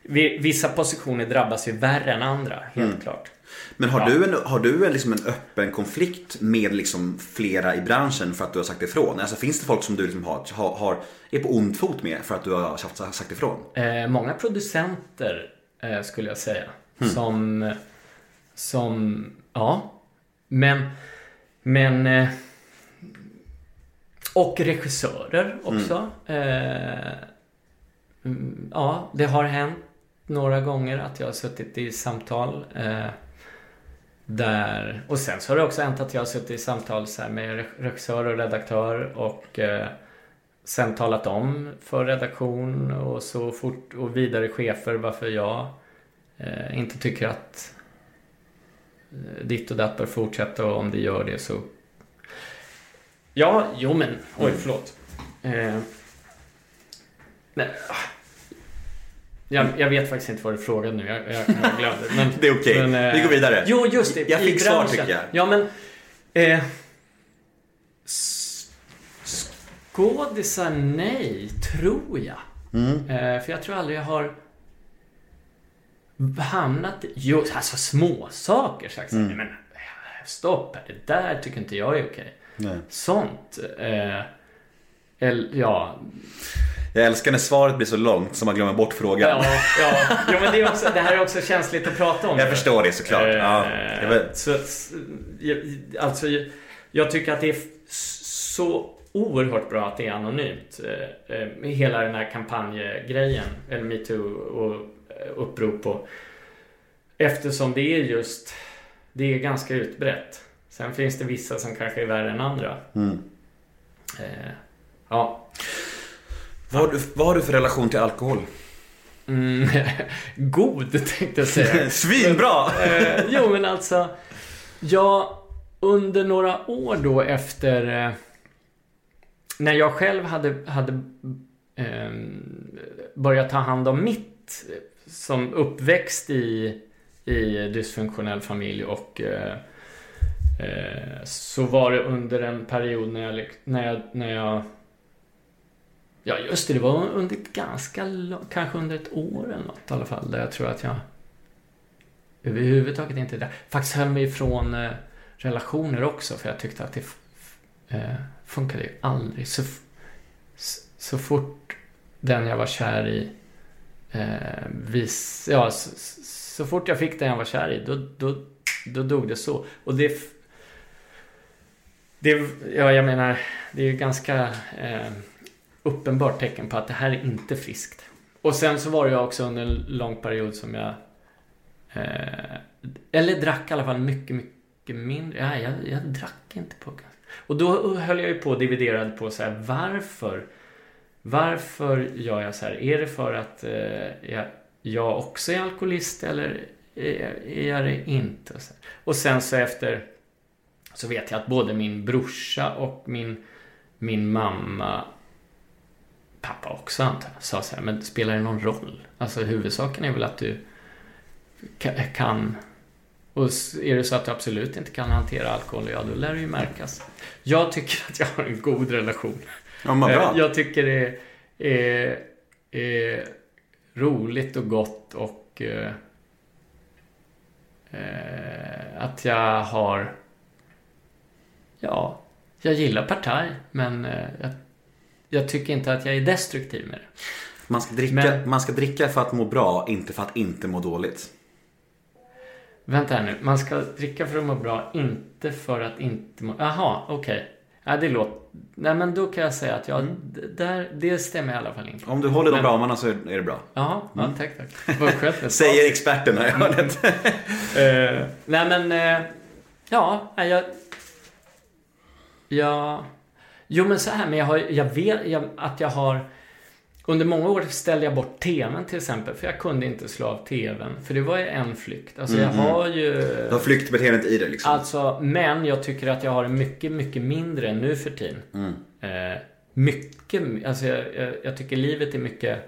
C: vi- Vissa positioner drabbas ju värre än andra, helt
A: Mm.
C: klart.
A: Men har
C: Ja.
A: du, en, har du en, liksom en öppen konflikt med liksom flera i branschen för att du har sagt ifrån? Alltså finns det folk som du liksom har, har, har, är på ond fot med för att du har sagt, sagt ifrån?
C: Eh, många producenter eh, skulle jag säga.
A: Hmm.
C: Som, som, ja. Men, men, eh, och regissörer också. Eh, mm, ja, det har hänt några gånger att jag har suttit i samtal. Eh, där, och sen så har det också hänt att jag har suttit i samtal så här med regissör och redaktör och eh, sen talat om för redaktion och så fort och vidare chefer varför jag eh, inte tycker att ditt och datt bör fortsätta och om det gör det så Ja, jo men, oj
A: Mm.
C: förlåt. Eh, nej, ah. jag, jag vet faktiskt inte vad du frågade nu, jag, jag, jag glömde. Men,
A: Det är okej.
C: men, eh,
A: Vi går vidare.
C: Jo, just det.
A: Jag fick svar, tycker jag.
C: Ja, men... Eh, skådisar, nej, tror jag.
A: Mm.
C: Eh, för jag tror aldrig jag har hamnat i... Alltså små saker sagt.
A: Mm.
C: Men eh, stopp det där tycker inte jag är okej.
A: Nej.
C: Sånt. Eh, eller, ja,
A: Jag älskar när svaret blir så långt så man glömmer bort frågan.
C: Ja, ja. Jo, men det, är också, det här är också känsligt att prata om.
A: Jag förstår det såklart. Ja,
C: Eh,
A: var-
C: så, alltså, jag- tycker att det är så oerhört bra att det är anonymt. eh, eh, Med hela den här kampanjgrejen, eller metoo och upprop och Eftersom det är just, det är ganska utbrett. Sen finns det vissa som kanske är värre än andra.
A: Mm.
C: Eh, ja.
A: Vad, har du, vad har du för relation till alkohol?
C: Mm, god tänkte jag säga.
A: Svinbra!
C: eh, jo men alltså. Jag under några år då efter eh, när jag själv hade, hade eh, börjat ta hand om mitt som uppväxt i, i dysfunktionell familj och eh, eh, så var det under en period när jag, när jag, när jag Ja just det, det var under ganska långt... kanske under ett år eller något i alla fall. Där jag tror att jag överhuvudtaget inte där. Faktiskt höll mig ifrån eh, relationer också för jag tyckte att det eh, funkade ju aldrig. Så, så fort den jag var kär i eh, vis, ja, så, så, fort jag fick den jag var kär i då, då, då dog det så. Och det det, ja, jag menar, det är ju ganska eh, uppenbart tecken på att det här är inte friskt. Och sen så var det ju också under en lång period som jag eh, eller drack i alla fall mycket, mycket mindre. Nej, jag, jag drack inte på Och då höll jag ju på och dividerade på så här, varför? Varför gör jag så här? Är det för att eh, jag, jag också är alkoholist eller är, är jag det inte? Och, så och sen så efter så vet jag att både min brorsa och min, min mamma pappa också antar jag, sa så här, men spelar det någon roll? Alltså huvudsaken är väl att du kan och är det så att du absolut inte kan hantera alkohol, ja då lär det ju märkas. Jag tycker att jag har en god relation.
A: Ja, bra.
C: Eh, jag tycker det är, är roligt och gott och eh, eh, att jag har Ja, jag gillar partaj men jag, jag, tycker inte att jag är destruktiv med det.
A: Man ska, dricka, men, man ska dricka för att må bra, inte för att inte må dåligt.
C: Vänta här nu. Man ska dricka för att må bra, inte för att inte må... Jaha, okej. Okay. Ja, det låter... Nej, men då kan jag säga att jag... Mm. Där, det stämmer i alla fall in på.
A: Om du håller de ramarna så är det bra.
C: Jaha, mm. ja, tack, tack. Vad skönt
A: Säger experterna i hörnet.
C: uh, nej, men... Uh, ja, jag... Ja... Jo, men så här, men jag, har, jag vet jag, att jag har under många år ställde jag bort TVn till exempel, för jag kunde inte slå av TVn. För det var ju en flykt. Alltså mm jag
A: mhm.
C: har ju...
A: Du har flyktbeteendet i dig liksom?
C: Alltså, men jag tycker att jag har det mycket, mycket mindre nu för tiden. Mm. Eh, mycket, alltså jag, jag, jag, tycker livet är mycket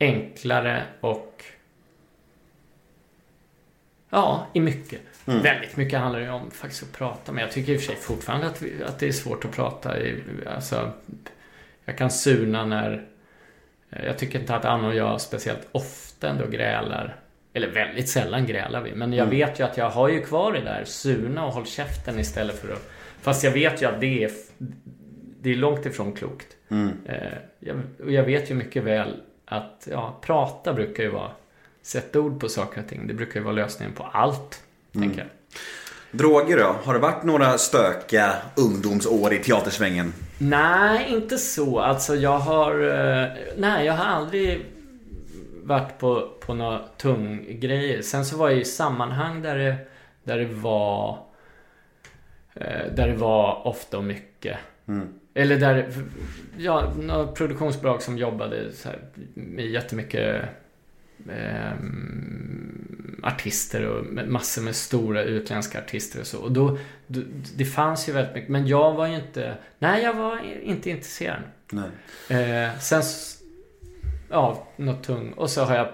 C: enklare och... Ja, i mycket. Mm. Väldigt mycket handlar det om faktiskt att prata. Men jag tycker i och för sig fortfarande att, vi, att det är svårt att prata. I, alltså, jag kan surna när... Eh, jag tycker inte att Anna och jag speciellt ofta ändå grälar. Eller väldigt sällan grälar vi. Men jag mm. vet ju att jag har ju kvar det där surna och håll käften istället för att... Fast jag vet ju att det är... Det är långt ifrån klokt. Mm. Eh, jag, och jag vet ju mycket väl att ja, prata brukar ju vara... Sätta ord på saker och ting. Det brukar ju vara lösningen på allt. Mm. Tänker jag.
A: Droger då? Har det varit några stökiga ungdomsår i teatersvängen?
C: Nej, inte så. Alltså jag har... Eh, nej, jag har aldrig varit på, på några tung grejer. Sen så var jag i sammanhang där det, där det var... Eh, där det var ofta och mycket. Mm. Eller där... Ja, några produktionsbolag som jobbade så här, med jättemycket artister och massor med stora utländska artister och så. Och då, det fanns ju väldigt mycket. Men jag var ju inte... Nej, jag var inte intresserad.
A: Nej.
C: Eh, sen... Ja, något tung. Och så har jag...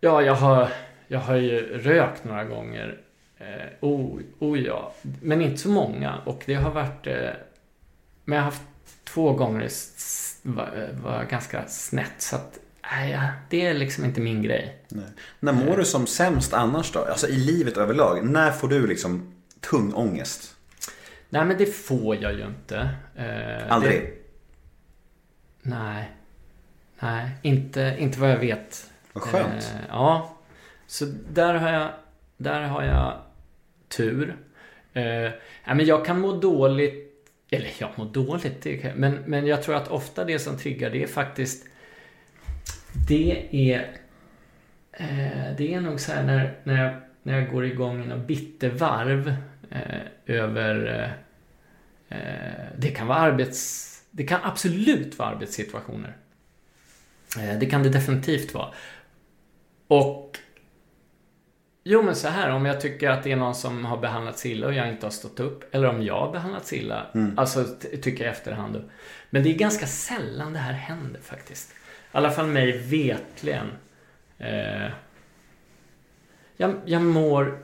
C: Ja, jag har, jag har ju rökt några gånger. Eh, oh, oh ja. Men inte så många. Och det har varit... Eh, men jag har haft två gånger var, var ganska snett. Så att Nej, det är liksom inte min grej.
A: Nej. När mår du som sämst annars då? Alltså i livet överlag. När får du liksom tung ångest?
C: Nej, men det får jag ju inte.
A: Eh, Aldrig? Det...
C: Nej. Nej, inte, inte vad jag vet.
A: Vad skönt.
C: Eh, ja. Så där har jag, där har jag tur. Eh, men jag kan må dåligt. Eller jag mår dåligt. Men, men jag tror att ofta det som triggar det är faktiskt det är Eh, det är nog så här när, när, jag, när jag går igång i något bittervarv eh, över... Eh, eh, det kan vara arbets... Det kan absolut vara arbetssituationer. Eh, det kan det definitivt vara. Och... Jo, men så här, om jag tycker att det är någon som har behandlats illa och jag inte har stått upp, eller om jag har behandlats illa, alltså t- tycker jag i efterhand. Men det är ganska sällan det här händer faktiskt. I alla fall mig vetligen. Eh, jag, jag mår...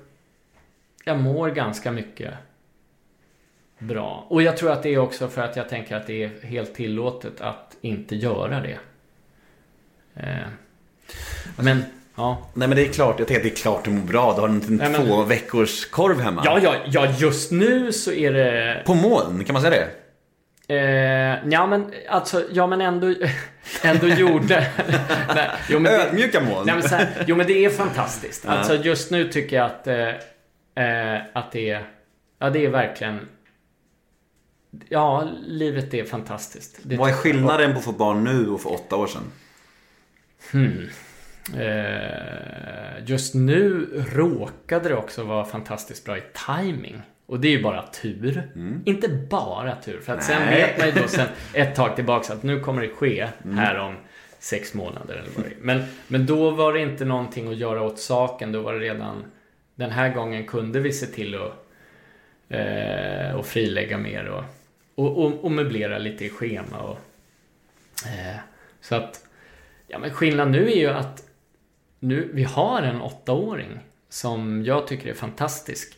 C: Jag mår ganska mycket bra. Och jag tror att det är också för att jag tänker att det är helt tillåtet att inte göra det. Eh, men, ja.
A: Nej men det är klart, jag tänker att det är klart du mår bra. Du har en liten två veckors korv hemma.
C: Ja, ja, ja, just nu så är det...
A: På moln, kan man säga det?
C: Eh, ja men alltså, ja men ändå, ändå gjorde... Nej, jo, men det-
A: Ödmjuka moln.
C: Nej, men så här, jo men det är fantastiskt.
A: Ja.
C: Alltså just nu tycker jag att, eh, eh, att det är... Ja det är verkligen... Ja, livet är fantastiskt. Det
A: Vad är skillnaden på att få barn nu och för åtta år sedan?
C: Hmm. Eh, just nu råkade det också vara fantastiskt bra i timing. Och det är ju bara tur. Inte bara tur. För att sen
A: Nej.
C: vet man ju då sen ett tag tillbaka att nu kommer det ske här om sex månader eller vad det är. Men, men då var det inte någonting att göra åt saken. Då var det redan... Den här gången kunde vi se till att eh, och frilägga mer och, och, och, och möblera lite i schema. Och, eh, så att Ja, men skillnaden nu är ju att nu, vi har en åttaåring som jag tycker är fantastisk.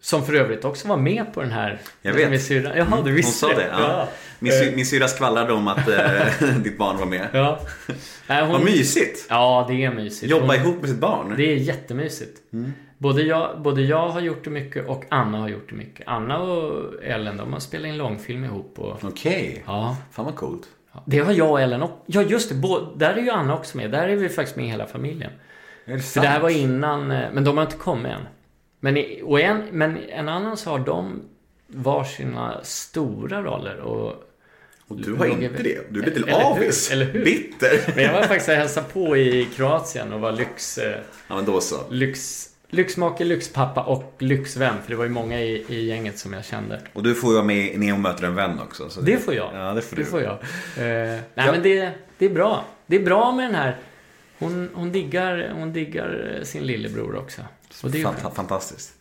C: Som för övrigt också var med på den här...
A: Jag vet.
C: Med syrran. Jaha,
A: Mm,
C: du visste
A: Hon sa det. Ja. Min, sy-
C: Eh,
A: min syrra skvallrade om att eh, ditt barn var med.
C: Ja. Nej, hon-
A: Vad mysigt.
C: Ja, det är mysigt.
A: Jobba
C: Hon-
A: ihop med sitt barn.
C: Det är jättemysigt. Både, jag, både jag har gjort det mycket och Anna har gjort det mycket. Anna och Ellen, de har spelat in långfilm ihop. Och,
A: Okej.
C: Ja.
A: Fan vad coolt.
C: Det har jag och Ellen också. Ja, just det. Där är ju Anna också med. Där är vi faktiskt med hela familjen.
A: Är det
C: För det här
A: sant?
C: var innan, eh, men de har inte kommit än. Men, i- och en, men en annan så har de varsina stora roller och...
A: Och du har inte
C: över-
A: det. Du är lite
C: Eller hur?
A: avis.
C: Eller hur?
A: Bitter.
C: Men jag var faktiskt och hälsade på i Kroatien och var lyx... eh,
A: Ja men då så.
C: Lyx... Lyxmake, lyxpappa och lyxvän. För det var ju många i, i gänget som jag kände.
A: Och du får ju vara med i Neo möter en vän också. Så
C: Det får jag.
A: Ja, det får
C: Det
A: du.
C: får jag. Eh, nej
A: Ja.
C: men det, det är bra. Det är bra med den här... Hon, hon, diggar, hon diggar eh, sin lillebror också. Och det är ju
A: Fan-
C: skönt.
A: fantastiskt.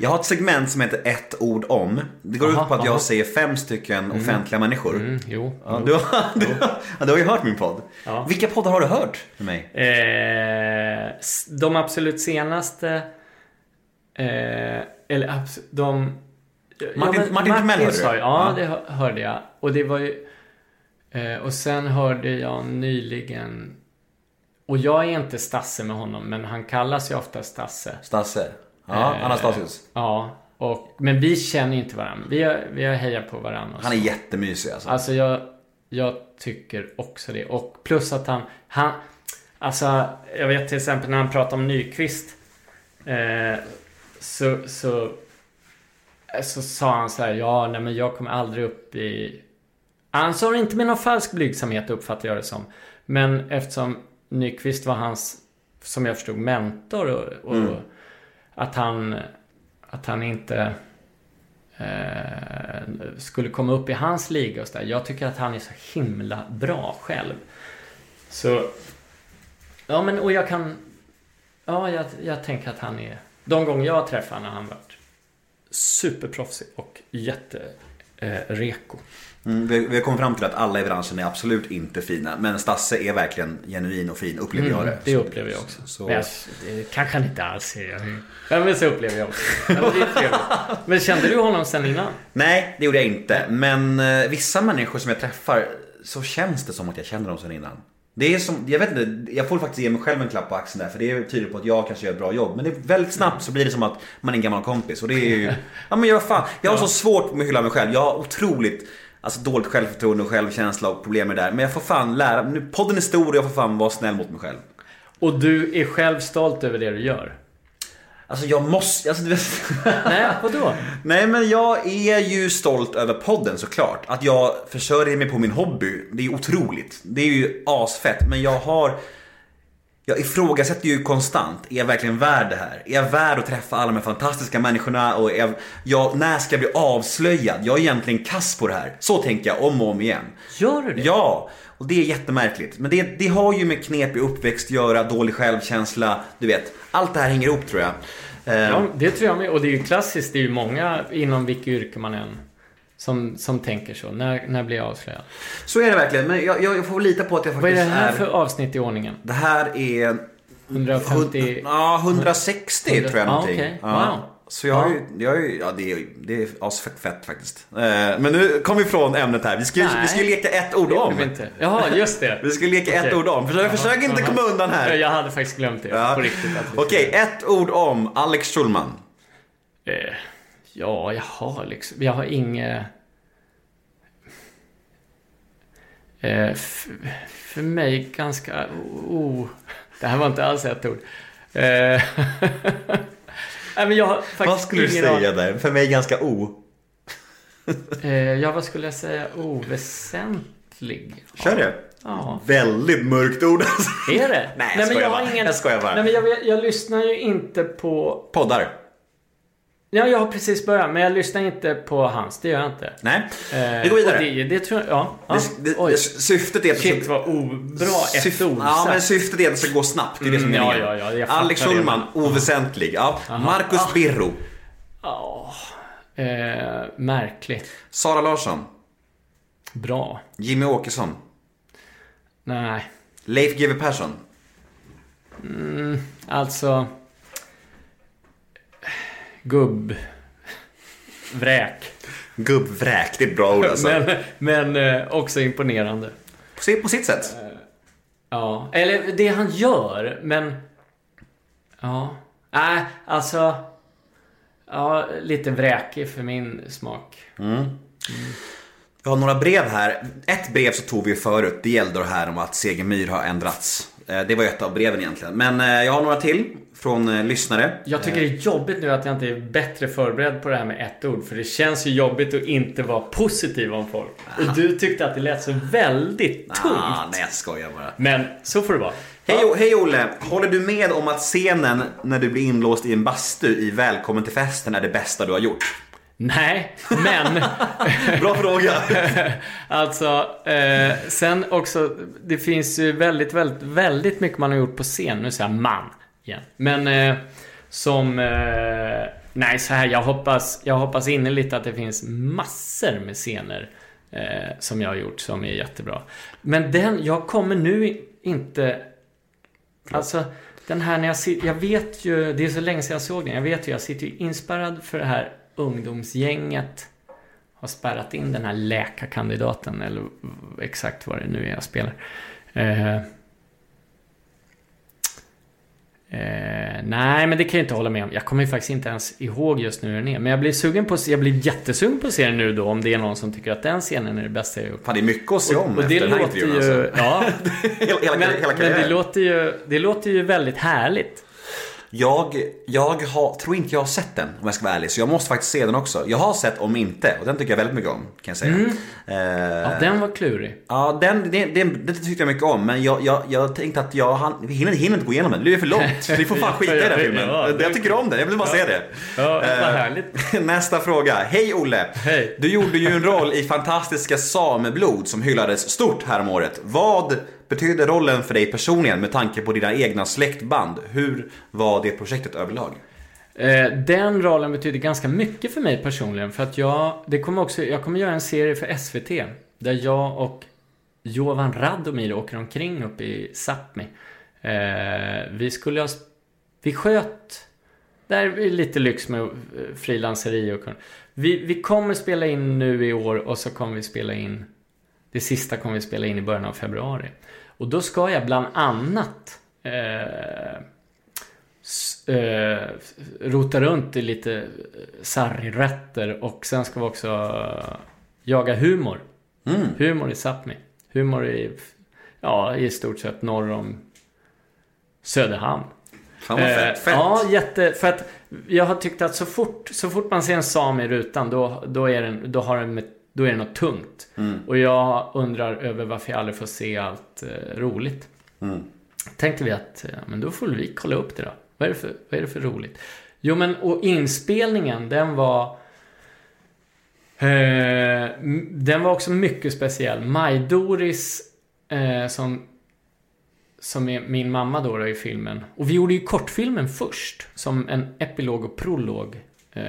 A: Jag har ett segment som heter ett ord om. Det går
C: Aha,
A: ut på att jag
C: aha.
A: säger fem stycken offentliga människor.
C: Mm, jo.
A: Ja,
C: jo.
A: du, har, du, har, ja, du har ju hört min podd.
C: Ja.
A: Vilka poddar har du hört med mig?
C: Eh, de absolut senaste... Eh, eller abs- de...
A: Martin-
C: men
A: Martin Timell hörde du?
C: jag. Ja,
A: Ja.
C: det hör- hörde jag. Och det var ju... Eh, och sen hörde jag nyligen... Och jag är inte Stasse med honom, men han kallas ju ofta Stasse.
A: Stasse? Ja,
C: Eh,
A: Anastasius.
C: Ja, och, men vi känner ju inte varandra. Vi har, vi har hejat på varandra.
A: Han är jättemysig alltså.
C: Alltså jag, jag tycker också det. Och plus att han, han... Alltså, jag vet till exempel när han pratar om Nyqvist. Eh, så, så, så sa han så här, ja, nej men jag kommer aldrig upp i... Han sa det inte med någon falsk blygsamhet uppfattar jag det som. Men eftersom Nyqvist var hans, som jag förstod, mentor och, och
A: Mm.
C: att han, att han inte eh, skulle komma upp i hans liga och så där. Jag tycker att han är så himla bra själv. Så, ja men och jag kan, ja jag, jag tänker att han är, de gånger jag träffar honom har han varit superproffsig och jätte eh, reko.
A: Mm, vi, vi har kommit fram till att alla i branschen är absolut inte fina. Men Stasse är verkligen genuin och fin, upplever jag det.
C: Mm, det upplever jag också.
A: Så,
C: Men jag, det kanske han inte alls är. Ja, men så upplever jag också. Ja, men, kände du honom sen innan?
A: Nej, det gjorde jag inte. Men eh, vissa människor som jag träffar så känns det som att jag känner dem sedan innan. Det är som, jag vet inte, jag får faktiskt ge mig själv en klapp på axeln där för det är tydligt på att jag kanske gör ett bra jobb. Men det är väldigt snabbt så blir det som att man är en gammal kompis och det är ju, ja men jag fan, jag har så svårt med att hylla mig själv. Jag har otroligt, alltså dåligt självförtroende och självkänsla och problem med det där. Men jag får fan lära, nu podden är stor och jag får fan vara snäll mot mig själv.
C: Och du är själv stolt över det du gör?
A: Alltså jag måste, alltså du
C: Nej, vadå?
A: Nej men jag är ju stolt över podden såklart. Att jag försörjer mig på min hobby, det är otroligt. Det är ju asfett. Men jag har... Jag ifrågasätter ju konstant, är jag verkligen värd det här? Är jag värd att träffa alla de här fantastiska människorna? Och jag, jag, när ska jag bli avslöjad? Jag är egentligen kass på det här. Så tänker jag om och om igen.
C: Gör du det?
A: Ja, och det är jättemärkligt. Men det, det har ju med knepig uppväxt att göra, dålig självkänsla, du vet. Allt det här hänger ihop tror jag.
C: Ja, det tror jag med. Och det är ju klassiskt. Det är ju många inom vilket yrke man än som, som tänker så. När, när blir jag avslöjad?
A: Så är det verkligen, men jag, jag får lita på att jag
C: Vad är
A: faktiskt
C: det här för avsnitt i ordningen?
A: Det här är...
C: 150?
A: Ja, 160 tror jag
C: Ja,
A: någonting.
C: okej.
A: Ja.
C: Wow.
A: Så jag har ju, jag har ju, ja det är, det är asfett fett faktiskt. Eh, Men nu kom vi ifrån ämnet här. Vi ska,
C: Nej.
A: vi ska leka ett ord om.
C: vi inte. Jaha, just det.
A: Vi ska leka ett
C: Okej.
A: ord om. Försök, försök inte komma undan här.
C: Jag hade faktiskt glömt det.
A: Ja.
C: På riktigt.
A: Okej, ett ord om Alex Schulman.
C: Eh, ja, jag har liksom... Jag har inget... Eh, för mig ganska... Oh, det här var inte alls ett ord. Eh, Nej, men jag har faktiskt
A: Vad skulle du säga
C: aning.
A: där? För mig ganska o.
C: Eh, ja, vad skulle jag säga? Oväsentlig.
A: Kör det.
C: Ja.
A: Väldigt mörkt ord alltså.
C: Är det?
A: Nej, jag
C: men jag
A: bara.
C: har ingen...
A: Jag skojar bara.
C: Nej, men jag, vet- jag lyssnar ju inte på...
A: Poddar.
C: Ja, jag har precis börjat, men jag lyssnar inte på hans. Det gör jag inte.
A: Nej.
C: Eh,
A: Vi går vidare.
C: Det, det tror jag... Ja. ja.
A: Det, det, syftet är att
C: Shit, vad obra ett ord.
A: Ja, men syftet är att det ska gå snabbt. Det är det som är
C: Mm, ja,
A: meningen.
C: ja, ja, fattar
A: Alex. Schulman, oväsentlig. Ja. Marcus
C: Ah.
A: Birro.
C: Ja. Eh, märklig.
A: Sara Larsson.
C: Bra.
A: Jimmy Åkesson.
C: Nej.
A: Leif GW Persson.
C: Alltså... Gubb... Vräk.
A: Gubbvräk, det är ett bra ord alltså.
C: Men, men eh, också imponerande.
A: Se på sitt sätt.
C: Ja. Eller det han gör, men... Ja. Nej, alltså... Ja, lite vräkig för min smak.
A: Jag har några brev här. Ett brev så tog vi förut. Det gällde det här om att Segemyhr har ändrats. Eh, Det var ett av breven egentligen. Men eh, jag har några till från eh, lyssnare.
C: Jag tycker det är jobbigt nu att jag inte är bättre förberedd på det här med ett ord. För det känns ju jobbigt att inte vara positiv om folk. Och du tyckte att det lät så väldigt tungt.
A: Ah, nej, jag skojar bara.
C: Men så får det vara.
A: Hej, hej Olle! Håller du med om att scenen när du blir inlåst i en bastu i Välkommen till festen är det bästa du har gjort?
C: Nej, men...
A: Bra fråga!
C: Alltså, eh, sen också, det finns ju väldigt, väldigt, väldigt mycket man har gjort på scen. Nu säger jag man igen. Men eh, som... Eh, nej, så här, jag hoppas, jag hoppas innerligt att det finns massor med scener eh, som jag har gjort som är jättebra. Men den, jag kommer nu inte... Alltså, den här när jag sitter... Jag vet ju, det är så länge sedan jag såg den. Jag vet ju, jag sitter ju inspärrad för det här ungdomsgänget har spärrat in den här läkarkandidaten eller exakt vad det nu är jag spelar. Eh, eh, nej, men det kan jag inte hålla med om. Jag kommer ju faktiskt inte ens ihåg just nu hur den är. Men jag blir sugen på jag blir jättesugen på att se den nu då om det är någon som tycker att den scenen är det bästa jag gjort.
A: Fan, det är mycket att se om
C: Och det
A: efter den här
C: låter ju...
A: alltså.
C: Ja,
A: hela, hela,
C: men,
A: hela
C: men det låter ju, det låter ju väldigt härligt.
A: Jag, jag har, tror inte jag har sett den om jag ska vara ärlig. Så jag måste faktiskt se den också. Jag har sett Om inte och den tycker jag väldigt mycket om. Kan jag säga. Eh,
C: Ja, den var klurig.
A: Ja, den, det, det, det tyckte jag mycket om. Men jag, jag, jag tänkte att jag han, hinner, hinner inte gå igenom den. Det blir för långt. Vi får fan skita i den filmen.
C: Ja, det-
A: jag tycker om den. Jag vill bara säga det.
C: Ja, vad
A: Eh. Nästa fråga. Hej Olle!
C: Hej.
A: Du gjorde ju en roll i fantastiska Sameblod som hyllades stort häromåret. Vad betydde rollen för dig personligen med tanke på dina egna släktband? Hur var det projektet överlag?
C: Eh, den rollen betyder ganska mycket för mig personligen. För att jag, det kommer också, jag kommer göra en serie för SVT. Där jag och Jovan Radomir åker omkring uppe i Sápmi. Eh, vi skulle ha... Vi sköt... Där är lite lyx med eh, frilanseri och... Vi, vi kommer spela in nu i år och så kommer vi spela in... Det sista kommer vi spela in i början av februari. Och då ska jag bland annat... Eh, eh, rota runt i lite eh, sargrätter och sen ska vi också eh, jaga humor. Humor i Sápmi. Humor i, ja, i stort sett norr om Söderhamn.
A: Fan vad fett.
C: Eh,
A: fett.
C: Ja, jätte... För att jag har tyckt att så fort, så fort man ser en sam i rutan då, då, är, den, då, har den, med- då är det något tungt.
A: Mm.
C: Och jag undrar över varför jag aldrig får se allt eh, roligt.
A: Mm.
C: tänkte vi att ja, men då får vi kolla upp det då. Vad är det för, vad är det för roligt? Jo men och inspelningen den var eh, Den var också mycket speciell. Maj-Doris eh, som som är min mamma då, då i filmen. Och vi gjorde ju kortfilmen först. Som en epilog och prolog eh,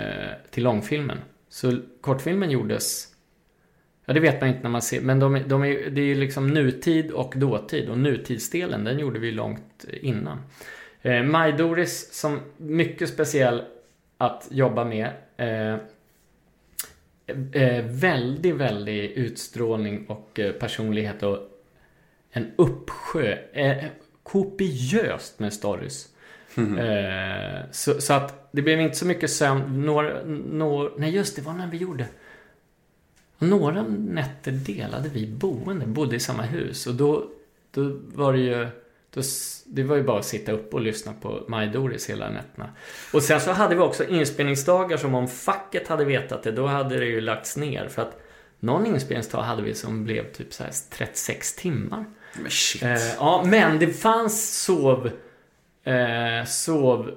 C: till långfilmen. Så kortfilmen gjordes Ja, det vet man inte när man ser, men de, de är, det är ju liksom nutid och dåtid. Och nutidsdelen, den gjorde vi långt innan. Eh, Maj-Doris, som mycket speciell att jobba med. Eh, eh, väldigt, väldigt utstrålning och eh, personlighet och en uppsjö, eh, kopiöst med stories. Eh, så, så att det blev inte så mycket sömn. Några, några, nej just det, var när vi gjorde. Några nätter delade vi boende, bodde i samma hus. Och då, då var det ju... Då, det var ju bara att sitta upp och lyssna på Maj-Doris hela nätterna. Och sen så hade vi också inspelningsdagar som om facket hade vetat det, då hade det ju lagts ner. För att någon inspelningsdag hade vi som blev typ så här 36 timmar.
A: Men shit.
C: Eh, ja, men det fanns sov... Eh, sov...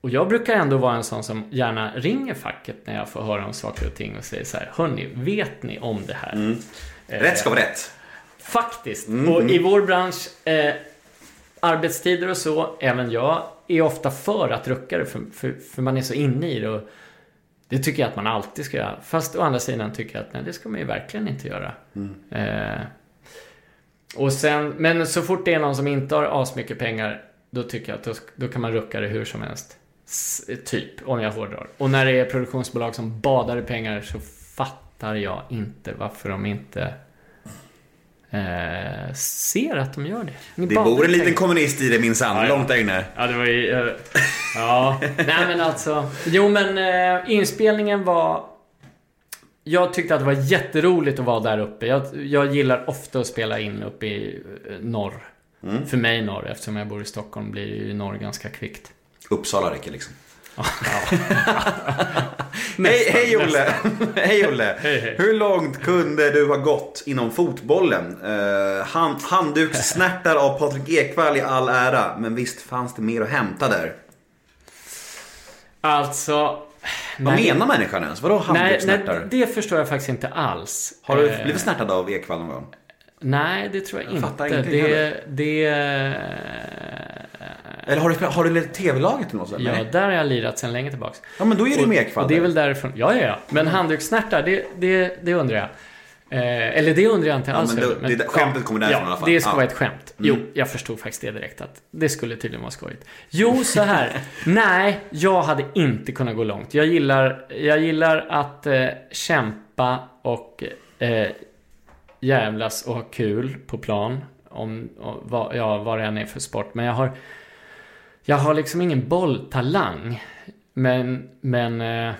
C: Och jag brukar ändå vara en sån som gärna ringer facket när jag får höra om saker och ting och säger så här. Hörni, vet ni om det här? Eh,
A: Rätt ska vara rätt.
C: Faktiskt. Och i vår bransch, eh, arbetstider och så, även jag, är ofta för att rucka det. För, för, för man är så inne i det. Och det tycker jag att man alltid ska göra. Fast å andra sidan tycker jag att nej, det ska man ju verkligen inte göra. Eh, och sen, men så fort det är någon som inte har asmycket pengar, då tycker jag att då, då kan man rucka det hur som helst. Typ, om jag hårdrar. Och när det är produktionsbolag som badar i pengar så fattar jag inte varför de inte eh, ser att de gör det. Ni
A: Det bor en liten kommunist i det minsann,
C: Ja, ja.
A: långt där inne.
C: Ja, det var ju... eh, Ja. Nej, men alltså. Jo, men eh, inspelningen var... Jag tyckte att det var jätteroligt att vara där uppe. Jag, jag gillar ofta att spela in uppe i eh, norr. För mig norr, eftersom jag bor i Stockholm blir ju norr ganska kvickt.
A: Uppsala räcker liksom. hej, hej Olle! hej Olle!
C: Hej, hej.
A: Hur långt kunde du ha gått inom fotbollen? Uh, hand, handdukssnärtar av Patrik Ekwall i all ära, men visst fanns det mer att hämta där?
C: Alltså...
A: Vad
C: nej,
A: menar människan ens? Vadå
C: nej,
A: handdukssnärtar?
C: nej, det förstår jag faktiskt inte alls.
A: Har du
C: Eh,
A: blivit snärtad av Ekwall någon gång?
C: Nej, det tror jag,
A: Jag fattar
C: inte. det, det...
A: Eller har du, har du TV-laget eller något sånt?
C: Ja, där har jag lirat sedan länge tillbaks.
A: Ja, men då är det ju
C: Och det är väl därifrån. Ja, ja, ja. Men handdukssnärtar, det, det, det undrar jag. Eh, eller det undrar jag inte alls
A: men då-
C: över,
A: det- skämtet kommer därifrån
C: ja,
A: i alla fall. Mm.
C: det ska
A: Ja.
C: vara ett skämt. Jo, jag förstod faktiskt det direkt att det skulle tydligen vara skojigt. Jo, så här. Nej, jag hade inte kunnat gå långt. Jag gillar, jag gillar att eh, kämpa och eh, jävlas och ha kul på plan. Om, om ja, vad det än är för sport. Men jag har jag har liksom ingen bolltalang. Men, men eh,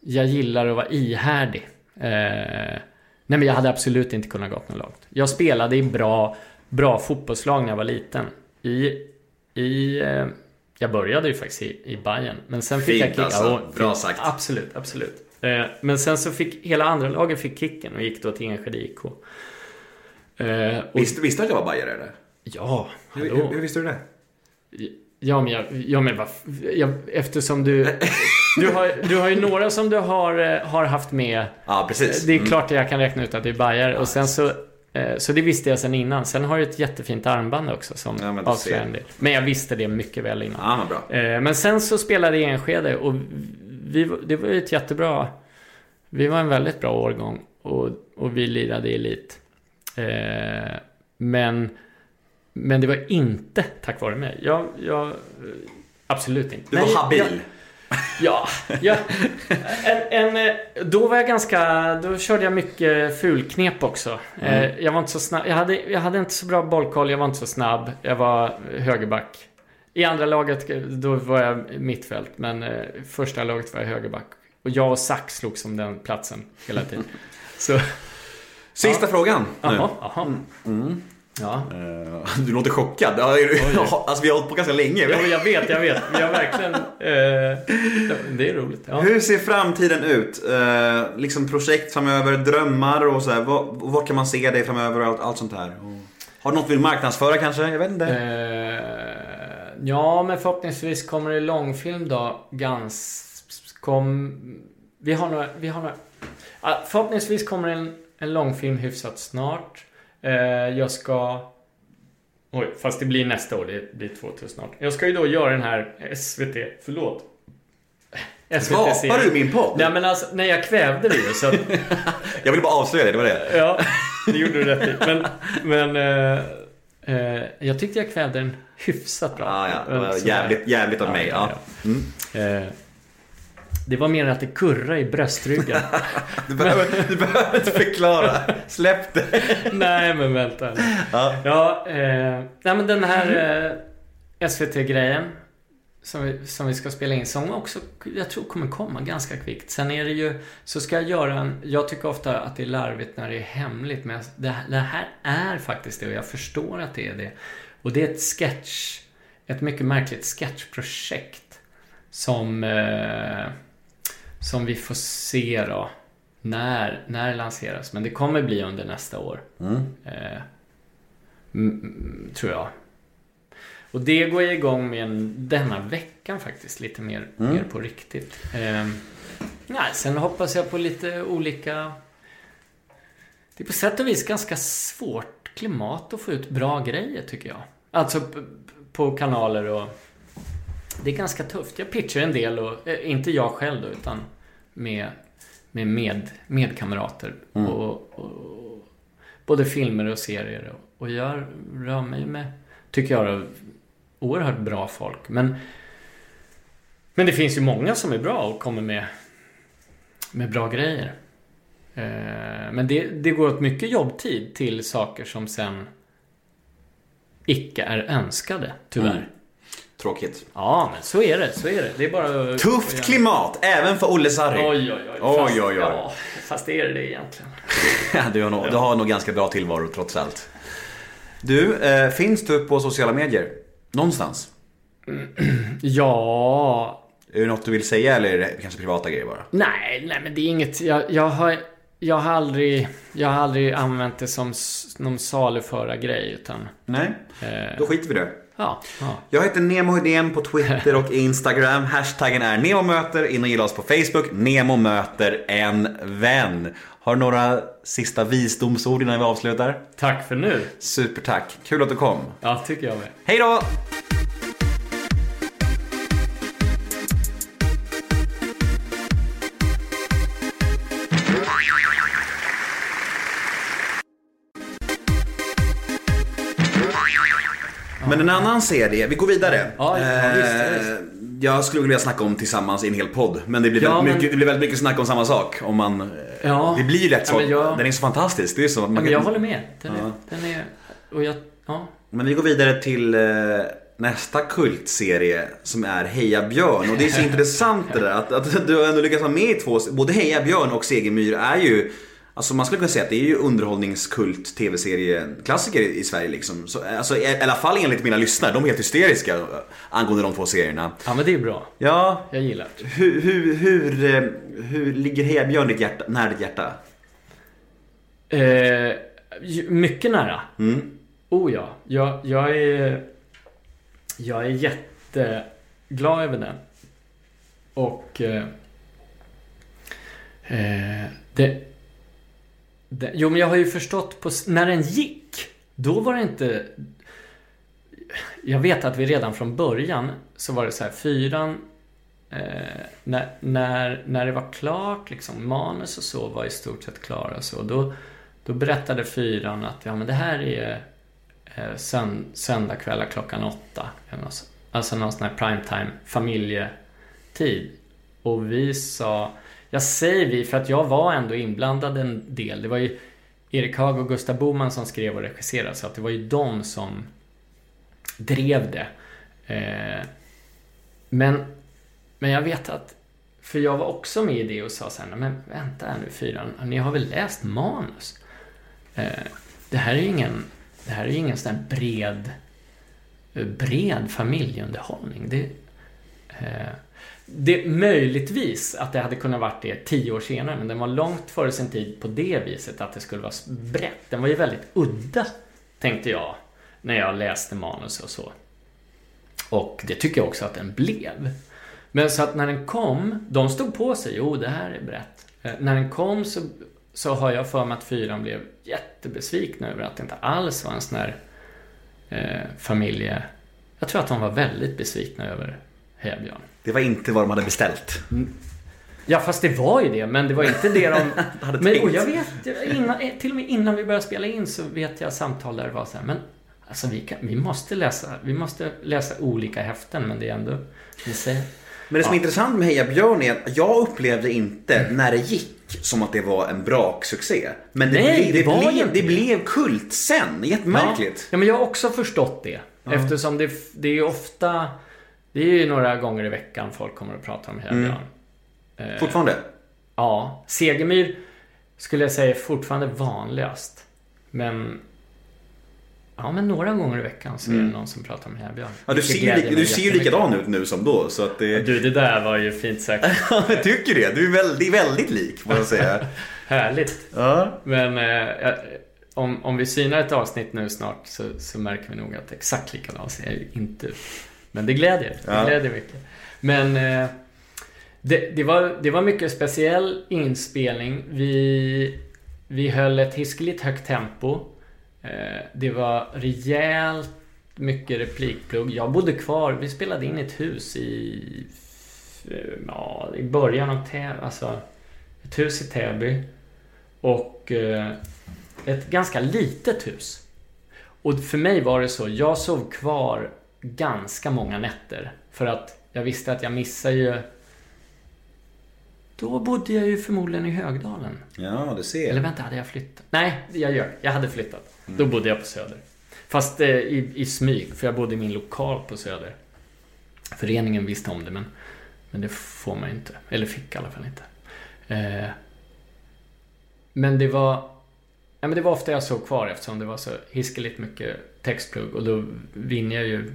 C: jag gillar att vara ihärdig. Eh, nej men jag hade absolut inte kunnat gått något långt. Jag spelade i bra, bra fotbollslag när jag var liten. I, i eh, jag började ju faktiskt i, i Bayern men sen fick
A: Fint
C: jag kicka.
A: alltså.
C: Ja,
A: Bra sagt.
C: Absolut, absolut. Eh, men sen så fick hela andra laget fick kicken och gick då till Enskede IK. Eh, och,
A: Visste, visste du att jag var bajare eller?
C: ja,
A: Hur,
C: hallå.
A: hur, hur visste du det?
C: Ja, men, jag, ja, men vad, jag, eftersom du... Du har, du har ju några som du har, eh, har haft med.
A: Ja, precis.
C: Det är
A: Mm.
C: klart att jag kan räkna ut att det är Bayer. Och sen så... eh, Så det visste jag sen innan. Sen har du ett jättefint armband också som
A: Ja, men du
C: avslöjar
A: ser.
C: en del. Men jag visste det mycket väl innan.
A: Ja, vad bra.
C: Eh, Men sen så spelade jag Enskede och vi, det var ju ett jättebra... Vi var en väldigt bra årgång och, och vi lirade i elit. Men, men det var inte tack vare mig. Jag, jag absolut inte.
A: Du
C: Nej,
A: var habil.
C: jag- Ja, ja. En, en, eh, då var jag ganska, då körde jag mycket fulknep också.
A: Mm.
C: Eh, Jag var inte så snabb, jag hade, jag hade inte så bra bollkoll, jag var inte så snabb. Jag var högerback. I andra laget, då var jag mittfält, men eh, första laget var jag högerback. Och jag och Sax slogs om den platsen hela tiden. Så,
A: Sista frågan nu.
C: jaha, jaha. Ja.
A: Eh, Du låter chockad. Alltså, vi har hållit på ganska länge.
C: ja, jag vet, jag vet. Men jag verkligen... Eh, det är roligt. Ja.
A: Hur ser framtiden ut? Eh, liksom projekt framöver, drömmar och så här. Vad, vad kan man se dig framöver och allt, allt sånt här? Har du något du vill marknadsföra kanske? Jag vet inte.
C: Eh, ja, men förhoppningsvis kommer det långfilm då. Gans... Kom... Vi har några... Vi har några... Förhoppningsvis kommer en, en långfilm hyfsat snart. Eh, jag ska... Oj, fast det blir nästa år. Det blir 2000 snart. Jag ska ju då göra den här SVT... Förlåt.
A: Rapar du min podd?
C: Nej men alltså, nej jag kvävde det ju så att,
A: Jag ville bara avslöja det, det var det.
C: Ja, det gjorde du rätt i. Men, men eh, eh, jag tyckte jag kvävde den hyfsat bra.
A: Ah, ja, jävligt, jävligt av mig. Ja. Mm.
C: Eh, det var mer att det kurra i bröstryggen.
A: Du, behöver, du behöver inte förklara. Släpp det.
C: nej men vänta.
A: Ja.
C: Ja, eh, nej men den här eh, SVT-grejen. Som vi, som vi ska spela in som också, jag tror kommer komma ganska kvickt. Sen är det ju, så ska jag göra en, jag tycker ofta att det är larvigt när det är hemligt. Men det, det här är faktiskt det och jag förstår att det är det. Och det är ett sketch, ett mycket märkligt sketchprojekt. Som, eh, som vi får se då. När, när det lanseras. Men det kommer bli under nästa år.
A: Mm.
C: Eh, tror jag. Och det går jag igång med en, denna veckan faktiskt. Lite mer,
A: Mm.
C: mer på riktigt. Eh, nej, sen hoppas jag på lite olika... Det är på sätt och vis ganska svårt klimat att få ut bra grejer tycker jag. Alltså på kanaler och... Det är ganska tufft. Jag pitchar en del och... Eh, inte jag själv då, utan med, med, med medkamrater.
A: Mm.
C: Och, och, både filmer och serier. Och, och jag rör mig med, tycker jag, oerhört bra folk. Men, men det finns ju många som är bra och kommer med, med bra grejer. Eh, men det, det går åt mycket jobbtid till saker som sen icke är önskade, tyvärr.
A: Mm. Tråkigt.
C: Ja, men så är det. Så är det. Det är bara...
A: Tufft klimat, även för Olle Sarri.
C: Oj, oj, oj.
A: Oj,
C: Fast,
A: oj, oj.
C: Ja, fast är det det egentligen?
A: Du, har nog, du har nog ganska bra tillvaro trots allt. Du, eh, finns du på sociala medier? Någonstans?
C: Ja...
A: Är det något du vill säga eller är det kanske privata grejer bara?
C: Nej, nej men det är inget... Jag, jag, har, jag, har, aldrig, jag har aldrig använt det som någon saluföra grej utan...
A: Nej,
C: Eh,
A: då skiter vi i det.
C: Ja, ja.
A: Jag heter Nemo Hedén på Twitter och Instagram. Hashtaggen är NEMOMÖTER. In och gilla oss på Facebook. Nemo möter en vän. Har du några sista visdomsord innan vi avslutar?
C: Tack för nu.
A: Supertack. Kul att du kom.
C: Ja, tycker jag med.
A: Hej då! Men en annan serie, vi går vidare.
C: Ja, ja, visst, ja, visst.
A: Eh, Jag skulle vilja snacka om tillsammans i en hel podd. Men det blir,
C: Ja,
A: väldigt, mycket, det blir väldigt mycket snack om samma sak. Om man, eh,
C: Ja.
A: Det blir ju lätt så.
C: Jag-
A: Den är så fantastisk. Det är så, man
C: Ja, men
A: kan-
C: jag håller med. Den är... Den är och jag... Ja.
A: Men vi går vidare till eh, nästa kultserie som är Heja Björn. Och det är så intressant det där att, att du ändå lyckats vara med i två, både Heja Björn och Segemyhr är ju Alltså man skulle kunna säga att det är ju underhållningskult tv-serieklassiker i i Sverige liksom. Så, alltså, i, alla fall enligt mina lyssnare, de är helt hysteriska eh, angående de två serierna.
C: ja, men det är bra.
A: Ja,
C: Jag gillar det.
A: hur, hur, hur, eh, hur ligger Heja Björn ditt hjärta, nära ditt hjärta?
C: Eh, mycket nära.
A: Mm.
C: Oh ja. Jag, jag är... Jag är jätteglad över den. Och... Eh, eh, det, det... Jo, men jag har ju förstått på... När den gick, då var det inte... Jag vet att vi redan från början så var det så här, fyran... Eh, när, när, när det var klart, liksom manus och så var i stort sett klara så, då, då berättade fyran att ja men det här är eh, sönd söndagkvällar klockan åtta. Alltså någon sån här primetime familjetid. Och vi sa, jag säger vi för att jag var ändå inblandad en del. Det var ju Erik Haag och Gustav Boman som skrev och regisserade så att det var ju de som drev det. Eh, men, men jag vet att, för jag var också med i det och sa så här, men vänta här nu fyran, ni har väl läst manus? Eh, det här är ju ingen, det här är ju ingen sån här bred, eh, bred familjeunderhållning. Det, eh, det möjligtvis att det hade kunnat varit det tio år senare, men den var långt före sin tid på det viset att det skulle vara brett. Den var ju väldigt udda tänkte jag. När jag läste manus och så. Och det tycker jag också att den blev. Men så att när den kom, de stod på sig. Jo, det här är brett. Eh, när den kom så, så har jag för mig att fyran blev jättebesvikna över att det inte alls var en sån här eh, familje... Jag tror att de var väldigt besvikna över Hebjörn.
A: Det var inte vad de hade beställt.
C: Ja, fast det var ju det, men det var inte det de...
A: Hade
C: men,
A: tänkt.
C: och jag vet, innan, eh, till och med innan vi började spela in så vet jag samtal där det var så här, men alltså vi, kan, vi måste läsa, vi måste läsa olika häften, men det är ändå... Vi säger,
A: Men det som är
C: Ja.
A: intressant med Heja Björn är att jag upplevde inte när det gick som att det var en braksuccé. Men det,
C: Nej,
A: blev,
C: det
A: det,
C: var
A: blev,
C: inte
A: det
C: det.
A: blev kult sen. Jättemärkligt.
C: Ja, ja, men jag har också förstått det. Eftersom det, det är ju ofta... Det är ju några gånger i veckan folk kommer att prata om Hejabjörn.
A: Mm. Fortfarande?
C: Ja, Segemyhr skulle jag säga är fortfarande vanligast. Men... Ja, men några gånger i veckan så är det någon som pratar om Hejabjörn.
A: Mm. Ja, du ser, li- du ser ju likadan ut nu som då. Så att det...
C: Du, det där var ju fint sagt.
A: Ja, jag tycker det. Du är väldigt, väldigt lik, får jag säga.
C: Härligt.
A: Ja.
C: Men eh, om, om vi synar ett avsnitt nu snart så, så märker vi nog att exakt likadan ser jag ju inte ut. Men det glädjer. Det
A: Ja.
C: glädjer mycket. Men eh, det, det, var, det var mycket speciell inspelning. Vi, vi höll ett hiskeligt högt tempo. Eh, det var rejält mycket replikplugg. Jag bodde kvar. Vi spelade in ett hus i, ja, i början av Täby. Alltså, ett hus i Täby. Och eh, ett ganska litet hus. Och för mig var det så, jag sov kvar ganska många nätter. För att jag visste att jag missade ju... Då bodde jag ju förmodligen i Högdalen.
A: ja, du ser.
C: Eller vänta, hade jag flyttat? Nej, jag gör. Jag hade flyttat. Då bodde jag på Söder. Fast eh, i, i smyg, för jag bodde i min lokal på Söder. Föreningen visste om det, men, men det får man ju inte. Eller fick i alla fall inte. Eh, men det var... Ja, men det var ofta jag såg kvar eftersom det var så hiskeligt mycket textplugg. Och då vinner jag ju...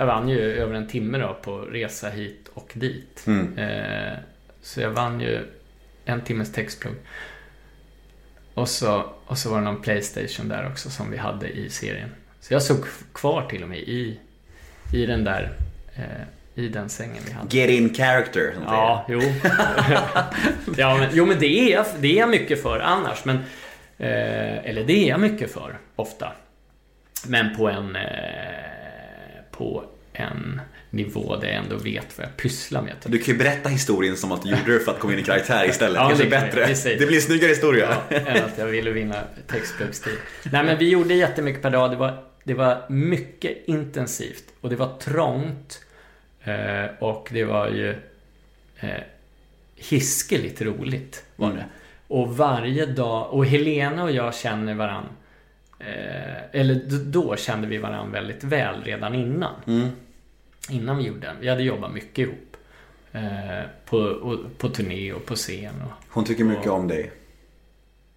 C: Jag vann ju över en timme då på resa hit och dit.
A: Mm.
C: Eh, så jag vann ju en timmes textplugg. Och så, och så var det någon Playstation där också som vi hade i serien. Så jag såg kvar till och med i, i den där, eh, i den sängen vi hade.
A: Get in character. som
C: Ja, jo. ja, men, jo, men det är, jag, det är jag mycket för annars. Men, eh, eller det är jag mycket för, ofta. Men på en, eh, på en nivå där jag ändå vet vad jag pysslar med.
A: Du kan ju berätta historien som att du gjorde det för att komma in i karaktär istället.
C: Ja, det
A: bättre.
C: Säger
A: Det blir en snyggare historia.
C: Ja, än att jag ville vinna textpluggstid. Nej, men vi gjorde jättemycket per dag. Det var, det var mycket intensivt. Och det var trångt. Eh, och det var ju eh, hiskeligt roligt var det.
A: Mm.
C: Och varje dag, och Helena och jag känner varann eh, eller då kände vi varann väldigt väl redan innan.
A: Mm.
C: Innan vi gjorde den. Vi hade jobbat mycket ihop. Eh, på, och, på turné och på scen. Och,
A: Hon tycker mycket om dig.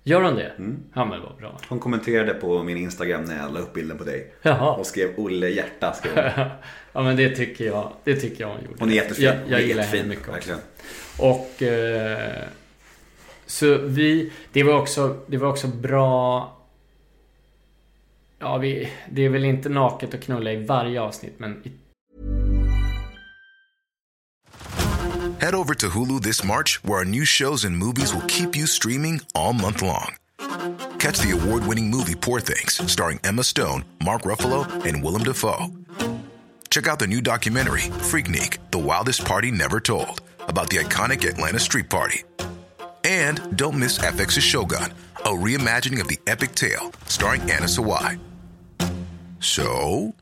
C: Gör hon det?
A: Mm.
C: Ja men vad bra.
A: Hon kommenterade på min Instagram när jag la upp bilden på dig.
C: Jaha.
A: Och skrev Olle hjärta. Skrev hon.
C: ja men det tycker jag, det tycker jag hon gjorde.
A: Hon är jättefin.
C: Jag, jag
A: är
C: gillar henne mycket också.
A: verkligen.
C: Och eh, så vi, det var också, det var också bra Ja, vi, det är väl inte naket att knulla i varje avsnitt, men
K: Head over to Hulu this March, where our new shows and movies will keep you streaming all month long. Catch the award winning movie Poor Things, starring Emma Stone, Mark Ruffalo, and Willem Dafoe. Check out the new documentary, Freaknik The Wildest Party Never Told, about the iconic Atlanta Street Party. And don't miss FX's Shogun, a reimagining of the epic tale, starring Anna Sawai. So,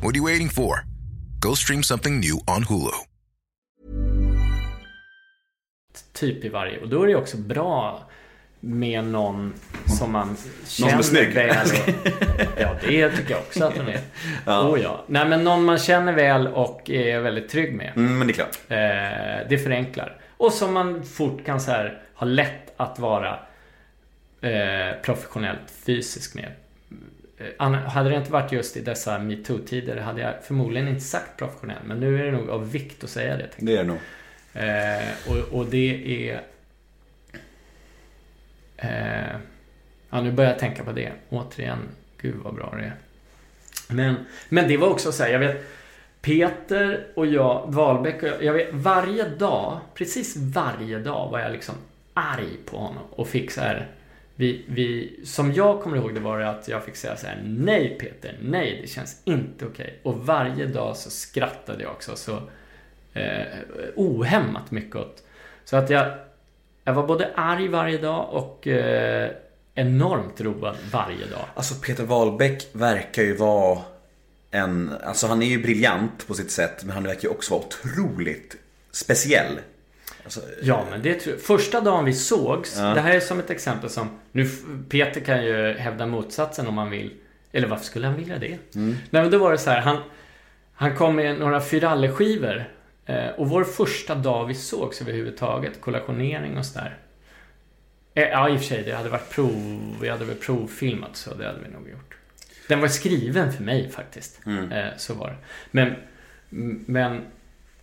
K: what are you waiting for? Go stream something new on Hulu.
C: typ i varje. Och då är det också bra med någon som man
A: som är
C: känner
A: snygg.
C: väl. Och, ja, det tycker jag också att hon är.
A: Ja.
C: Oh, ja. Nej, men någon man känner väl och är väldigt trygg med.
A: Mm, men det är klart.
C: Eh, det förenklar. Och som man fort kan så här, ha lätt att vara eh, professionellt fysisk med. Eh, hade det inte varit just i dessa metoo-tider hade jag förmodligen inte sagt professionell. Men nu är det nog av vikt att säga det.
A: Det är det nog.
C: Eh, och, och det är... Eh, ja, nu börjar jag tänka på det. Återigen, Gud vad bra det är. Men, men det var också så här, jag vet Peter och jag, Wahlbeck och jag, jag vet, varje dag, precis varje dag var jag liksom arg på honom och fick så här vi, vi, som jag kommer ihåg det var det att jag fick säga så här Nej Peter, nej det känns inte okej. Och varje dag så skrattade jag också så eh, ohämmat mycket åt. Så att jag, jag var både arg varje dag och eh, enormt road varje dag.
A: Alltså Peter Wahlbeck verkar ju vara en, alltså han är ju briljant på sitt sätt men han verkar ju också vara otroligt speciell. Alltså,
C: Ja, men det tror jag. Första dagen vi sågs,
A: Ja.
C: det här är som ett exempel som... Nu, Peter kan ju hävda motsatsen om han vill. Eller varför skulle han vilja det?
A: Mm.
C: Nej, men då var det så här, han, han kom med några Fyralleskivor. Eh, och vår första dag vi sågs överhuvudtaget, kollationering och sådär. Eh, ja, i och för sig, det hade varit prov, vi hade väl provfilmat så det hade vi nog gjort. Den var skriven för mig faktiskt.
A: Mm.
C: Eh, så var det. Men, men,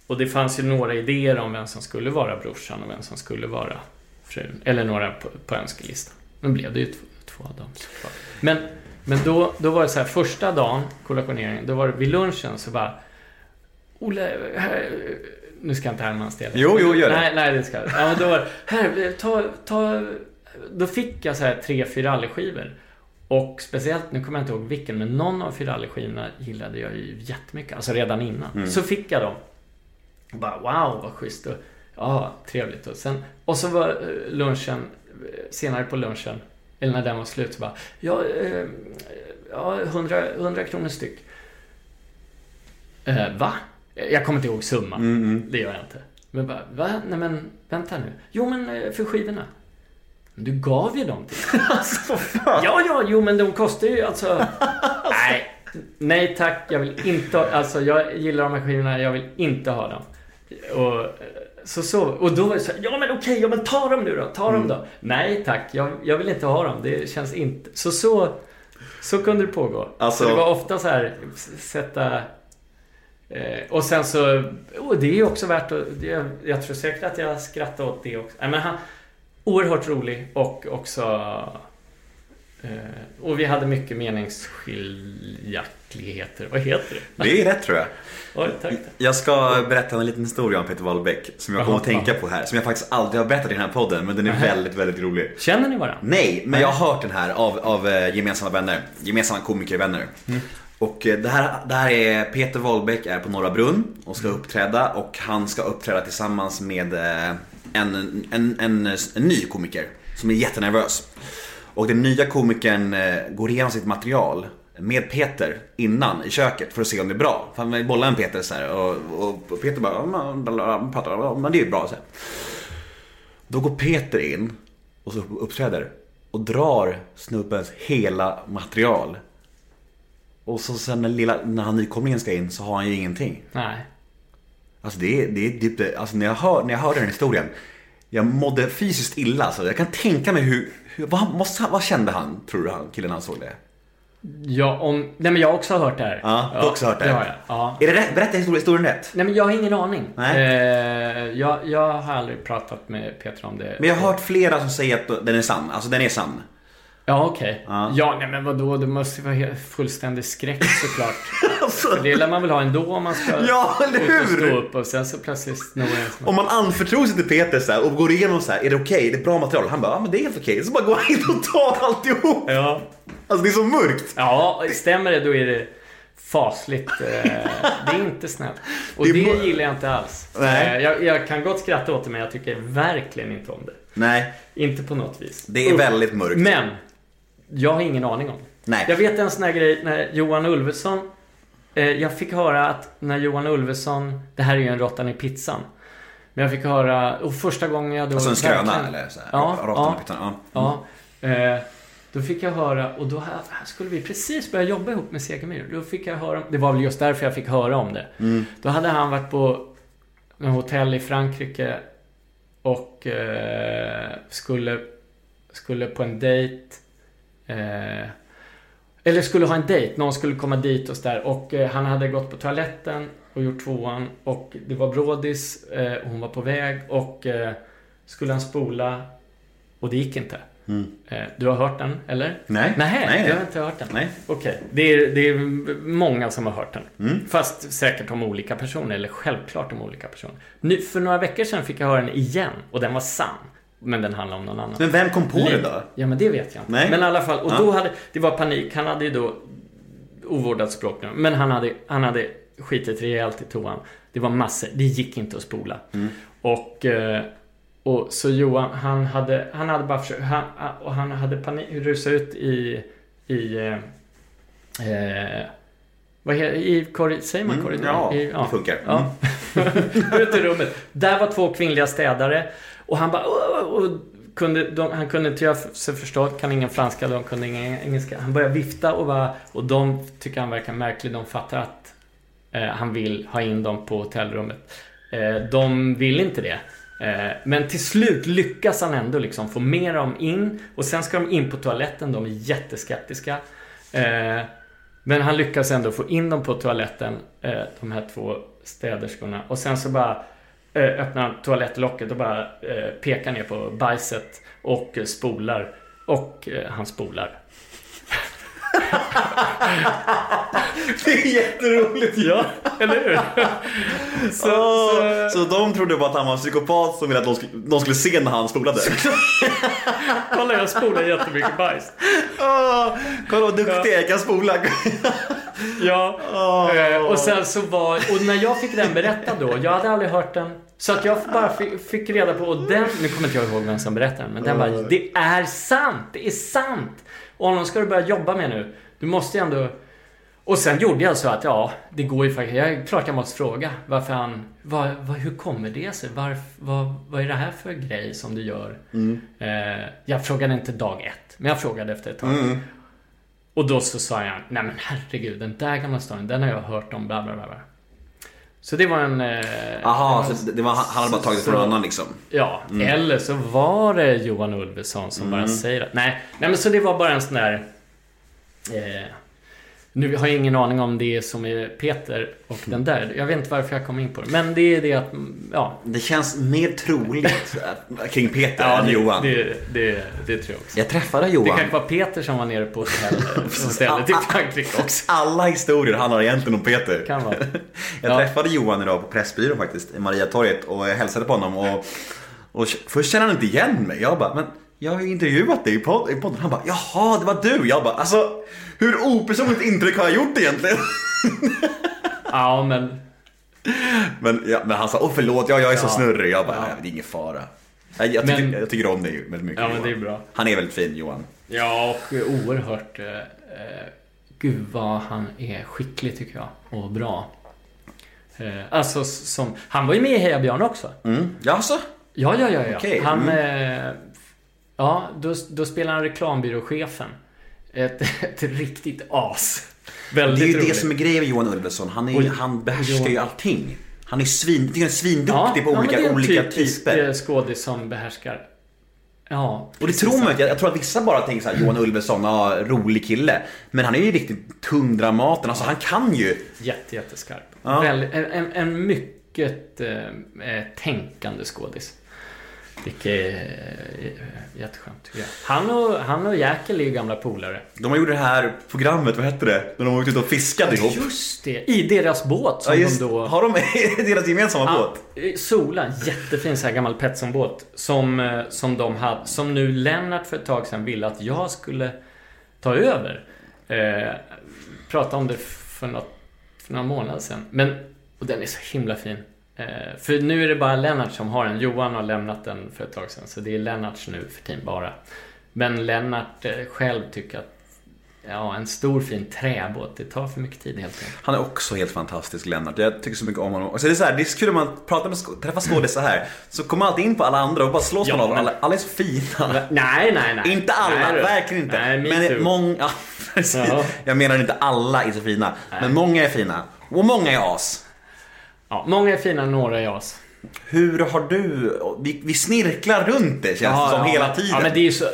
C: och det fanns ju några idéer om vem som skulle vara brorsan och vem som skulle vara frun. Eller några på, på önskelistan. Nu blev det ju två, två av dem såklart. Men, men då, då var det så här, första dagen, kollationeringen, då var det vid lunchen så bara Olle, här, nu ska inte Herman stela.
A: Jo, jo, gör det.
C: Nej, nej, det ska Ja, men då var det, här, ta, ta... Då fick jag så här tre Fyralleskivor. Och speciellt, nu kommer jag inte ihåg vilken, men någon av Fyralleskivorna gillade jag ju jättemycket. Alltså redan innan.
A: Mm.
C: Så fick jag dem. Och bara wow, vad schysst. Och, ja, trevligt. Och, sen, och så var eh, lunchen, eh, senare på lunchen, eller när den var slut, så bara ja, eh, ja 100, 100 kronor styck. Eh, va? Jag kommer inte ihåg summan.
A: Mm,
C: Det gör jag inte. Men bara, va? Nej men, vänta nu. Jo men eh, för skivorna. Men du gav ju dem till
A: alltså, fan.
C: Ja, ja, jo men de kostar ju alltså... nej, nej tack. Jag vill inte ha... Alltså jag gillar de här skivorna. Jag vill inte ha dem. Och, så, så, och då var det så här, ja men okej, ja men ta dem nu då. Ta dem då. Nej tack, jag, jag vill inte ha dem. Det känns inte... Så så, så kunde det pågå.
A: Alltså-
C: Så det var ofta så här, sätta... Eh, och sen så, och det är ju också värt att, det, jag tror säkert att jag skrattar åt det också. Nej, men han, oerhört rolig och också, och vi hade mycket meningsskiljaktigheter. Vad heter det?
A: Det är rätt tror jag.
C: Oj, tack.
A: Jag ska berätta en liten historia om Peter Wahlbeck som jag kommer att tänka på här. Som jag faktiskt aldrig har berättat i den här podden, men den är väldigt, väldigt rolig.
C: Känner ni varandra?
A: Nej, men jag har hört den här av, av eh, gemensamma vänner. Gemensamma komikervänner.
C: Mm.
A: Och eh, det här, det här är Peter Wahlbeck är på Norra Brunn och ska uppträda och han ska uppträda tillsammans med eh, en, en, en, en ny komiker som är jättenervös. Och den nya komikern eh, går igenom sitt material med Peter innan i köket för att se om det är bra. För han bollar en Peter så här och, och, Peter bara, "Ja, men, bla, bla, bla, pratar, "Ja, men det är ju bra så här. Då går Peter in och så uppträder och drar snubbens hela material. Och så sen när, lilla, när han nykomlingen ska in så har han ju ingenting.
C: Nej.
A: Alltså det är, det är typ, alltså när jag, hör, när jag hör den historien. Jag mådde fysiskt illa så jag kan tänka mig hur, hur vad, måste, vad kände han, tror du, han, killen han såg det?
C: Ja, om... Nej men jag har också hört det här.
A: Ja, du har också hört det?
C: Det har jag. Ja.
A: Är det rätt? Berätta historien, historien rätt.
C: Nej men jag har ingen aning.
A: Nej.
C: Eh, jag, jag har aldrig pratat med Peter om det.
A: Men jag har hört flera som säger att den är sann. Alltså den är sann.
C: Ja, okej.
A: Ja.
C: Ja. nej men vadå? Det måste vara helt fullständig skräck såklart.
A: Alltså.
C: För det lär man väl ha ändå om man ska
A: Ja, eller
C: ut och
A: hur?
C: stå upp och sen så plötsligt snor en
A: Om man anförtror sig till Peter så och går igenom så här, är det okej? Det är bra material? Han bara, ja men det är helt okej. Så bara går han in och tar alltihop.
C: Ja.
A: Alltså det är så mörkt.
C: Ja, stämmer det då är det fasligt. Eh, det är inte snällt. Och
A: Det
C: det, gillar jag inte alls.
A: Nej.
C: Eh, jag, jag kan gott skratta åt det men jag tycker verkligen inte om det.
A: Nej,
C: Inte på något vis.
A: det är väldigt mörkt.
C: Men, jag har ingen aning om.
A: Nej.
C: Jag vet en sån här grej när Johan Ulveson eh, Jag fick höra att när Johan Ulveson Det här är ju en råttan i pizzan Men jag fick höra och första gången jag då
A: Alltså en skröna eller så här,
C: Ja,
A: råttan i pizzan, ja.
C: ja. Eh, Då fick jag höra och då här, här skulle vi precis börja jobba ihop med Segemyhr Då fick jag höra Det var väl just därför jag fick höra om det
A: Mm.
C: Då hade han varit på en hotell i Frankrike och eh, skulle, skulle på en dejt eh, eller skulle ha en dejt, någon skulle komma dit och så där och eh, han hade gått på toaletten och gjort tvåan och det var brådis eh, och hon var på väg och skulle han spola och det gick inte. Eh, Du har hört den, eller?
A: Nej.
C: Nej,
A: Nej, nej.
C: har inte hört den?
A: Nej.
C: Okej. Det, är, det är många som har hört den.
A: Mm.
C: Fast säkert om olika personer, eller självklart om olika personer. Nu, för några veckor sedan fick jag höra den igen och den var sann. Men den handlar om någon annan.
A: Men vem kom på det då?
C: Ja, men det vet jag inte.
A: Nej.
C: Men i alla fall, och
A: Ja.
C: då hade, det var panik. Han hade ju då ovårdat språk nu. Men han hade, han hade skitit rejält i toan. Det var massor. Det gick inte att spola.
A: Mm.
C: Och, eh, och så Johan, han hade, han hade bara försökt, han, och han hade panik, rusat ut i, i, eh, eh, vad heter i korridor, säger man
A: Mm,
C: korridor?
A: ja,
C: I,
A: det funkar. Mm.
C: Ja. ut i rummet. Där var två kvinnliga städare. Och han bara, och kunde, de, han kunde inte göra sig förstådd, kan ingen franska, de kunde ingen engelska. Han började vifta och bara, och de tycker han verkar märklig. De fattar att eh, han vill ha in dem på hotellrummet. Eh, de vill inte det. Eh, men till slut lyckas han ändå liksom få med dem in. Och sen ska de in på toaletten. De är jätteskeptiska. Eh, men han lyckas ändå få in dem på toaletten. Eh, de här två städerskorna. Och sen så bara Eh, öppnar han toalettlocket och bara eh, pekar ner på bajset. Och eh, spolar. Och eh, han spolar.
A: Det är jätteroligt
C: Ja, eller hur?
A: Så, så, så de trodde bara att han var en psykopat som ville att de skulle, de skulle se när han spolade?
C: Kolla jag spolar jättemycket bajs.
A: Åh, kolla vad duktig jag är, jag kan spola.
C: Ja, eh, och sen så var, och när jag fick den berättad då, jag hade aldrig hört den. Så att jag bara fick, fick reda på, och den, nu kommer inte jag ihåg vem som berättade den, men den bara, det är sant, det är sant! Och honom ska du börja jobba med nu. Du måste ju ändå... Och sen gjorde jag så att, ja, det går ju faktiskt, jag, klart jag måste fråga varför han, vad, vad, hur kommer det sig? Varf, vad, vad är det här för grej som du gör? Eh, jag frågade inte dag ett, men jag frågade efter ett tag. Och då så sa jag, nej men herregud, den där gamla storyn, den har jag hört om, bla bla bla. Så det var en... Eh,
A: Jaha,
C: en-
A: så det var, han hade bara tagit det från någon annan liksom?
C: Ja, eller så var det Johan Ulveson som bara säger att, nej, nej men så det var bara en sån där... Eh, nu har jag ingen aning om det som är Peter och den där. Jag vet inte varför jag kom in på det. Men det är det att, ja.
A: Det känns mer troligt kring Peter
C: Ja,
A: än
C: det,
A: Johan.
C: Det, det, det tror jag också.
A: Jag träffade
C: Det
A: Johan.
C: kanske var Peter som var nere på hotell, hotellet i Frankrike också.
A: Alla historier handlar egentligen om Peter.
C: Kan vara.
A: Jag
C: Ja.
A: träffade Johan idag på Pressbyrån faktiskt, i Mariatorget och jag hälsade på honom och, och först kände han inte igen mig. Jag bara, men jag har ju intervjuat dig i podden. Han bara, jaha det var du. Jag bara, alltså hur opersonligt intryck har jag gjort egentligen?
C: Ja, men...
A: Men, ja, men han sa, åh förlåt, ja, jag är så
C: Ja.
A: snurrig. Jag bara,
C: Ja.
A: "Nej, det är ingen fara. Jag, jag, tycker,
C: Men-
A: jag tycker om dig väldigt mycket
C: Ja, men
A: Johan.
C: det är bra.
A: Han är väldigt fin Johan.
C: Ja, och oerhört... Eh, eh, gud vad han är skicklig tycker jag. Och bra. Eh, alltså som... Han var ju med i Heja Björn också.
A: Mm. Jaså?
C: Ja, ja, ja. ja.
A: Okej,
C: Han...
A: mm.
C: Eh, ja, då, då spelar han reklambyråchefen. Ett, ett riktigt as. Väldigt
A: Det är ju
C: roligt.
A: det som är grejen med Johan Ulveson. Han, är,
C: Och-
A: han behärskar
C: Johan-
A: ju allting. Han är, svin, han är svinduktig på
C: men
A: olika,
C: det är en
A: olika typer.
C: eh, skådis som behärskar. Ja.
A: Och det tror man inte. Jag, jag tror att vissa bara tänker såhär, Johan Ulveson, ja, rolig kille. Men han är ju riktigt tung Dramaten. Alltså han kan ju.
C: Jätte, jätteskarp.
A: Ja.
C: Väl, en, en, en mycket eh, eh, tänkande skådis. Vilket är eh, jätteskönt tycker jag. Han och, han och Jäkel är ju gamla polare.
A: De har gjort det här programmet, vad hette det? När de var ute och fiskade ihop.
C: Just det, i deras båt som
A: Ja, just,
C: de då...
A: Har de deras gemensamma
C: Ja,
A: båt?
C: eh, Sola, jättefin så här gammal Petson-båt. Som, eh, som de hade. Som nu Lennart för ett tag sedan ville att jag skulle ta över. Eh, pratade om det för, något, för några månader sedan. Men, och den är så himla fin. Eh, för nu är det bara Lennart som har den. Johan har lämnat den för ett tag sedan. Så det är Lennarts nu för tiden bara. Men Lennart eh, själv tycker att Ja, en stor fin träbåt. Det tar för mycket tid helt enkelt.
A: Han är också helt fantastisk Lennart. Jag tycker så mycket om honom. Och så är det, så här, det är så kul när man pratar med träffar skådisar här. Så kommer man alltid in på alla andra och bara slås
C: Ja,
A: man av alla. Alla är så fina.
C: Nej, nej, nej.
A: Inte alla,
C: Nej,
A: verkligen inte.
C: Nej, me
A: men många, ja, precis.
C: Ja.
A: Jag menar inte alla är så fina. Men många är fina. Och många är as.
C: Ja, många är fina, några är as.
A: Hur har du, vi, vi snirklar runt det känns det som hela
C: men-
A: tiden.
C: Ja, men det är ju så,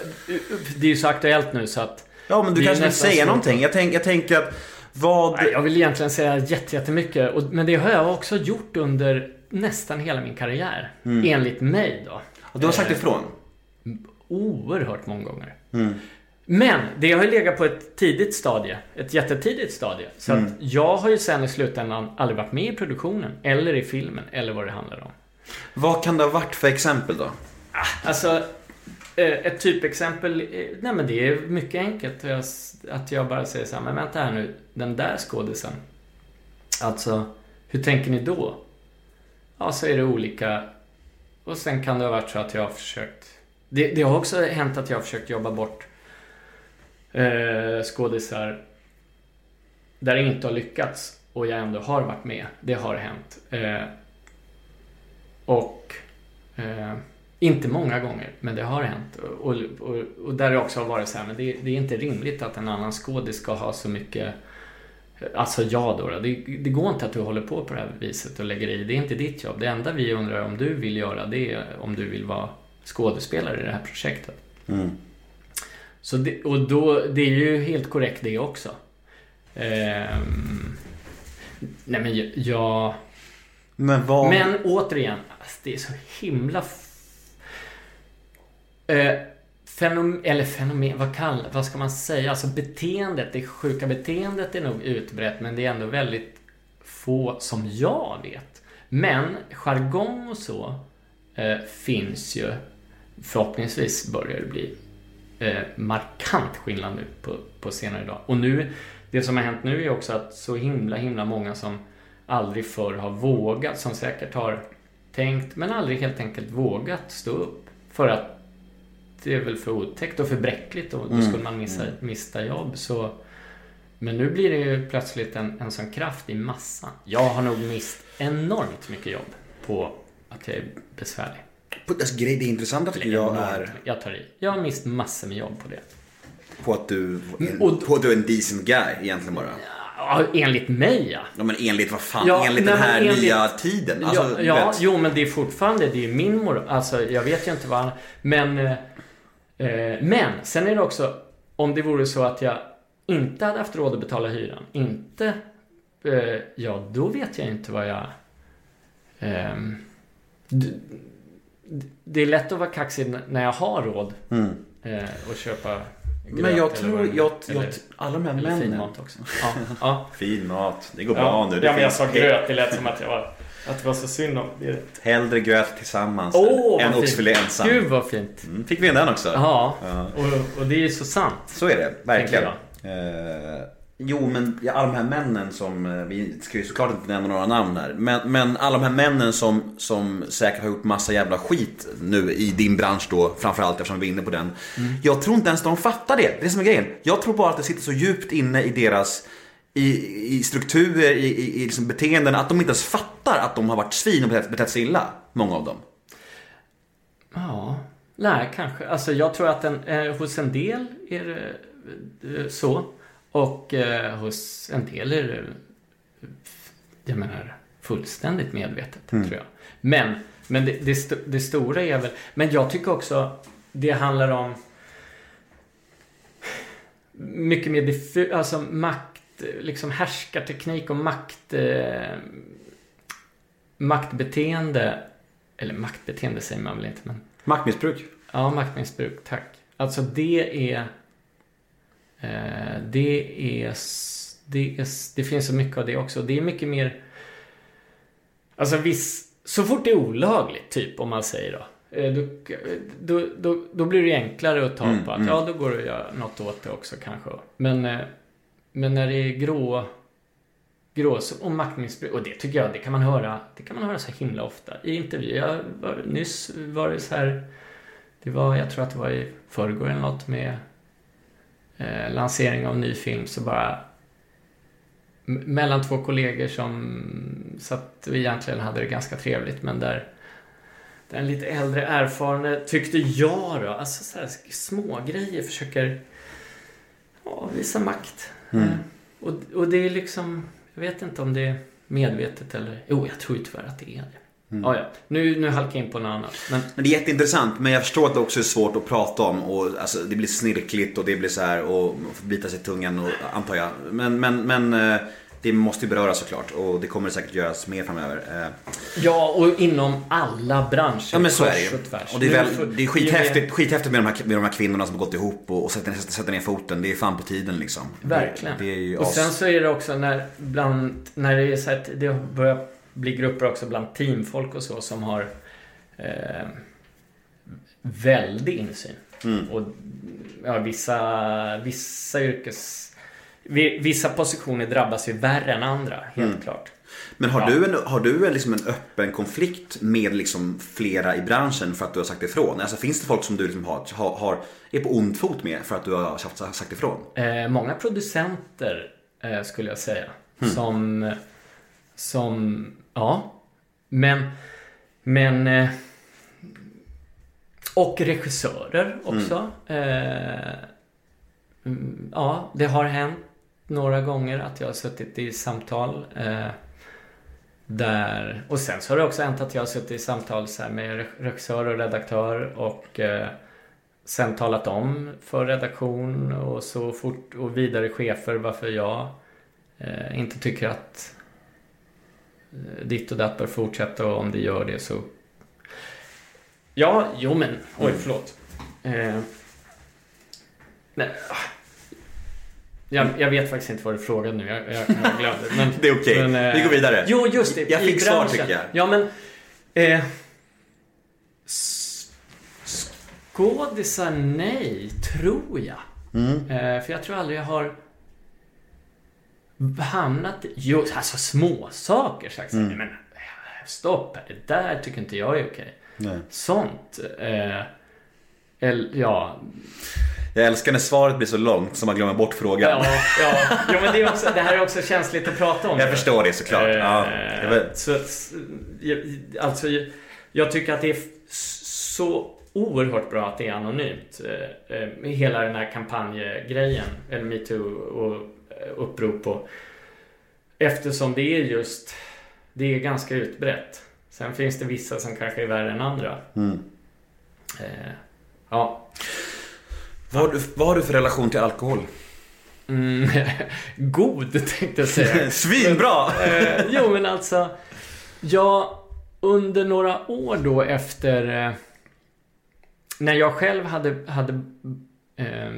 C: det är så aktuellt nu så att...
A: Ja, men du kanske vill säga
C: så-
A: någonting. Jag, tänk, jag tänker att vad...
C: Nej, jag vill egentligen säga jätte- jättemycket. Och, men det har jag också gjort under nästan hela min karriär. Enligt mig då.
A: Och du har sagt
C: Eh,
A: ifrån.
C: oerhört många gånger.
A: Mm.
C: Men det har ju legat på ett tidigt stadie. Ett jättetidigt stadie. Så
A: Mm.
C: att jag har ju sen i slutändan aldrig varit med i produktionen. Eller i filmen. Eller vad det handlar om.
A: Vad kan det ha varit för exempel då?
C: Alltså, eh, ett typexempel. eh, Nej men det är mycket enkelt. Att jag bara säger så här, men vänta här nu. Den där skådisen. Alltså, hur tänker ni då? Ja, så är det olika. Och sen kan det ha varit så att jag har försökt. Det, det har också hänt att jag har försökt jobba bort eh, skådisar där det inte har lyckats och jag ändå har varit med. Det har hänt. Eh, och eh, inte många gånger, men det har hänt. Och, och, och där det också har varit så här, men det, det är inte rimligt att en annan skådis ska ha så mycket eh, Alltså jag då, då. Det, det går inte att du håller på på det här viset och lägger i. Det är inte ditt jobb. Det enda vi undrar om du vill göra det är om du vill vara skådespelare i det här projektet.
A: Mm.
C: Så det, och då, det är ju helt korrekt det också. Ehm, nej men jag-.
A: Men vad...
C: Men återigen, alltså, det är så himla... Eh, fenom, eller fenomen, vad, kall, vad ska man säga? Alltså beteendet, det sjuka beteendet är nog utbrett men det är ändå väldigt få som jag vet. Men jargong och så eh, finns ju förhoppningsvis börjar det bli eh, markant skillnad nu på, på senare dag. Och nu, det som har hänt nu är också att så himla, himla många som aldrig förr har vågat, som säkert har tänkt, men aldrig helt enkelt vågat stå upp. För att det är väl för otäckt och för bräckligt och då
A: Mm.
C: skulle man missa, mista jobb. Så, men nu blir det ju plötsligt en, en sån kraft i massan. Jag har nog mist enormt mycket jobb på att jag är besvärlig.
A: Alltså, grej, det intressanta tycker jag är
C: Jag tar i. Jag har mist massor med jobb på det.
A: på att du,
C: Och-
A: på att du är en decent guy egentligen bara.
C: Ja, enligt mig ja.
A: Ja men enligt vad fan,
C: Ja,
A: enligt den här
C: enligt-
A: nya tiden. Alltså,
C: ja, ja
A: vet.
C: jo men det är fortfarande, det är min mor. Alltså jag vet ju inte vad. Men... Eh, eh, men, sen är det också, om det vore så att jag inte hade haft råd att betala hyran, inte... Eh, ja, då vet jag inte vad jag... d- det är lätt att vara kaxig när jag har råd
A: Mm.
C: eh, och köpa
A: Men
C: gröt
A: jag
C: eller
A: tror,
C: det-
A: jag, jag,
C: eller-
A: alla de här
C: eller
A: männen.
C: fin mat också. Ja, ja.
A: Fin mat, det går
C: Ja,
A: bra nu. Det
C: ja, men jag sa gröt, det lät som att jag var... Att det var så synd om det.
A: Hellre gröt tillsammans
C: Åh,
A: än oxfilé
C: fint.
A: ensam.
C: Gud vad fint.
A: Mm. Fick vi in den också?
C: Ja,
A: Ja.
C: och, och det är ju så sant.
A: Så är det, verkligen. Jo, men alla de här männen som, eh, vi ska ju såklart inte nämna några namn här. Men, men alla de här männen som, som säkert har gjort massa jävla skit nu i din bransch då, framförallt eftersom vi är inne på den.
C: Mm.
A: Jag tror inte ens de fattar det. Det är det som är grejen. Jag tror bara att det sitter så djupt inne i deras i, i strukturer, i, i, i liksom beteenden, att de inte ens fattar att de har varit svin och betett, betett sig illa. Många av dem.
C: Ja, nej kanske. Alltså jag tror att en, eh, hos en del är det eh, så. Och eh, hos en del är det, jag menar, fullständigt medvetet,
A: Mm.
C: tror jag. Men, men det, det, det stora är väl, men jag tycker också det handlar om mycket mer diffu, alltså makt, liksom härskarteknik och makt, eh, maktbeteende. Eller maktbeteende säger man väl inte, men
A: Maktmissbruk.
C: Ja, maktmissbruk, tack. Alltså det är... Eh, det är... Det, är det finns så mycket av det också. Det är mycket mer... Alltså viss... Så fort det är olagligt, typ, om man säger då. eh, Då, då, då, då blir det enklare att ta
A: Mm,
C: på att
A: mm.
C: ja, då går det att göra något åt det också kanske. Men, eh, men när det är grå... Grå och maktmissbruk, och det tycker jag, det kan man höra, det kan man höra så himla ofta i intervjuer. Nyss var det så här det var, jag tror att det var i förrgår eller något med eh, lansering av ny film så bara mellan två kollegor som satt och egentligen hade det ganska trevligt men där där en lite äldre erfarne, tyckte jag då, alltså så här små grejer försöker ja, visa makt.
A: Mm.
C: Eh, och, och det är liksom, jag vet inte om det är medvetet eller, jo jag tror ju tyvärr att det är det.
A: Mm.
C: Ja, ja. Nu, nu halkar jag in på något annat. Men
A: Men det är jätteintressant, men jag förstår att det också är svårt att prata om och alltså, det blir snirkligt och det blir så här och man får bita sig i tungan och, antar jag. Men, men, men eh, det måste ju beröras såklart och det kommer säkert göras mer framöver. Eh,
C: Ja, och inom alla branscher.
A: Ja men så är det ju.
C: och.
A: Och det är, väl, det är skithäftigt, skithäftigt med, de här, med de här kvinnorna som har gått ihop och, och sätter, sätter, ner foten. Det är fan på tiden liksom.
C: Verkligen.
A: Det, det
C: och sen så är det också när, bland, när det är så att det börjar bli grupper också bland teamfolk och så som har eh, väldig insyn.
A: Mm.
C: Och ja, vissa, vissa yrkes... vi- Vissa positioner drabbas ju värre än andra, helt
A: Mm.
C: klart.
A: Men har
C: Ja.
A: du, en, har du en, liksom en öppen konflikt med liksom flera i branschen för att du har sagt ifrån? Alltså finns det folk som du liksom har, har, är på ond fot med för att du har sagt, sagt ifrån?
C: Eh, många producenter eh, skulle jag säga.
A: Hmm.
C: Som, som, ja. Men, men eh, och regissörer också. Eh, mm, ja, det har hänt några gånger att jag har suttit i samtal. Eh, där, och sen så har det också hänt att jag har suttit i samtal så här med re- regissör och redaktör och eh, sen talat om för redaktion och så fort och vidare chefer varför jag eh, inte tycker att ditt och datt bör fortsätta och om det gör det så Ja, jo men, oj
A: Mm.
C: förlåt. Eh, nej, jag, jag vet faktiskt inte vad du frågade nu, jag, jag, jag glömde. Men,
A: Det är okej.
C: men, eh,
A: Vi går vidare.
C: Jo, just det.
A: Jag fick svar, tycker jag.
C: Ja, men... Eh, skådisar, nej, tror jag.
A: Mm.
C: Eh, för jag tror aldrig jag har hamnat. Jo, alltså små saker sagt så här,
A: Mm.
C: men eh, stopp det där tycker inte jag är okej.
A: Nej.
C: Sånt. Eh, eller, ja,
A: Jag älskar när svaret blir så långt så man glömmer bort frågan.
C: Ja, ja. Jo, men det, är också, det här är också känsligt att prata om.
A: Jag förstår det såklart.
C: Eh,
A: Ja,
C: så, alltså, jag- tycker att det är så oerhört bra att det är anonymt. Eh, eh, med Hela den här kampanjgrejen, eller metoo och upprop på. Eftersom det är just, det är ganska utbrett. Sen finns det vissa som kanske är värre än andra.
A: Mm.
C: Eh, ja.
A: Vad, har du, vad har du för relation till alkohol?
C: Mm, god tänkte jag säga.
A: Svinbra!
C: eh, jo men alltså. Jag under några år då efter eh, när jag själv hade, hade eh,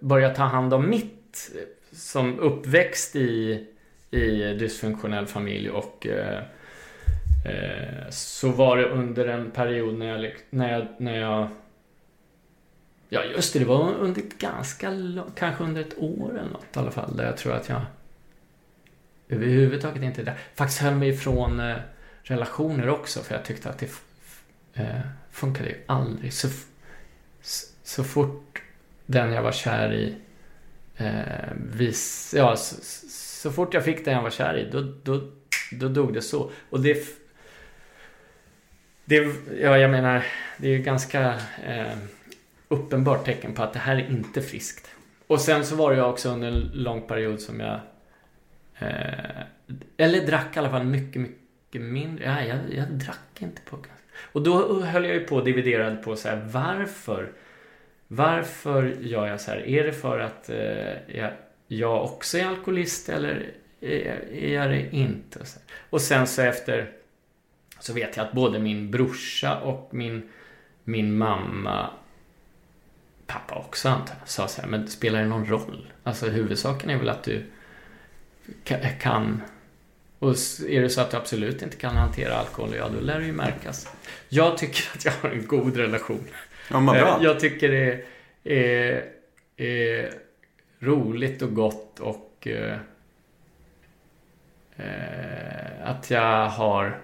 C: börjat ta hand om mitt eh, som uppväxt i, i dysfunktionell familj och eh, eh, så var det under en period när jag, när jag, när jag Ja just det, det var under ganska lång, kanske under ett år eller något i alla fall där jag tror att jag överhuvudtaget inte där. Faktiskt höll mig ifrån eh, relationer också för jag tyckte att det eh, funkade ju aldrig. Så, så fort den jag var kär i eh, vis, ja, så, så fort jag fick den jag var kär i då, då, då dog det så. Och det det, ja, jag menar, det är ju ganska eh, uppenbart tecken på att det här är inte friskt. Och sen så var det ju också under en lång period som jag eh, eller drack i alla fall mycket, mycket mindre. Ja, jag, jag drack inte på. Och då höll jag ju på och dividerade på så här, varför varför gör jag så här? Är det för att eh, jag, jag också är alkoholist eller är, är jag det inte? Och, så och sen så efter så vet jag att både min brorsa och min, min mamma pappa också antar jag, sa så här, men spelar det någon roll? Alltså huvudsaken är väl att du kan och är det så att du absolut inte kan hantera alkohol, ja då lär det ju märkas. Jag tycker att jag har en god relation.
A: Ja, bra.
C: Eh, Jag tycker det är, är roligt och gott och eh, eh, att jag har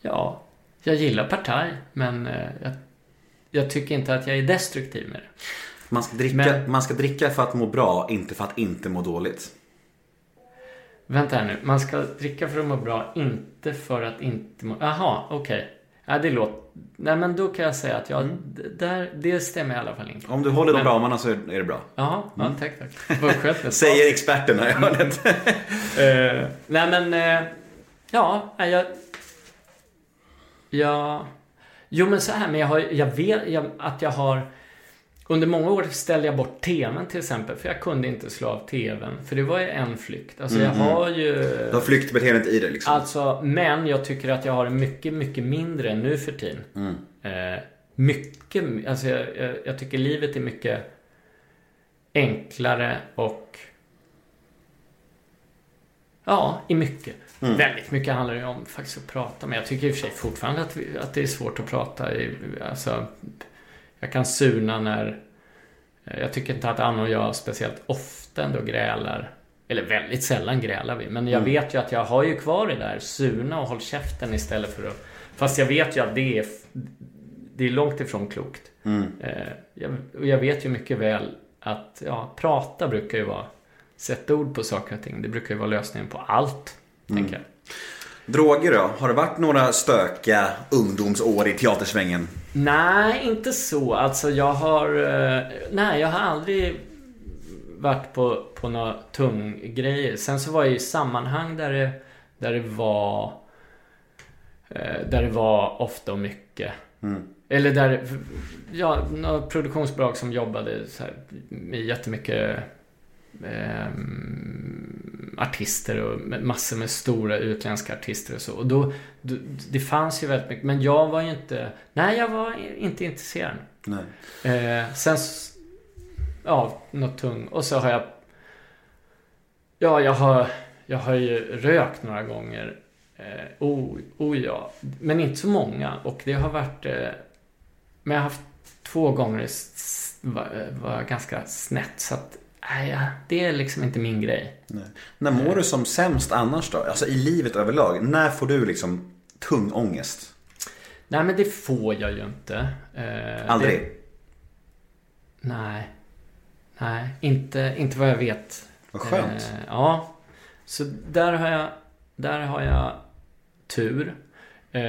C: Ja, jag gillar partaj men eh, jag, jag tycker inte att jag är destruktiv med det.
A: Man ska, dricka,
C: Men-
A: man ska dricka för att må bra, inte för att inte må dåligt.
C: Vänta här nu. Man ska dricka för att må bra, inte för att inte må... Jaha, okej. Ja, det låter... Nej, men då kan jag säga att jag... d- Där, det stämmer i alla fall inte.
A: Om du håller de
C: Men-
A: ramarna så är det bra.
C: Jaha, ja, tack, tack. Vad skönt.
A: Säger experterna i hörnet.
C: Eh, nej, men... eh, ja, jag... Ja... Jo, men så här, men jag, har, jag vet jag, att jag har... under många år ställde jag bort TVn till exempel. För jag kunde inte slå av TVn. För det var ju en flykt. Alltså jag
A: Mm, mm.
C: har ju...
A: Du har flyktbeteendet i dig liksom.
C: Alltså, men jag tycker att jag har det mycket, mycket mindre nu för tiden.
A: Mm.
C: Eh, mycket, alltså jag, jag, jag tycker livet är mycket enklare och Ja, i mycket.
A: Mm.
C: Väldigt mycket handlar det ju om faktiskt att prata. Men jag tycker i och för sig fortfarande att, vi, att det är svårt att prata. I, alltså, jag kan surna när... Jag tycker inte att Anna och jag speciellt ofta ändå grälar. Eller väldigt sällan grälar vi. Men jag
A: Mm.
C: vet ju att jag har ju kvar det där. Surna och håll käften istället för att... Fast jag vet ju att det är... Det är långt ifrån klokt.
A: Mm.
C: Eh, jag, och jag vet ju mycket väl att ja, prata brukar ju vara... Sätta ord på saker och ting. Det brukar ju vara lösningen på allt.
A: Mm.
C: Tänker jag.
A: Droger då? Har det varit några stökiga ungdomsår i teatersvängen?
C: Nej, inte så. Alltså jag har... eh, Nej, jag har aldrig varit på, på några tunggrejer. Sen så var jag i sammanhang där det, där det var... eh, Där det var ofta och mycket.
A: Mm.
C: Eller där... Ja, några produktionsbolag som jobbade så här, med jättemycket artister och massor med stora utländska artister och så. Och då, det fanns ju väldigt mycket. Men jag var ju inte... Nej, jag var inte intresserad. Eh, sen... Ja, något tung. Och så har jag... Ja, jag har... Jag har ju rökt några gånger. Eh, oh, oh ja. Men inte så många. Och det har varit... Eh, men jag har haft två gånger var, var ganska snett. Så att... Nej, det är liksom inte min grej.
A: Nej. När mår du som sämst annars då? Alltså i livet överlag. När får du liksom tung ångest?
C: Nej, men det får jag ju inte. Eh,
A: Aldrig?
C: Det, nej. Nej, inte, inte vad jag vet.
A: Vad skönt.
C: Eh, ja. Så där har jag, där har jag tur. Eh,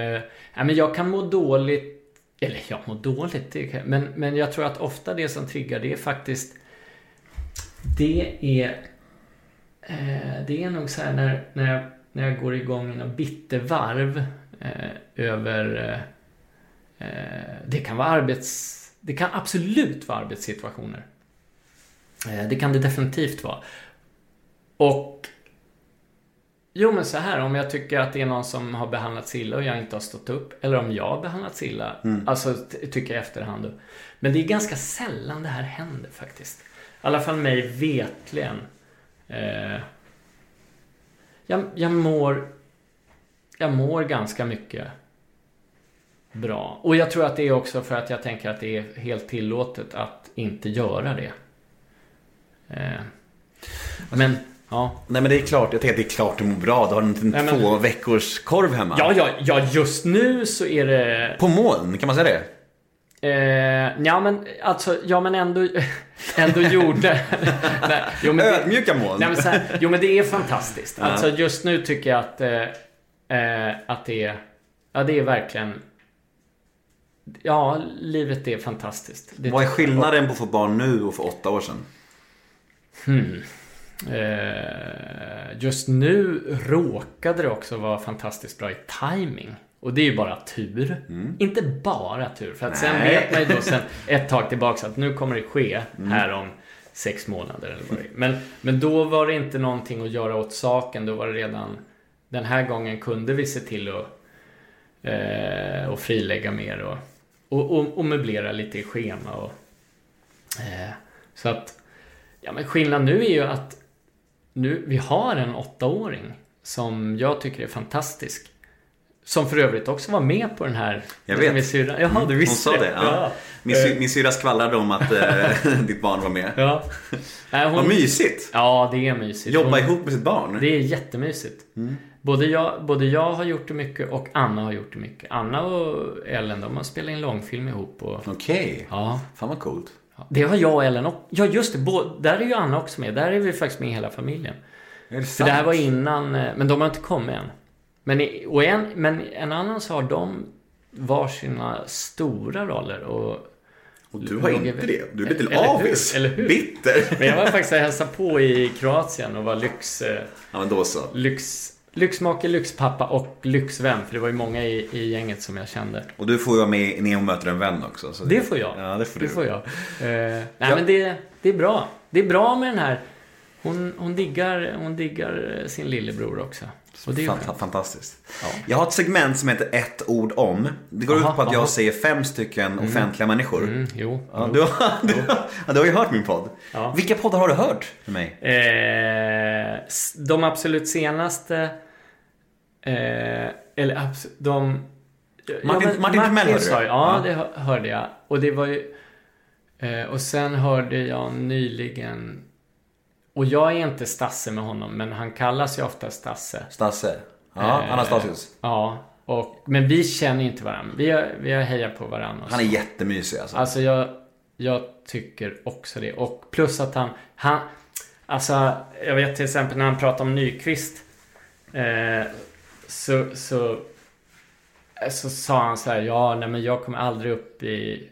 C: ja, men jag kan må dåligt. Eller jag mår dåligt. Men, men jag tror att ofta det som triggar det är faktiskt. Det är. Eh, det är nog så här när, när, jag, när jag går igång i något bittervarv. Eh, över. Eh, eh, det kan vara arbets... Det kan absolut vara arbetssituationer. Eh, Det kan det definitivt vara. Och... Jo, men så här, om jag tycker att det är någon som har behandlats illa och jag inte har stått upp, eller om jag har behandlats illa,
A: Mm.
C: alltså tycker jag i efterhand. Men det är ganska sällan det här händer faktiskt. I alla fall mig vetligen. Eh, jag, jag mår... Jag mår ganska mycket bra. Och jag tror att det är också för att jag tänker att det är helt tillåtet att inte göra det. Eh, men, ja.
A: Nej men det är klart, jag tänker att det är klart du mår bra. Du har en
C: Nej, men-
A: två veckors korv hemma.
C: Ja, ja, ja, just nu så är det...
A: På moln, kan man säga det?
C: Eh, ja men alltså, ja men ändå, ändå gjorde... Nej, jo, men det-
A: Ödmjuka moln.
C: Nej, men så här, jo men det är fantastiskt. Alltså just nu tycker jag att, eh, eh, att det är... Ja det är verkligen... Ja, livet är fantastiskt. Det
A: Vad är skillnaden på att få barn nu och för åtta år sedan?
C: Hmm. Eh, just nu råkade det också vara fantastiskt bra i timing. Och det är ju bara tur. Inte bara tur. För att sen
A: Mm. Nej.
C: vet man ju då sen ett tag tillbaka att nu kommer det ske
A: Mm.
C: här om sex månader eller vad det är. Men, men då var det inte någonting att göra åt saken. Då var det redan... Den här gången kunde vi se till att eh, och frilägga mer och, och, och, och möblera lite i schema. Och, eh, så att Ja men skillnaden nu är ju att nu, vi har en åttaåring som jag tycker är fantastisk. Som för övrigt också var med på den här
A: Jag vet.
C: Jaha,
A: Mm,
C: du visste
A: Hon sa det. Ja. Min, sy-
C: Eh,
A: min syrra skvallrade om att eh, ditt barn var med.
C: Ja. Nej, hon-
A: Vad mysigt.
C: Ja, det är mysigt.
A: Jobba
C: Hon-
A: ihop med sitt barn.
C: Det är jättemysigt.
A: Mm.
C: Både, jag, både jag har gjort det mycket och Anna har gjort det mycket. Anna och Ellen, de har spelat in långfilm ihop. Och...
A: Okej.
C: Ja.
A: Fan vad coolt.
C: Det har jag och Ellen också. Ja, just det. Bå- där är ju Anna också med. Där är vi faktiskt med hela familjen.
A: Är det
C: För det här
A: sant?
C: var innan, eh, men de har inte kommit än. Men, och en, men en annan så har de varsina stora roller och...
A: Och du har inte det. Du är lite
C: Eller hur?
A: avis.
C: Eller hur?
A: Bitter.
C: Men jag var faktiskt och hälsade på i Kroatien och var lyx... eh,
A: Ja men då så.
C: Lyx... Lyxmake, lyxpappa och lyxvän. För det var ju många i, i gänget som jag kände.
A: Och du får ju vara med i Nemo möter en vän också. Så
C: Det får jag.
A: Ja, det får
C: det
A: du.
C: får jag. Eh, nej,
A: Ja.
C: men det, det är bra. Det är bra med den här. Hon, hon, diggar, hon diggar eh, sin lillebror också. Och det är.
A: Fantastiskt. Jag har ett segment som heter ett ord om. Det går
C: Aha,
A: ut på att jag
C: aha.
A: säger fem stycken offentliga människor.
C: Mm, jo.
A: Ja, du, har, du, har- ja, du har ju hört min podd.
C: Ja.
A: Vilka poddar har du hört med mig?
C: Eh, de absolut senaste... Eh, eller abs- de...
A: Martin-
C: men
A: Martin Timell hörde du?
C: Ja,
A: Ja.
C: det hör- hörde jag. Och det var ju... Eh, och sen hörde jag nyligen... Och jag är inte Stasse med honom, men han kallas ju ofta Stasse.
A: Stasse? Ja,
C: Eh,
A: Anastasius.
C: Ja, och, men vi känner inte varandra. Vi har, vi har hejat på varandra.
A: Han är jättemysig alltså.
C: Alltså jag, jag tycker också det. Och plus att han, han... Alltså, jag vet till exempel när han pratar om Nyqvist. Eh, så, så, så sa han så här, ja, nej men jag kommer aldrig upp i...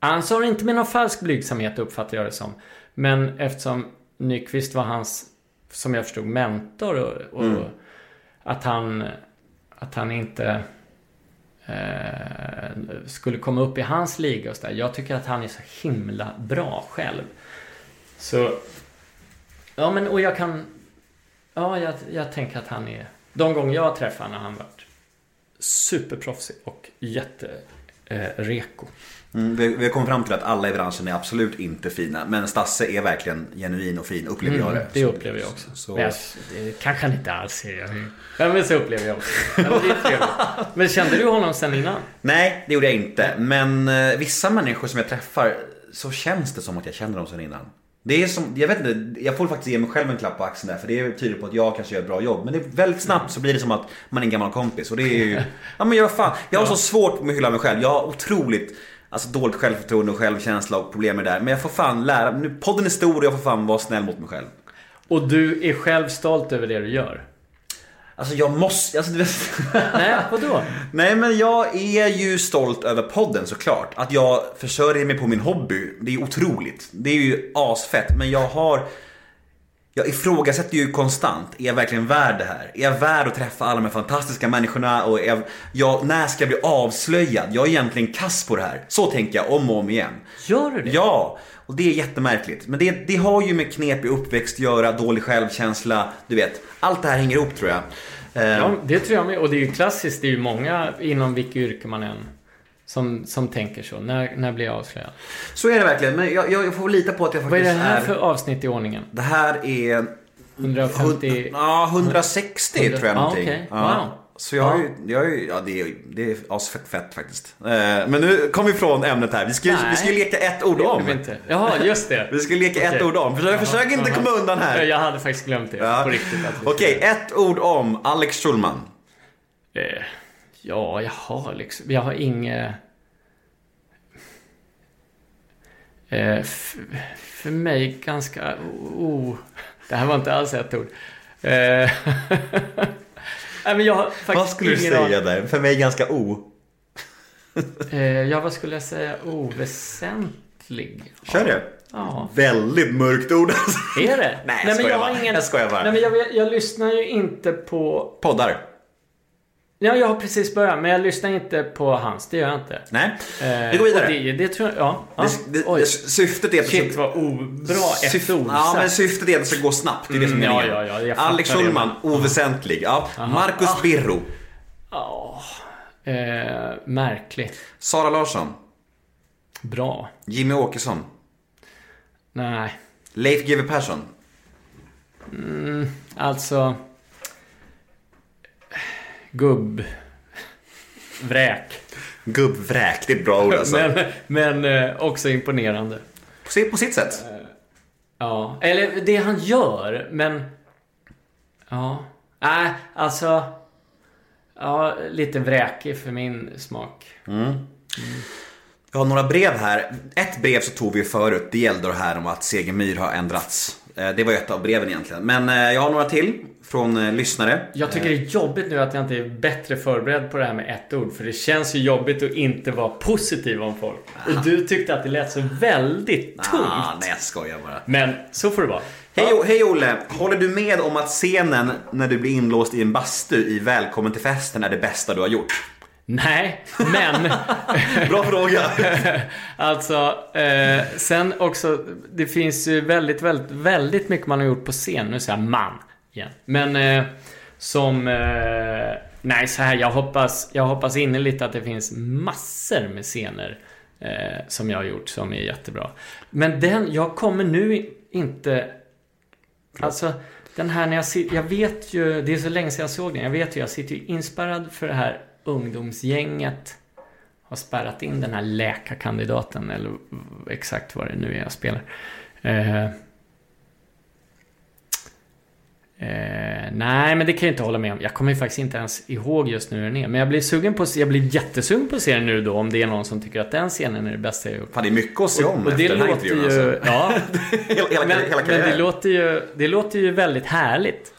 C: Han sa det inte med någon falsk blygsamhet uppfattar jag det som. Men eftersom Nyqvist var hans, som jag förstod, mentor och, och
A: Mm.
C: att han, att han inte eh, skulle komma upp i hans liga och så där. Jag tycker att han är så himla bra själv. Så... Ja, men och jag kan... Ja, jag, jag tänker att han är... De gånger jag har träffat honom har han varit superproffsig och jätte... Eh, reko.
A: Mm, vi, vi har kommit fram till att alla i branschen är absolut inte fina. Men Stasse är verkligen genuin och fin, upplever jag det.
C: Mm, det upplever jag också.
A: Så,
C: jag, det kanske han inte alls är. Ja, men så upplever jag också. Men, kände du honom sen innan?
A: Nej, det gjorde jag inte. Men eh, vissa människor som jag träffar så känns det som att jag känner dem sedan innan. Det är som, jag vet inte, jag får faktiskt ge mig själv en klapp på axeln där för det tyder på att jag kanske gör ett bra jobb. Men det är väldigt snabbt så blir det som att man är en gammal kompis och det är ju, ja men jag fan, jag har så svårt med att hylla mig själv. Jag har otroligt Alltså dåligt självförtroende och självkänsla och problem med det där. Men jag får fan lära, nu podden är stor och jag får fan vara snäll mot mig själv.
C: Och du är själv stolt över det du gör?
A: Alltså jag måste, alltså du vet...
C: Nej, vadå?
A: Nej men jag är ju stolt över podden såklart. Att jag försörjer mig på min hobby, det är otroligt. Det är ju asfett. Men jag har... Jag ifrågasätter ju konstant, är jag verkligen värd det här? Är jag värd att träffa alla de här fantastiska människorna? Och jag, jag, när ska jag bli avslöjad? Jag är egentligen kass på det här. Så tänker jag om och om igen.
C: Gör du det?
A: Ja, och det är jättemärkligt. Men det, det har ju med knepig uppväxt att göra, dålig självkänsla, du vet. Allt det här hänger ihop tror jag.
C: Ja, det tror jag med. Och det är ju klassiskt. Det är ju många inom vilket yrke man än som, som tänker så. När, när blir jag avslöjad?
A: Så är det verkligen, men jag, jag får lita på att jag
C: Vad är
A: faktiskt
C: det här för avsnitt i ordningen?
A: Det här är...
C: 150?
A: Ja, 160 tror jag
C: Ja,
A: någonting.
C: okej.
A: Ja.
C: Wow.
A: Så jag har ju, jag har ju, ja det är, det är asfett fett faktiskt. Eh, Men nu kom vi ifrån ämnet här. Vi ska,
C: Nej.
A: vi ska leka ett ord
C: Det
A: om.
C: vi inte. Jaha, just det.
A: Vi ska leka ett
C: Okej.
A: ord om. Försök, försök inte komma undan här.
C: Jag hade faktiskt glömt det.
A: Ja.
C: På riktigt.
A: Okej,
C: skulle-
A: ett ord om Alex Schulman.
C: Eh, ja, jag har liksom... Jag har inget... Eh, för mig ganska... Oh, det här var inte alls ett ord. Eh, Nej, men jag har faktiskt
A: Vad skulle du säga där? För mig ganska o.
C: Eh, ja, vad skulle jag säga? Oväsentlig.
A: Kör det.
C: Ja.
A: Väldigt mörkt ord alltså.
C: Är det?
A: Nej, jag
C: men jag
A: bara.
C: har ingen...
A: Jag skojar bara.
C: Nej, men jag, jag lyssnar ju inte på...
A: Poddar.
C: Ja, jag har precis börjat, men jag lyssnar inte på hans. Det gör jag inte.
A: Nej.
C: Eh,
A: Vi går vidare.
C: Det, det tror jag... Ja. ja.
A: Det, det, syftet är
C: Shit, vad obra ett
A: Syft-
C: ord.
A: Ja, men syftet är att det ska gå snabbt. Det är det som är
C: Mm, ja, ja, ja,
A: Alex Schulman, oväsentlig. Ja. Marcus Birro.
C: Ja. Eh, märkligt.
A: Sara Larsson.
C: Bra.
A: Jimmy Åkesson.
C: Nej.
A: Leif GW Persson.
C: Mm, alltså... Gubb... Vräk.
A: Gubbvräk, det är ett bra ord alltså.
C: Men, men eh, också imponerande.
A: På, si- på sitt sätt.
C: Ja, eller det han gör, men... Ja. Nej, alltså... Ja, lite vräkig för min smak.
A: Mm. Jag har några brev här. Ett brev så tog vi förut. Det gällde det här om att Segemyhr har ändrats. Eh, Det var ett av breven egentligen. Men eh, jag har några till från eh, lyssnare.
C: Jag tycker det är jobbigt nu att jag inte är bättre förberedd på det här med ett ord. För det känns ju jobbigt att inte vara positiv om folk. Och du tyckte att det lät så väldigt tungt.
A: Ah, nej, jag skojar bara.
C: Men så får det vara.
A: Hej, hej Olle! Håller du med om att scenen när du blir inlåst i en bastu i Välkommen till festen är det bästa du har gjort?
C: Nej, men...
A: Bra fråga!
C: alltså, eh, sen också, det finns ju väldigt, väldigt, väldigt mycket man har gjort på scen. Nu säger jag man igen. Men eh, som... Eh, nej, så här, jag hoppas, jag hoppas innerligt att det finns massor med scener eh, som jag har gjort som är jättebra. Men den, jag kommer nu inte... Alltså, den här när jag sitter, Jag vet ju, det är så länge sedan jag såg den. Jag vet ju, jag sitter ju inspärrad för det här ungdomsgänget har spärrat in den här läkarkandidaten eller exakt vad det nu är jag spelar. Eh, eh, nej, men det kan jag inte hålla med om. Jag kommer ju faktiskt inte ens ihåg just nu hur den är. Men jag blir sugen på jag blir jättesugen på att se den nu då om det är någon som tycker att den scenen är det bästa jag gjort.
A: Fan, det är mycket att se om
C: och, och det
A: efter den här
C: låter ju,
A: intervjun, alltså.
C: Ja,
A: hela, hela,
C: men,
A: hela
C: men det låter ju, det låter ju väldigt härligt.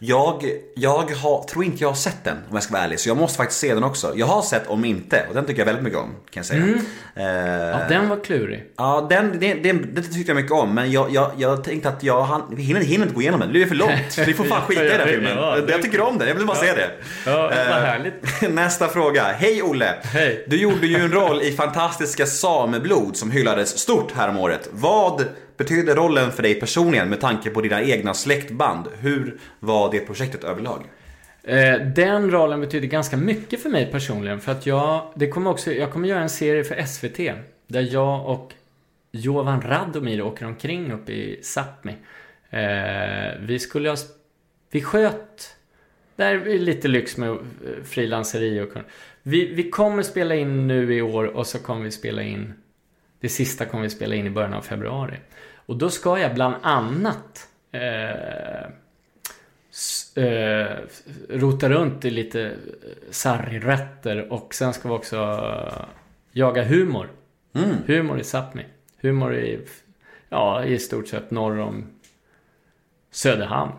A: Jag, jag har, tror inte jag har sett den om jag ska vara ärlig, så jag måste faktiskt se den också. Jag har sett Om inte, och den tycker jag väldigt mycket om, kan jag säga.
C: Mm.
A: Eh,
C: Ja, den var klurig.
A: Ja, den, det, det, det tyckte jag mycket om, men jag, jag, jag tänkte att jag han, hinner, hinner inte gå igenom den. Det blir för långt. Vi får fan skita i den här filmen.
C: Ja, det-
A: Jag tycker om den, jag vill bara
C: Ja.
A: se det.
C: Ja, vad
A: Eh,
C: härligt.
A: Nästa fråga. Hej Olle!
C: Hej.
A: Du gjorde ju en roll i fantastiska Sameblod som hyllades stort häromåret. Vad betyder rollen för dig personligen med tanke på dina egna släktband? Hur var det projektet överlag?
C: Eh, den rollen betyder ganska mycket för mig personligen. För att jag, det kommer också, jag kommer göra en serie för SVT. Där jag och Jovan Radomir åker omkring uppe i Sápmi. Eh, vi skulle ha... Vi sköt... Där är lite lyx med eh, frilanseri och... Vi, vi kommer spela in nu i år och så kommer vi spela in... Det sista kommer vi spela in i början av februari. Och då ska jag bland annat... Eh, eh, rota runt i lite eh, sargrätter och sen ska vi också eh, jaga humor. Humor i Sápmi. Humor i, ja, i stort sett norr om Söderhamn.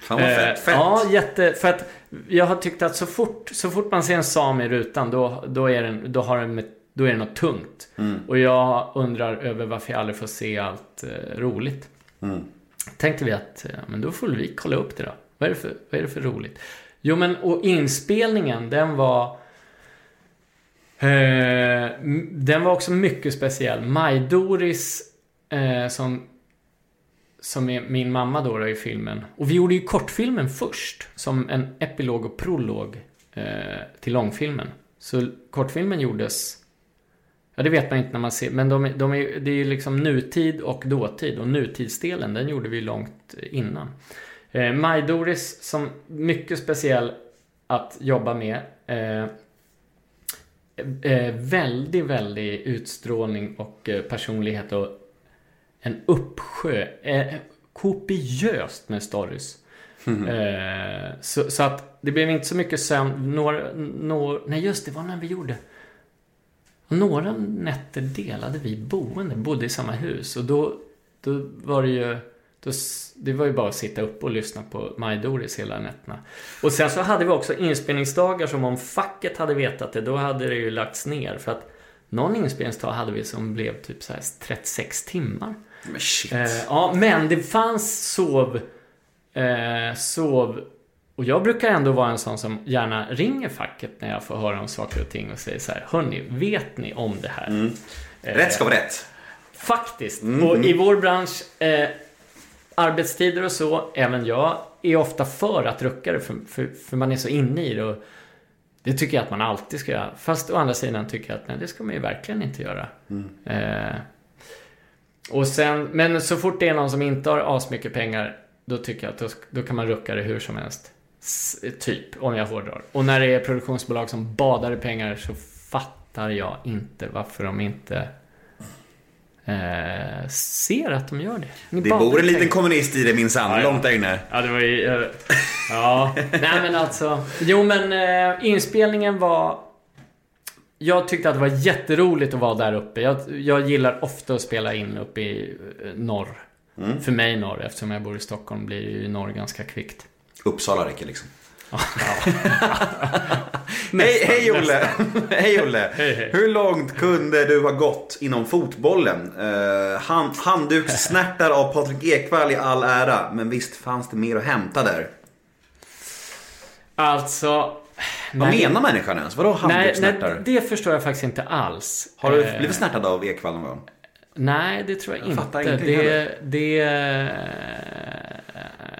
A: Fan vad fett.
C: Eh,
A: fett.
C: Ja, jätte... För att jag har tyckt att så fort, så fort man ser en sam i rutan då, då, är, den, då, har den med, då är det något tungt.
A: Mm.
C: Och jag undrar över varför jag aldrig får se allt eh, roligt.
A: Mm.
C: Tänkte vi att, eh, men då får vi kolla upp det då. Vad är det för, vad är det för roligt? Jo men, och inspelningen den var... Eh, den var också mycket speciell. Maj-Doris, eh, som, som är min mamma då, då i filmen. Och vi gjorde ju kortfilmen först, som en epilog och prolog eh, till långfilmen. Så kortfilmen gjordes Ja, det vet man inte när man ser, men de, de är, det är ju liksom nutid och dåtid. Och nutidsdelen, den gjorde vi långt innan. Eh, Maj-Doris, som mycket speciell att jobba med. Eh, eh, väldigt, väldigt utstrålning och eh, personlighet och en uppsjö. Eh, kopiöst med stories. Eh, så, så att det blev inte så mycket sömn. Några, några, nej, just det var när vi gjorde och några nätter delade vi boende, bodde i samma hus. Och då, då var det ju... Då, det var ju bara att sitta upp och lyssna på Maj-Doris hela nätterna. Och sen så hade vi också inspelningsdagar som om facket hade vetat det, då hade det ju lagts ner. För att någon inspelningsdag hade vi som blev typ så här 36 timmar.
A: Men shit.
C: Eh, ja, men det fanns sov... Eh, sov... Och jag brukar ändå vara en sån som gärna ringer facket när jag får höra om saker och ting och säger så här. Hörni, vet ni om det här?
A: Mm.
C: Eh,
A: Rätt ska vara rätt.
C: Faktiskt.
A: Mm.
C: Och i vår bransch, eh, arbetstider och så, även jag är ofta för att rucka det för, för, för man är så inne i det. Och det tycker jag att man alltid ska göra. Fast å andra sidan tycker jag att nej, det ska man ju verkligen inte göra. Eh, och sen, men så fort det är någon som inte har asmycket pengar, då tycker jag att då, då kan man rucka det hur som helst. Typ, om jag hårdrar. Och när det är produktionsbolag som badar i pengar så fattar jag inte varför de inte eh, ser att de gör det. Ni
A: Det bor en liten kommunist i det minsann,
C: Ja, ja.
A: långt där inne.
C: Ja, det var ju... eh, Ja, nej men alltså. Jo men eh, inspelningen var... jag tyckte att det var jätteroligt att vara där uppe. Jag, jag gillar ofta att spela in uppe i eh, norr.
A: Mm.
C: För mig norr, eftersom jag bor i Stockholm blir det ju norr ganska kvickt.
A: Uppsala räcker liksom. hej, hej Olle! hej Olle!
C: Hej, hej.
A: Hur långt kunde du ha gått inom fotbollen? Uh, hand, handdukssnärtar av Patrik Ekwall i all ära, men visst fanns det mer att hämta där?
C: Alltså...
A: Vad
C: nej.
A: menar människan ens? Vadå handdukssnärtar?
C: nej, det förstår jag faktiskt inte alls.
A: Har du
C: Eh,
A: blivit snärtad av Ekwall någon gång?
C: Nej, det tror jag,
A: Jag
C: inte. Det, det...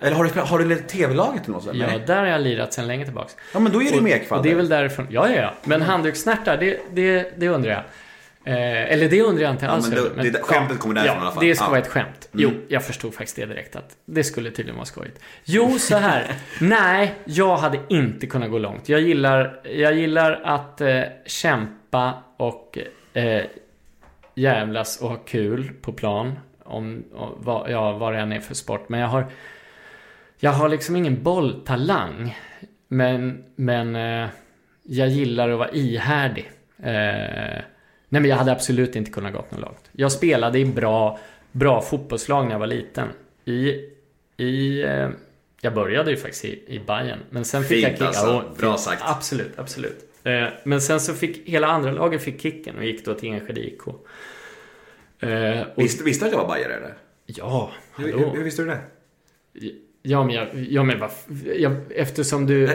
A: Eller har du, har du tv-laget eller något sånt?
C: Ja,
A: Nej.
C: där har jag lirat sedan länge tillbaks.
A: Ja, men då är det
C: och,
A: med Ekwall
C: och det är väl därifrån. Ja, ja, ja. Men handdukssnärtar, det, det, det undrar jag. Eh, eller det undrar jag inte
A: Ja,
C: alls.
A: men då-
C: över,
A: det- skämtet kommer därifrån
C: ja,
A: i alla fall.
C: det ska
A: Ja.
C: vara ett skämt. Jo,
A: Mm.
C: jag förstod faktiskt det direkt att det skulle tydligen vara skojigt. Jo, så här. Nej, jag hade inte kunnat gå långt. Jag gillar, jag gillar att eh, kämpa och eh, jävlas och ha kul på plan. Om, om ja, vad det än är för sport. Men jag har, jag har liksom ingen bolltalang. Men, men eh, jag gillar att vara ihärdig. Eh, nej men jag hade absolut inte kunnat gått något långt. Jag spelade i bra, bra fotbollslag när jag var liten. I, i eh, jag började ju faktiskt i, i Bayern men sen fick
A: Fint
C: jag
A: alltså.
C: ja,
A: Bra sagt.
C: Absolut, absolut. Eh, men sen så fick hela andra laget fick kicken och gick då till Enskede IK. Eh, och,
A: Visste, visste du att jag var bajare eller?
C: Ja,
A: Hur,
C: hallå.
A: hur, hur visste du det?
C: Ja, men, jag, ja, men vad, jag, eftersom du...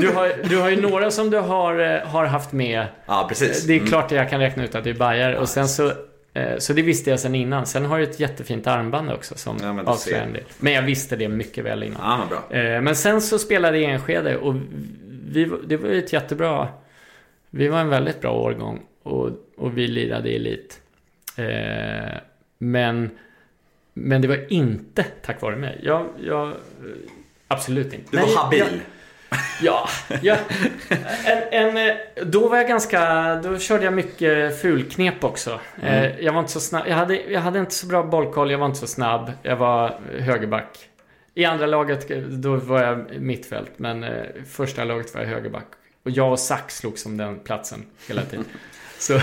C: Du har, du har ju några som du har, eh, har haft med.
A: Ja, precis.
C: Det är
A: Mm.
C: klart att jag kan räkna ut att du är bajare. Och sen så... eh, Så det visste jag sen innan. Sen har du ett jättefint armband också som
A: Ja, men
C: avslöjar del. Men jag visste det mycket väl innan.
A: Ja, vad bra.
C: Eh, Men sen så spelade Enskede och vi, det var ju ett jättebra... Vi var en väldigt bra årgång och, och vi lirade elit. Eh, Men, men det var inte tack vare mig. Jag, jag, absolut inte.
A: Du var
C: Nej,
A: habil.
C: jag- Ja, jag, en, en, eh, då var jag ganska, då körde jag mycket fulknep också.
A: Mm.
C: Eh, Jag var inte så snabb, jag hade, jag hade inte så bra bollkoll, jag var inte så snabb, jag var högerback. I andra laget, eh, då var jag mittfält, men eh, första laget var jag högerback. Och jag och Sax slogs om den platsen hela tiden. Så,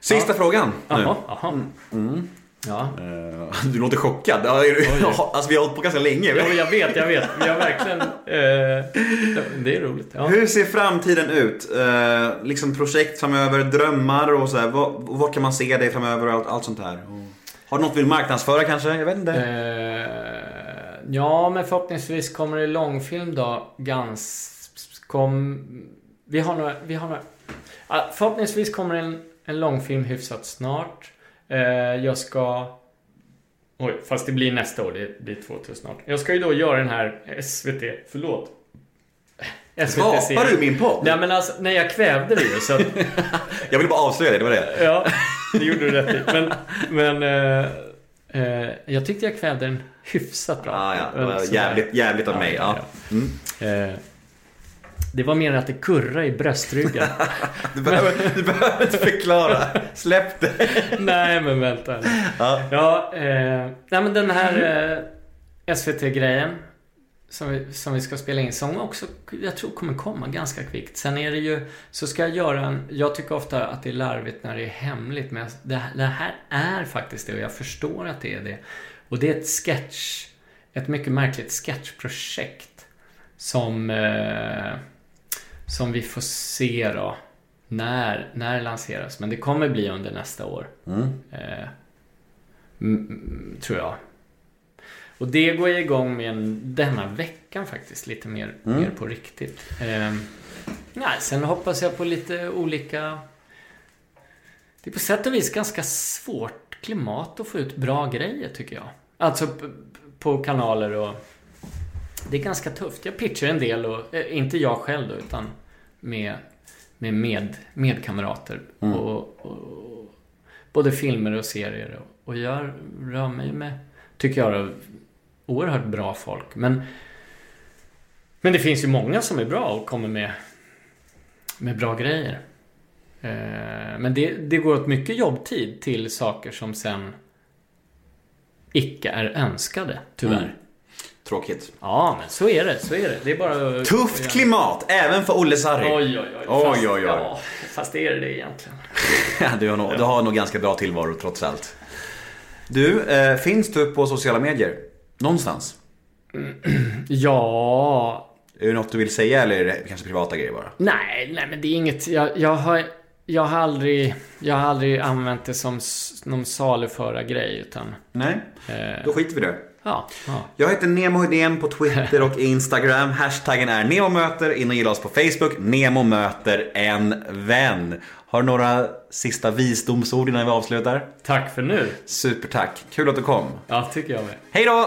A: Sista
C: Ja.
A: frågan nu.
C: jaha, jaha.
A: Mm.
C: Ja.
A: Eh, Du låter chockad. Alltså vi har hållit på ganska länge.
C: Ja, jag vet, jag vet. Vi har verkligen... Eh, det är roligt. Ja.
A: Hur ser framtiden ut? Eh, liksom projekt framöver, drömmar och så här. Vad, vad kan man se dig framöver och allt, allt sånt här? Har du något du vill marknadsföra kanske? Jag vet inte.
C: Eh, ja, men förhoppningsvis kommer det långfilm då. Ganska... Kom, vi har några... Vi har några förhoppningsvis kommer en, en långfilm hyfsat snart. Eh, jag ska... Oj, fast det blir nästa år. Det blir 2000 snart. Jag ska ju då göra den här SVT... Förlåt.
A: Skapar du min podd?
C: Nej men alltså, nej jag kvävde det ju så att,
A: Jag vill bara avslöja det, det var det.
C: Ja, det gjorde du rätt i. Men, men eh, eh, jag tyckte jag kvävde den hyfsat bra.
A: Ah, ja, jävligt, jävligt av mig. Ja. Mm.
C: Eh, det var mer att det kurrade i bröstryggen.
A: Du, behöver, du behöver inte förklara. Släpp det.
C: nej, men vänta.
A: Ja.
C: Ja, eh, nej men den här eh, SVT-grejen som vi, som vi ska spela in som också, jag tror kommer komma ganska kvickt. Sen är det ju, så ska jag göra en, jag tycker ofta att det är larvigt när det är hemligt, men det, det här är faktiskt det och jag förstår att det är det. Och det är ett sketch, ett mycket märkligt sketchprojekt som, eh, som vi får se då när, när det lanseras. Men det kommer bli under nästa år.
A: Mm.
C: Eh, tror jag. Och det går jag igång med en, denna veckan faktiskt, lite mer,
A: Mm.
C: mer på riktigt. Eh, nej, sen hoppas jag på lite olika... Det är på sätt och vis ganska svårt klimat att få ut bra grejer tycker jag. Alltså p- på kanaler och... Det är ganska tufft. Jag pitchar en del och, eh, inte jag själv då, utan med, med, med medkamrater.
A: Mm.
C: Och, och, både filmer och serier. Och, och jag rör mig med, tycker jag, då, oerhört bra folk. Men, men det finns ju många som är bra och kommer med, med bra grejer. Eh, Men det, det går åt mycket jobbtid till saker som sen icke är önskade, tyvärr.
A: Tråkigt.
C: Ja, men så är det. Så är det. Det är bara
A: Tufft klimat, även för Olle Sarri.
C: Oj, oj, oj. Fast,
A: oj, oj.
C: Ja, fast är det det egentligen?
A: du, har nog, du har nog ganska bra tillvaro trots allt. Du, eh, finns du på sociala medier? Någonstans?
C: Ja...
A: Är det något du vill säga eller är det kanske privata grejer bara?
C: Nej, nej men det är inget. Jag, jag har... Jag har aldrig, jag har aldrig använt det som någon saluföra-grej utan...
A: Nej,
C: Eh,
A: då skiter vi i det.
C: Ja, ja.
A: Jag heter Nemo Hedén på Twitter och Instagram. Hashtaggen är NEMOMÖTER. In och gilla oss på Facebook. Nemo möter en vän. Har du några sista visdomsord innan vi avslutar?
C: Tack för nu.
A: Supertack. Kul att du kom.
C: Ja, tycker jag med.
A: Hej då!